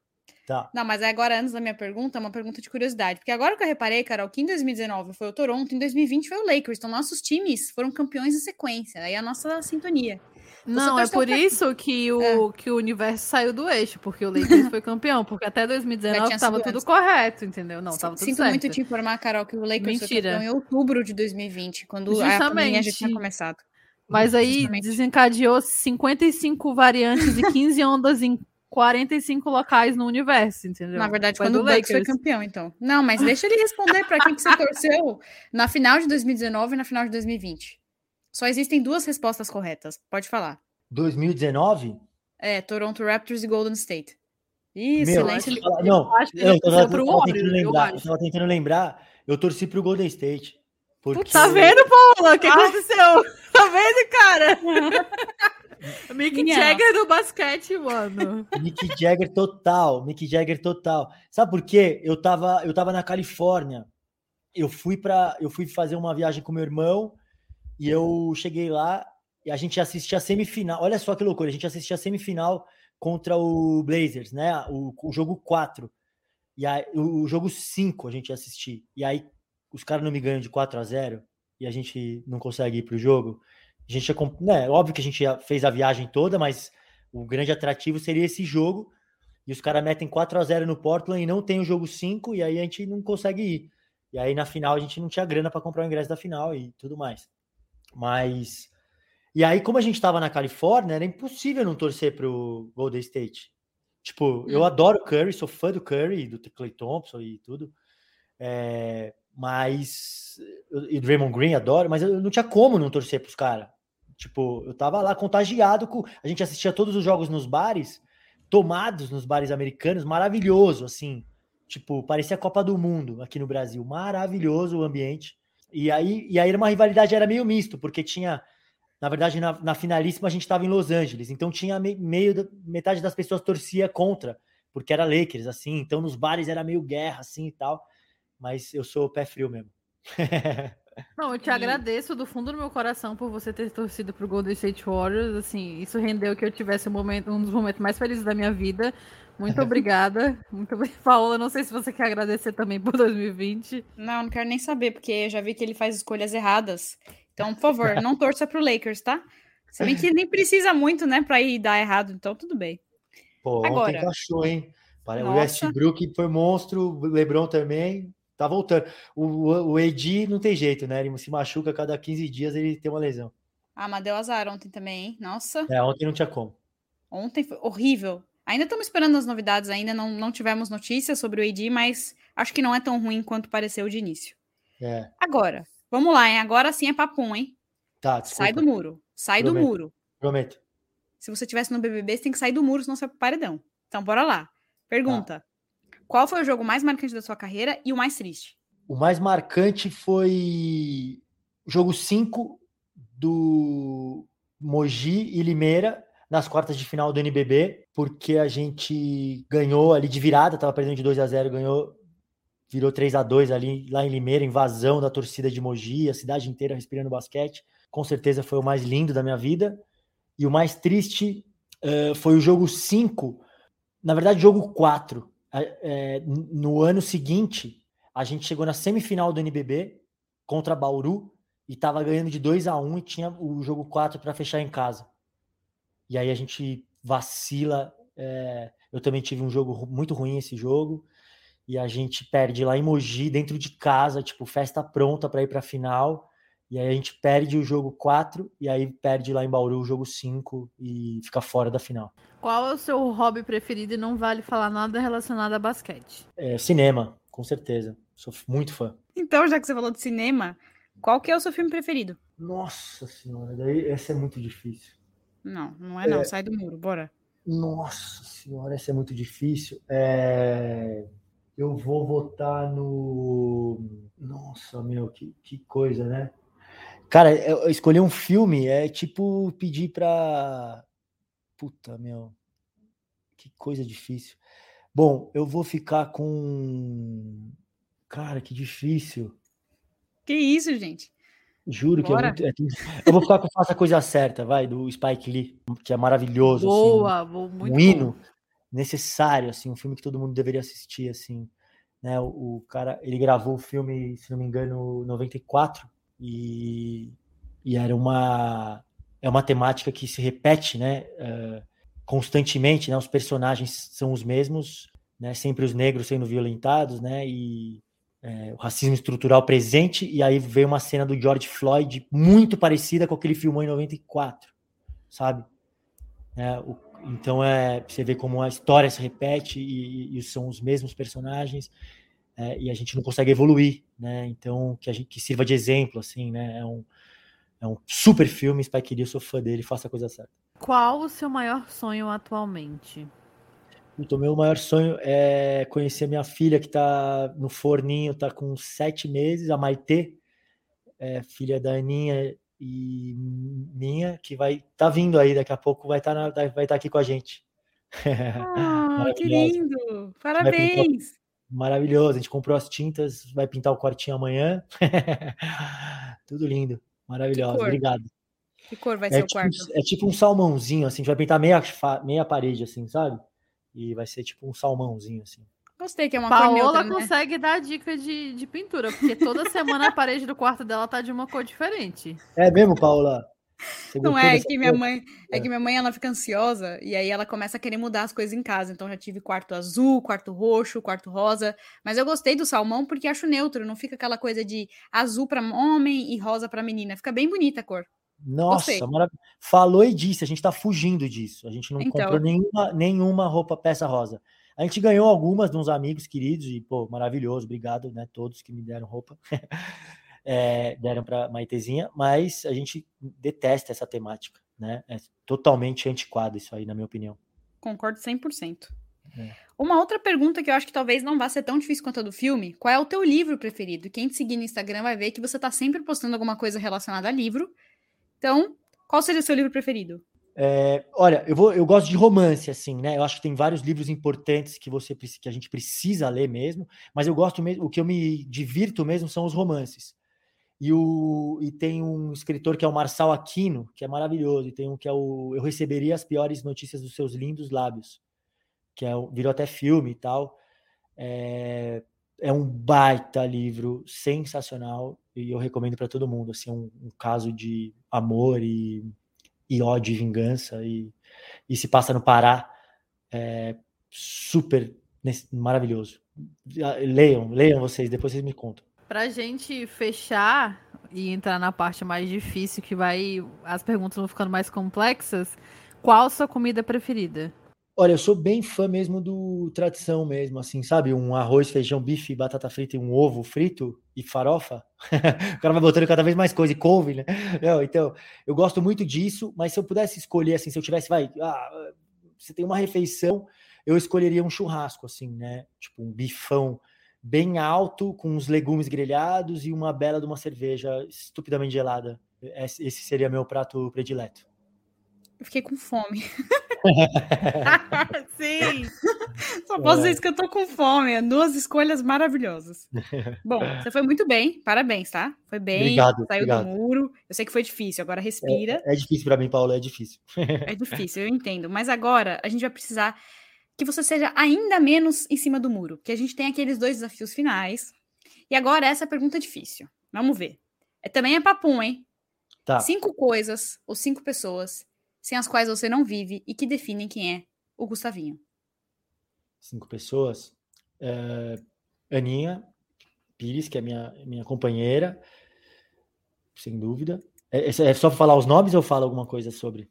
Tá. Não, mas agora, antes da minha pergunta, uma pergunta de curiosidade. Porque agora que eu reparei, Carol, que em 2019 foi o Toronto, em 2020 foi o Lakers. Então, nossos times foram campeões em sequência. Aí a nossa sintonia. Não, é por pra- isso que o, que o universo saiu do eixo, porque o Lakers foi campeão, porque até Já 2019 tinha tava sido tudo antes. correto, entendeu? Não, tava tudo Sinto certo. muito te informar, Carol, que o Lakers Mentira. foi campeão em outubro de 2020, quando a pandemia já tinha Justamente. começado. Mas aí Justamente. desencadeou 55 variantes e 15 ondas em 45 locais no universo, entendeu? Na verdade, Foi quando do o Bucks foi campeão, então. Não, mas deixa ele responder para quem que você torceu na final de 2019 e na final de 2020. Só existem duas respostas corretas. Pode falar. 2019? É, Toronto Raptors e Golden State. Ih, Meu, silêncio. eu não, acho que eu, ele tava, torceu pro tava Warriors, tentando eu lembrar, eu tava tentando lembrar, eu torci pro Golden State. Porque... Tá vendo, Paula? O que aconteceu? Tá vendo, cara? Mick Minha Jagger do basquete, mano. Mick Jagger total, Mick Jagger total. Sabe por quê? Eu tava, eu tava na Califórnia. Eu fui para, eu fui fazer uma viagem com meu irmão e eu cheguei lá e a gente assistia a semifinal. Olha só que loucura, a gente assistia a semifinal contra o Blazers, né? O, o jogo 4. E aí, o, o jogo 5 a gente ia assistir. E aí os caras não me ganham de 4 a 0 e a gente não consegue ir pro jogo. A gente né, óbvio que a gente fez a viagem toda, mas o grande atrativo seria esse jogo. E os caras metem 4 a 0 no Portland e não tem o jogo 5, e aí a gente não consegue ir. E aí na final a gente não tinha grana para comprar o ingresso da final e tudo mais. Mas. E aí, como a gente tava na Califórnia, era impossível não torcer pro Golden State. Tipo, eu adoro o Curry, sou fã do Curry, do Clay Thompson e tudo. É, mas. E o Draymond Green adoro, mas eu não tinha como não torcer pros caras. Tipo, eu tava lá contagiado com. A gente assistia todos os jogos nos bares, tomados nos bares americanos, maravilhoso, assim. Tipo, parecia a Copa do Mundo aqui no Brasil. Maravilhoso o ambiente. E aí, e aí era uma rivalidade, era meio misto, porque tinha. Na verdade, na, na finalíssima a gente estava em Los Angeles, então tinha me- meio metade das pessoas torcia contra, porque era Lakers, assim. Então nos bares era meio guerra, assim e tal. Mas eu sou pé frio mesmo. Não, eu te E- agradeço do fundo do meu coração por você ter torcido pro Golden State Warriors. Assim, isso rendeu que eu tivesse um, momento, um dos momentos mais felizes da minha vida. Muito obrigada. Muito obrigada. Paola, não sei se você quer agradecer também por 2020. Não, não quero nem saber, porque eu já vi que ele faz escolhas erradas. Então, por favor, não torça pro Lakers, tá? Se bem que nem precisa muito, né, pra ir dar errado, então tudo bem. Pô, Agora. ontem encaixou, hein? Para- O Nossa. Westbrook foi monstro, o LeBron também tá voltando. O, o, o AD não tem jeito, né? Ele se machuca a cada 15 dias, ele tem uma lesão. Ah, mas deu azar ontem também, hein? Nossa, É, ontem não tinha como. ontem foi horrível. Ainda estamos esperando as novidades, ainda não, não tivemos notícias sobre o AD, mas acho que não é tão ruim quanto pareceu de início. É, Agora, vamos lá, hein? Agora sim é papum, hein? tá, Sai do desculpa, muro. Sai do Prometo. muro. prometo. Se você tivesse no BBB, você tem que sair do muro, senão você pro paredão. Então, bora lá. Pergunta. Qual foi o jogo mais marcante da sua carreira e o mais triste? O mais marcante foi jogo 5 do Mogi e Limeira nas quartas de final do NBB, porque a gente ganhou ali de virada, tava perdendo de 2 a 0, ganhou virou 3 a 2 ali lá em Limeira, invasão da torcida de Mogi, a cidade inteira respirando basquete. Com certeza foi o mais lindo da minha vida. E o mais triste eh, foi o jogo 5, na verdade, jogo 4. Eh, no ano seguinte, a gente chegou na semifinal do NBB contra Bauru e tava ganhando de 2 a 1 e tinha o jogo 4 para fechar em casa. E aí a gente vacila. eh, eu também tive um jogo muito ruim esse jogo. E a gente perde lá em Mogi, dentro de casa, tipo, festa pronta para ir para a final. E aí a gente perde o jogo 4 e aí perde lá em Bauru o jogo 5 e fica fora da final. Qual é o seu hobby preferido e não vale falar nada relacionado a basquete? É, cinema, com certeza. Sou muito fã. Então, já que você falou de cinema, qual que é o seu filme preferido? Nossa senhora, daí essa é muito difícil. Não, não é não. Sai do muro, bora. Nossa senhora, essa é muito difícil. É, Eu vou votar no. Nossa, meu, que, que coisa, né? Cara, escolher um filme é tipo pedir pra. Puta, meu. Que coisa difícil. Bom, eu vou ficar com. Cara, que difícil. Que isso, gente? Juro que é Bora. muito. é Eu vou ficar com Faça a Coisa Certa, vai, do Spike Lee, que é maravilhoso. assim, Boa, boa muito um hino. necessário, assim, um filme que todo mundo deveria assistir, assim, né? O, o cara, ele gravou o filme, se não me engano, 94 e, e era uma é uma temática que se repete, né? Uh, constantemente, né? Os personagens são os mesmos, né? Sempre os negros sendo violentados, né? E é, o racismo estrutural presente, e aí veio uma cena do George Floyd muito parecida com aquele filmou em 94, sabe? É, o, então é você vê como a história se repete e, e são os mesmos personagens é, e a gente não consegue evoluir, né? Então que a gente que sirva de exemplo, assim, né? É um, é um super filme, Spike Lee, eu sou fã dele, faça a coisa certa. Qual o seu maior sonho atualmente? O meu maior sonho é conhecer minha filha que está no forninho, está com sete meses, a Maitê, é, filha da Aninha e minha, que vai tá vindo aí daqui a pouco, vai estar tá vai estar tá aqui com a gente. Ah, que lindo! Parabéns! Maravilhoso, a gente comprou as tintas, vai pintar o quartinho amanhã. Tudo lindo, maravilhoso, obrigado. Que cor vai é ser tipo, o quarto? É tipo um salmãozinho, assim, a gente vai pintar meia, meia parede, assim, sabe? E vai ser tipo um salmãozinho, assim. Gostei que é uma Paola cor neutra, né? consegue dar dica de, de pintura, porque toda semana a parede do quarto dela tá de uma cor diferente. É mesmo, Paola? Não é, é que minha mãe, é. é que minha mãe ela fica ansiosa e aí ela começa a querer mudar as coisas em casa. Então já tive quarto azul, quarto roxo, quarto rosa, mas eu gostei do salmão porque acho neutro, não fica aquela coisa de azul para homem e rosa para menina, fica bem bonita a cor. Nossa, marav... falou e disse, a gente tá fugindo disso. A gente não então... comprou nenhuma, nenhuma roupa peça rosa. A gente ganhou algumas de uns amigos queridos e, pô, maravilhoso, obrigado, né? Todos que me deram roupa. é, deram para Maitezinha, mas a gente detesta essa temática, né? É totalmente antiquado isso aí, na minha opinião. Concordo 100%. É. Uma outra pergunta que eu acho que talvez não vá ser tão difícil quanto a do filme: qual é o teu livro preferido? Quem te seguir no Instagram vai ver que você tá sempre postando alguma coisa relacionada a livro. Então, qual seria o seu livro preferido? É, olha, eu, vou, eu gosto de romance, assim, né? Eu acho que tem vários livros importantes que você que a gente precisa ler mesmo, mas eu gosto mesmo, o que eu me divirto mesmo são os romances. E, o, e tem um escritor que é o Marçal Aquino, que é maravilhoso, e tem um que é o Eu Receberia as Piores Notícias dos Seus Lindos Lábios, que é, virou até filme e tal. É, é um baita livro, sensacional, e eu recomendo para todo mundo. Assim, um, um, caso de amor e, e ódio e vingança, e, e se passa no Pará. É super maravilhoso. Leiam, leiam vocês, depois vocês me contam. Pra gente fechar e entrar na parte mais difícil, que vai. As perguntas vão ficando mais complexas. Qual sua comida preferida? Olha, eu sou bem fã mesmo do tradição mesmo, assim, sabe? Um arroz, feijão, bife, batata frita e um ovo frito e farofa. o cara vai botando cada vez mais coisa e couve, né? Não, então, eu gosto muito disso, mas se eu pudesse escolher, assim, se eu tivesse, vai, ah, você tem uma refeição, eu escolheria um churrasco, assim, né? Tipo, um bifão bem alto, com uns legumes grelhados e uma bela de uma cerveja estupidamente gelada. Esse seria meu prato predileto. Eu fiquei com fome. Sim! Só posso dizer isso que eu tô com fome. Duas escolhas maravilhosas. Bom, você foi muito bem. Parabéns, tá? Foi bem. Obrigado, saiu obrigado. do muro. Eu sei que foi difícil, agora respira. É, é difícil para mim, Paulo, é difícil. é difícil, eu entendo. Mas agora a gente vai precisar que você seja ainda menos em cima do muro, porque a gente tem aqueles dois desafios finais. E agora essa é a pergunta difícil. Vamos ver. É, também é papum, hein? Tá. Cinco coisas ou cinco pessoas sem as quais você não vive e que definem quem é o Gustavinho. Cinco pessoas. É, Aninha Pires, que é minha, minha companheira, sem dúvida. É, é, é só falar os nomes ou fala alguma coisa sobre?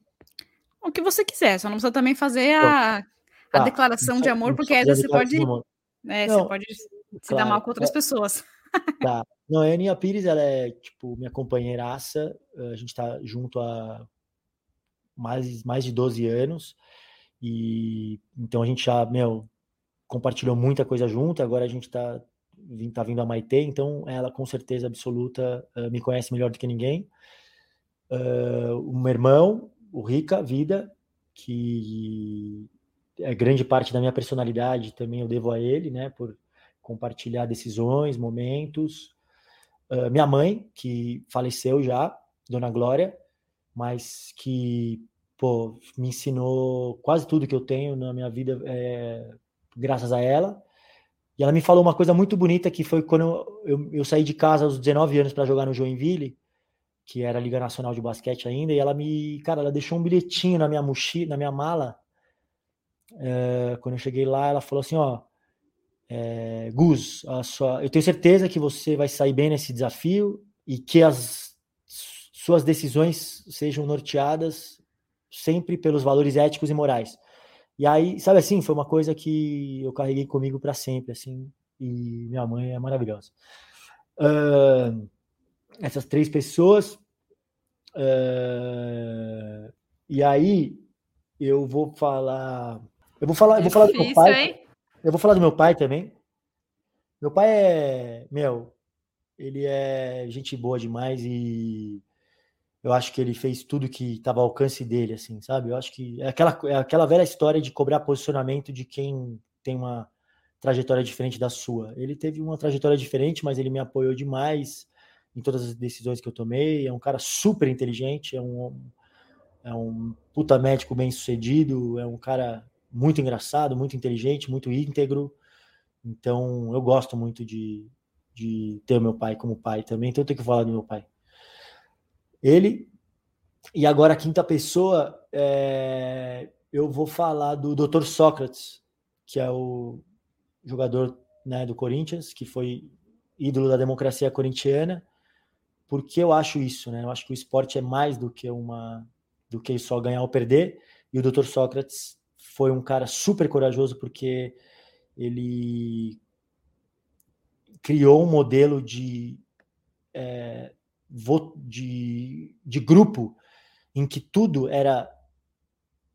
O que você quiser, só não precisa também fazer a, a tá. declaração de amor, porque aí você pode, é, não, você pode se claro, dar mal com outras é, pessoas. Tá. Não, a Aninha Pires, ela é, tipo, minha companheiraça. A gente tá junto há mais, mais de 12 anos. E então a gente já, meu, compartilhou muita coisa junto. Agora a gente tá, tá vindo a Maitê, então ela com certeza absoluta uh, me conhece melhor do que ninguém. Uh, o meu irmão, o Rica Vida, que grande parte da minha personalidade também eu devo a ele, né, por compartilhar decisões, momentos. Uh, minha mãe, que faleceu já, Dona Glória, mas que pô, me ensinou quase tudo que eu tenho na minha vida, é, graças a ela. E ela me falou uma coisa muito bonita que foi quando eu, eu, eu saí de casa aos 19 anos para jogar no Joinville, que era a Liga Nacional de Basquete ainda, e ela me, cara, ela deixou um bilhetinho na minha mochila, na minha mala. É, quando eu cheguei lá, ela falou assim, ó, é, Gus, sua, eu tenho certeza que você vai sair bem nesse desafio e que as suas decisões sejam norteadas sempre pelos valores éticos e morais. E aí, sabe assim, foi uma coisa que eu carreguei comigo para sempre, assim, e minha mãe é maravilhosa. Uh, essas três pessoas. Uh, e aí, eu vou falar. Eu vou falar, eu vou falar do meu pai. Hein? Eu vou falar do meu pai também. Meu pai é, meu, ele é gente boa demais e eu acho que ele fez tudo que estava ao alcance dele, assim, sabe? Eu acho que é aquela, é aquela velha história de cobrar posicionamento de quem tem uma trajetória diferente da sua. Ele teve uma trajetória diferente, mas ele me apoiou demais em todas as decisões que eu tomei. É um cara super inteligente, é um, é um puta médico bem sucedido, é um cara muito engraçado, muito inteligente, muito íntegro. Então, eu gosto muito de, de ter meu pai como pai também, então eu tenho que falar do meu pai. Ele, e agora a quinta pessoa, é, eu vou falar do Dr. Sócrates, que é o jogador né, do Corinthians, que foi ídolo da democracia corintiana, porque eu acho isso, né? Eu acho que o esporte é mais do que uma do que só ganhar ou perder, e o Dr. Sócrates foi um cara super corajoso porque ele criou um modelo de, é, de, de grupo em que tudo era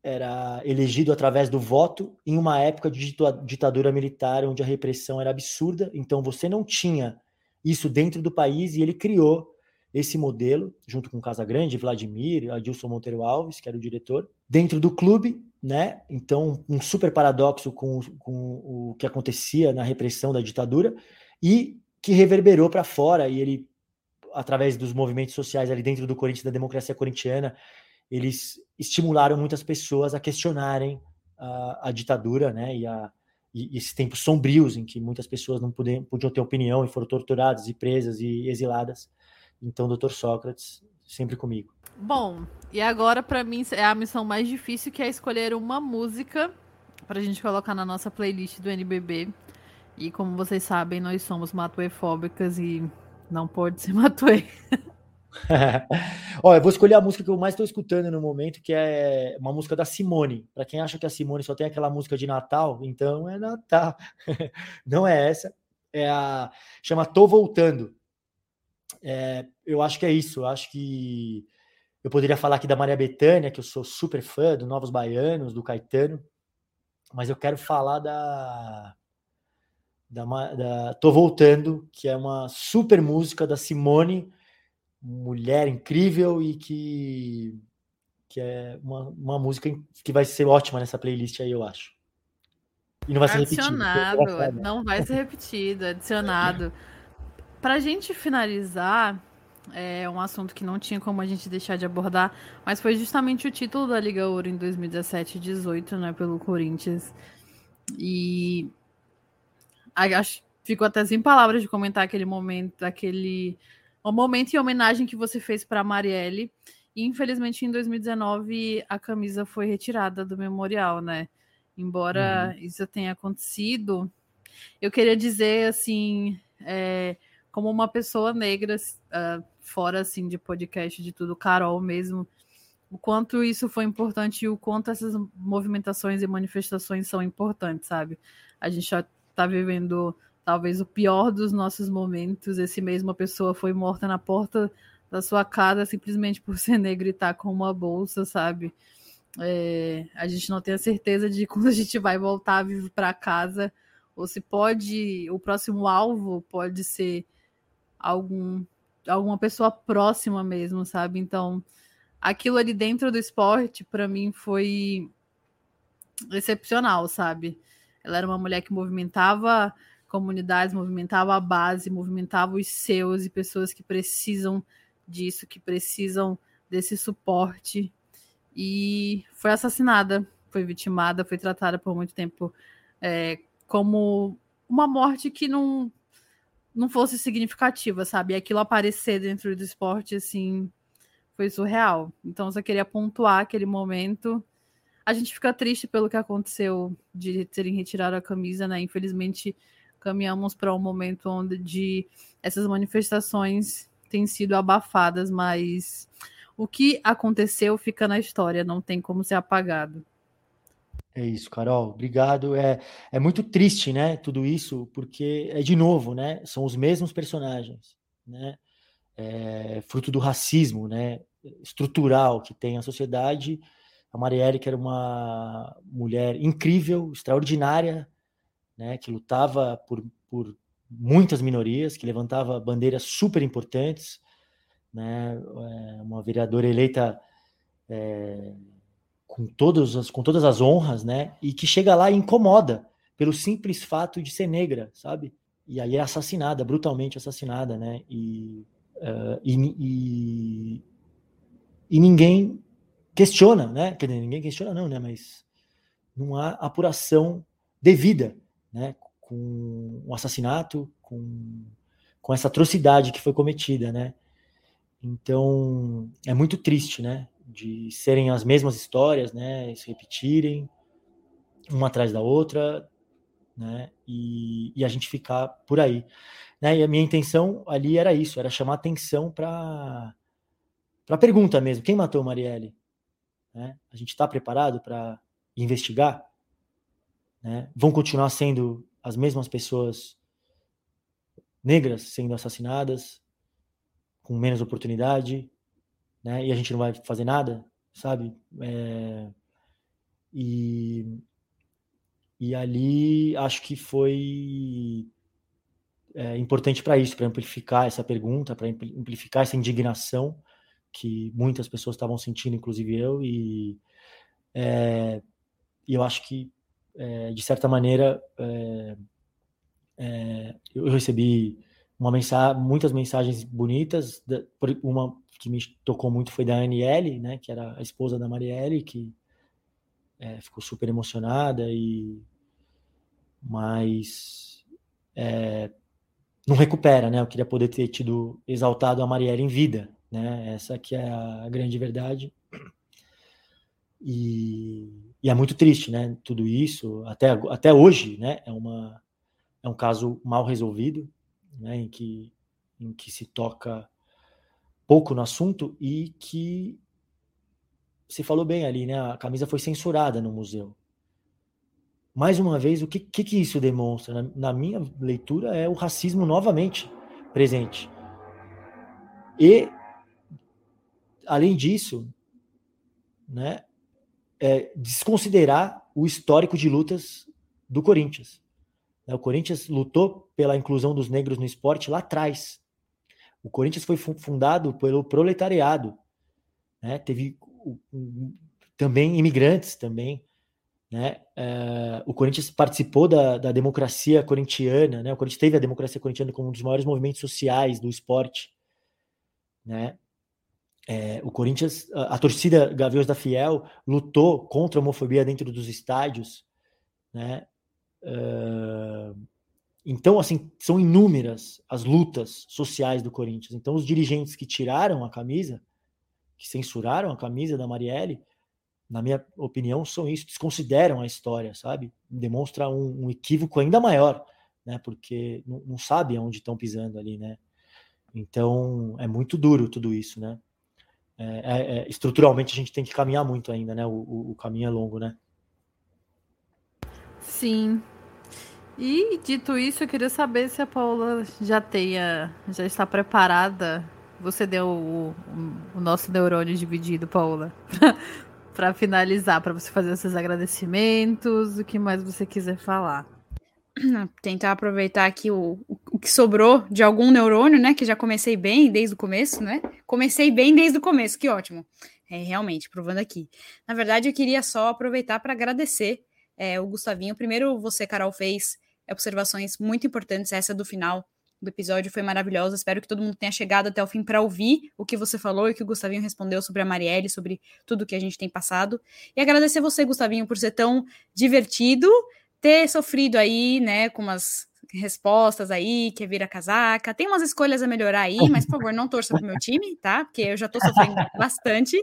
era elegido através do voto em uma época de ditadura militar onde a repressão era absurda. Então você não tinha isso dentro do país e ele criou esse modelo junto com Casa Grande, Vladimir, Adilson Monteiro Alves, que era o diretor, dentro do clube né? Então, um super paradoxo com, com o que acontecia na repressão da ditadura e que reverberou para fora. E ele, através dos movimentos sociais ali dentro do Corinthians, da democracia corintiana, eles estimularam muitas pessoas a questionarem a, a ditadura, né? E, a, e esses tempos sombrios em que muitas pessoas não podiam, podiam ter opinião e foram torturadas e presas e exiladas. Então, doutor Sócrates, sempre comigo. Bom, e agora para mim é a missão mais difícil, que é escolher uma música pra gente colocar na nossa playlist do NBB. E como vocês sabem, nós somos matuefóbicas e não pode ser matuê. Olha, eu vou escolher a música que eu mais estou escutando no momento, que é uma música da Simone. Para quem acha que a Simone só tem aquela música de Natal, então é Natal. Não é essa. É a chama Tô Voltando. É, eu acho que é isso. Eu acho que eu poderia falar aqui da Maria Bethânia, que eu sou super fã, do Novos Baianos, do Caetano, mas eu quero falar da, da, da Tô Voltando, que é uma super música da Simone, mulher incrível e que, que é uma, uma música que vai ser ótima nessa playlist aí, eu acho. E não vai ser adicionado, repetido. Não vai ser repetido, adicionado. Pra gente finalizar, é um assunto que não tinha como a gente deixar de abordar, mas foi justamente o título da Liga Ouro em 2017 18, né, pelo Corinthians. E acho ficou até sem palavras de comentar aquele momento, aquele o momento em homenagem que você fez para Marielle. E infelizmente em 2019 a camisa foi retirada do memorial, né? Embora uhum. isso tenha acontecido, eu queria dizer assim, é, como uma pessoa negra, uh, fora assim de podcast de tudo, Carol mesmo, o quanto isso foi importante e o quanto essas movimentações e manifestações são importantes, sabe? A gente já está vivendo talvez o pior dos nossos momentos. Esse mesmo pessoa foi morta na porta da sua casa simplesmente por ser negra e estar tá com uma bolsa, sabe? É, a gente não tem a certeza de quando a gente vai voltar vivo para casa ou se pode, o próximo alvo pode ser algum alguma pessoa próxima mesmo, sabe? Então, aquilo ali dentro do esporte para mim foi excepcional, sabe? Ela era uma mulher que movimentava comunidades, movimentava a base, movimentava os seus e pessoas que precisam disso, que precisam desse suporte. e foi assassinada, foi vitimada, foi tratada por muito tempo é, como uma morte que não não fosse significativa, sabe? E aquilo aparecer dentro do esporte, assim, foi surreal. Então, só queria pontuar aquele momento. A gente fica triste pelo que aconteceu de terem retirado a camisa, né? Infelizmente, caminhamos para um momento onde essas manifestações têm sido abafadas, mas o que aconteceu fica na história, não tem como ser apagado. É isso, Carol. Obrigado. É, é muito triste, né? Tudo isso, porque é de novo, né? São os mesmos personagens, né? É, fruto do racismo, né? Estrutural que tem a sociedade. A Marielle, que era uma mulher incrível, extraordinária, né? Que lutava por, por muitas minorias, que levantava bandeiras super importantes, né? É, uma vereadora eleita é, com, todas as, com todas as honras, né? E que chega lá e incomoda pelo simples fato de ser negra, sabe? E aí é assassinada, brutalmente assassinada, né? E, uh, e, e, e, ninguém questiona, né? Quer dizer, ninguém questiona, não, né? Mas não há apuração devida, né? Com um assassinato, com, com essa atrocidade que foi cometida, né? Então é muito triste, né? De serem as mesmas histórias, né, se repetirem uma atrás da outra, né, e, e a gente ficar por aí. Né, e a minha intenção ali era isso, era chamar atenção para para a pergunta mesmo, quem matou Marielle? Né? A gente está preparado para investigar? Né? Vão continuar sendo as mesmas pessoas negras sendo assassinadas, com menos oportunidade, né? E a gente não vai fazer nada, sabe? É, e, e ali acho que foi é, importante para isso, para amplificar essa pergunta, para amplificar essa indignação que muitas pessoas estavam sentindo, inclusive eu, e, é, eu acho que, é, de certa maneira, é, é, eu recebi uma mensagem, muitas mensagens bonitas, uma que me tocou muito foi da Aniele, né, que era a esposa da Marielle, que é, ficou super emocionada e mas é, não recupera, né? Eu queria poder ter tido exaltado a Marielle em vida, né? Essa que é a grande verdade. E, e, é muito triste, né? Tudo isso até até hoje, né? É uma é um caso mal resolvido, né? Em que em que se toca pouco no assunto e que você falou bem ali, né? A camisa foi censurada no museu. Mais uma vez, o que, que, que isso demonstra? Na, na, minha leitura, é o racismo novamente presente. E, além disso, né, é desconsiderar o histórico de lutas do Corinthians. O Corinthians lutou pela inclusão dos negros no esporte lá atrás, o Corinthians foi fundado pelo proletariado, né? Teve também imigrantes também, né? Uh, o Corinthians participou da, da democracia corintiana, né? O Corinthians teve a democracia corintiana como um dos maiores movimentos sociais do esporte, né? É, o Corinthians, a, a, torcida Gaviões da Fiel lutou contra a homofobia dentro dos estádios, né? Uh, então, assim, são inúmeras as lutas sociais do Corinthians. Então, os dirigentes que tiraram a camisa, que censuraram a camisa da Marielle, na minha opinião, são isso, desconsideram a história, sabe? Demonstra um, um equívoco ainda maior, né? Porque não, não sabe aonde estão pisando ali, né? Então, é muito duro tudo isso, né? É, é, é, estruturalmente, a gente tem que caminhar muito ainda, né? O, o, o caminho é longo, né? Sim, e dito isso, eu queria saber se a Paula já tenha, já está preparada. Você deu o, o, nosso neurônio dividido, Paula, para finalizar, para você fazer esses agradecimentos, o que mais você quiser falar. Tentar aproveitar aqui o, o que sobrou de algum neurônio, né? Que já comecei bem desde o começo, né? Comecei bem desde o começo, que ótimo. É, realmente, provando aqui. Na verdade, eu queria só aproveitar para agradecer é, o Gustavinho. Primeiro, você, Carol, fez observações muito importantes, essa do final do episódio foi maravilhosa. Espero que todo mundo tenha chegado até o fim para ouvir o que você falou e que o Gustavinho respondeu sobre a Marielle, sobre tudo que a gente tem passado. E agradecer você, Gustavinho, por ser tão divertido, ter sofrido aí, né, com umas respostas aí, que vira casaca. Tem umas escolhas a melhorar aí, mas por favor, não torça pro meu time, tá? Porque eu já tô sofrendo bastante.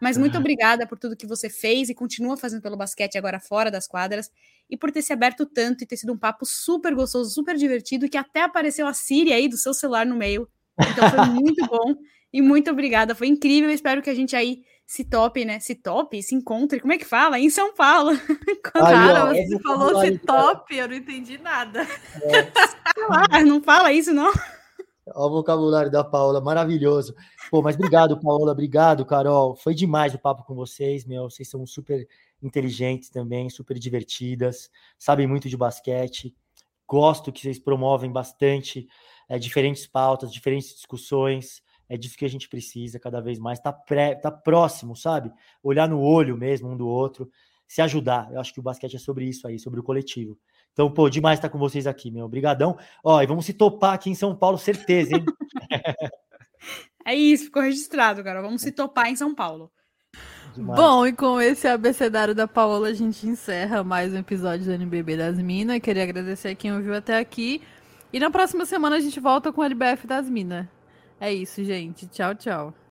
Mas muito obrigada por tudo que você fez e continua fazendo pelo basquete agora fora das quadras e por ter se aberto tanto e ter sido um papo super gostoso, super divertido, que até apareceu a Siri aí do seu celular no meio. Então foi muito bom e muito obrigada, foi incrível. Espero que a gente aí se tope, né? Se tope, se encontre, como é que fala? Em São Paulo. Cara, ó, você falou se top, eu não entendi nada. É. não fala isso, não. Olha o vocabulário da Paola, maravilhoso. Pô, mas obrigado, Paola, obrigado, Carol. Foi demais o papo com vocês, meu. Vocês são super inteligentes também, super divertidas, sabem muito de basquete. Gosto que vocês promovem bastante é, diferentes pautas, diferentes discussões. É disso que a gente precisa cada vez mais. Tá, pré, tá próximo, sabe? Olhar no olho mesmo um do outro, se ajudar. Eu acho que o basquete é sobre isso aí, sobre o coletivo. Então, pô, demais estar com vocês aqui, meu. Obrigadão. Ó, e vamos se topar aqui em São Paulo, certeza, hein? é isso, ficou registrado, cara. Vamos se topar em São Paulo. Demais. Bom, e com esse abecedário da Paola, a gente encerra mais um episódio do NBB das Minas. Queria agradecer a quem ouviu até aqui. E na próxima semana a gente volta com o LBF das Minas. É isso, gente. Tchau, tchau.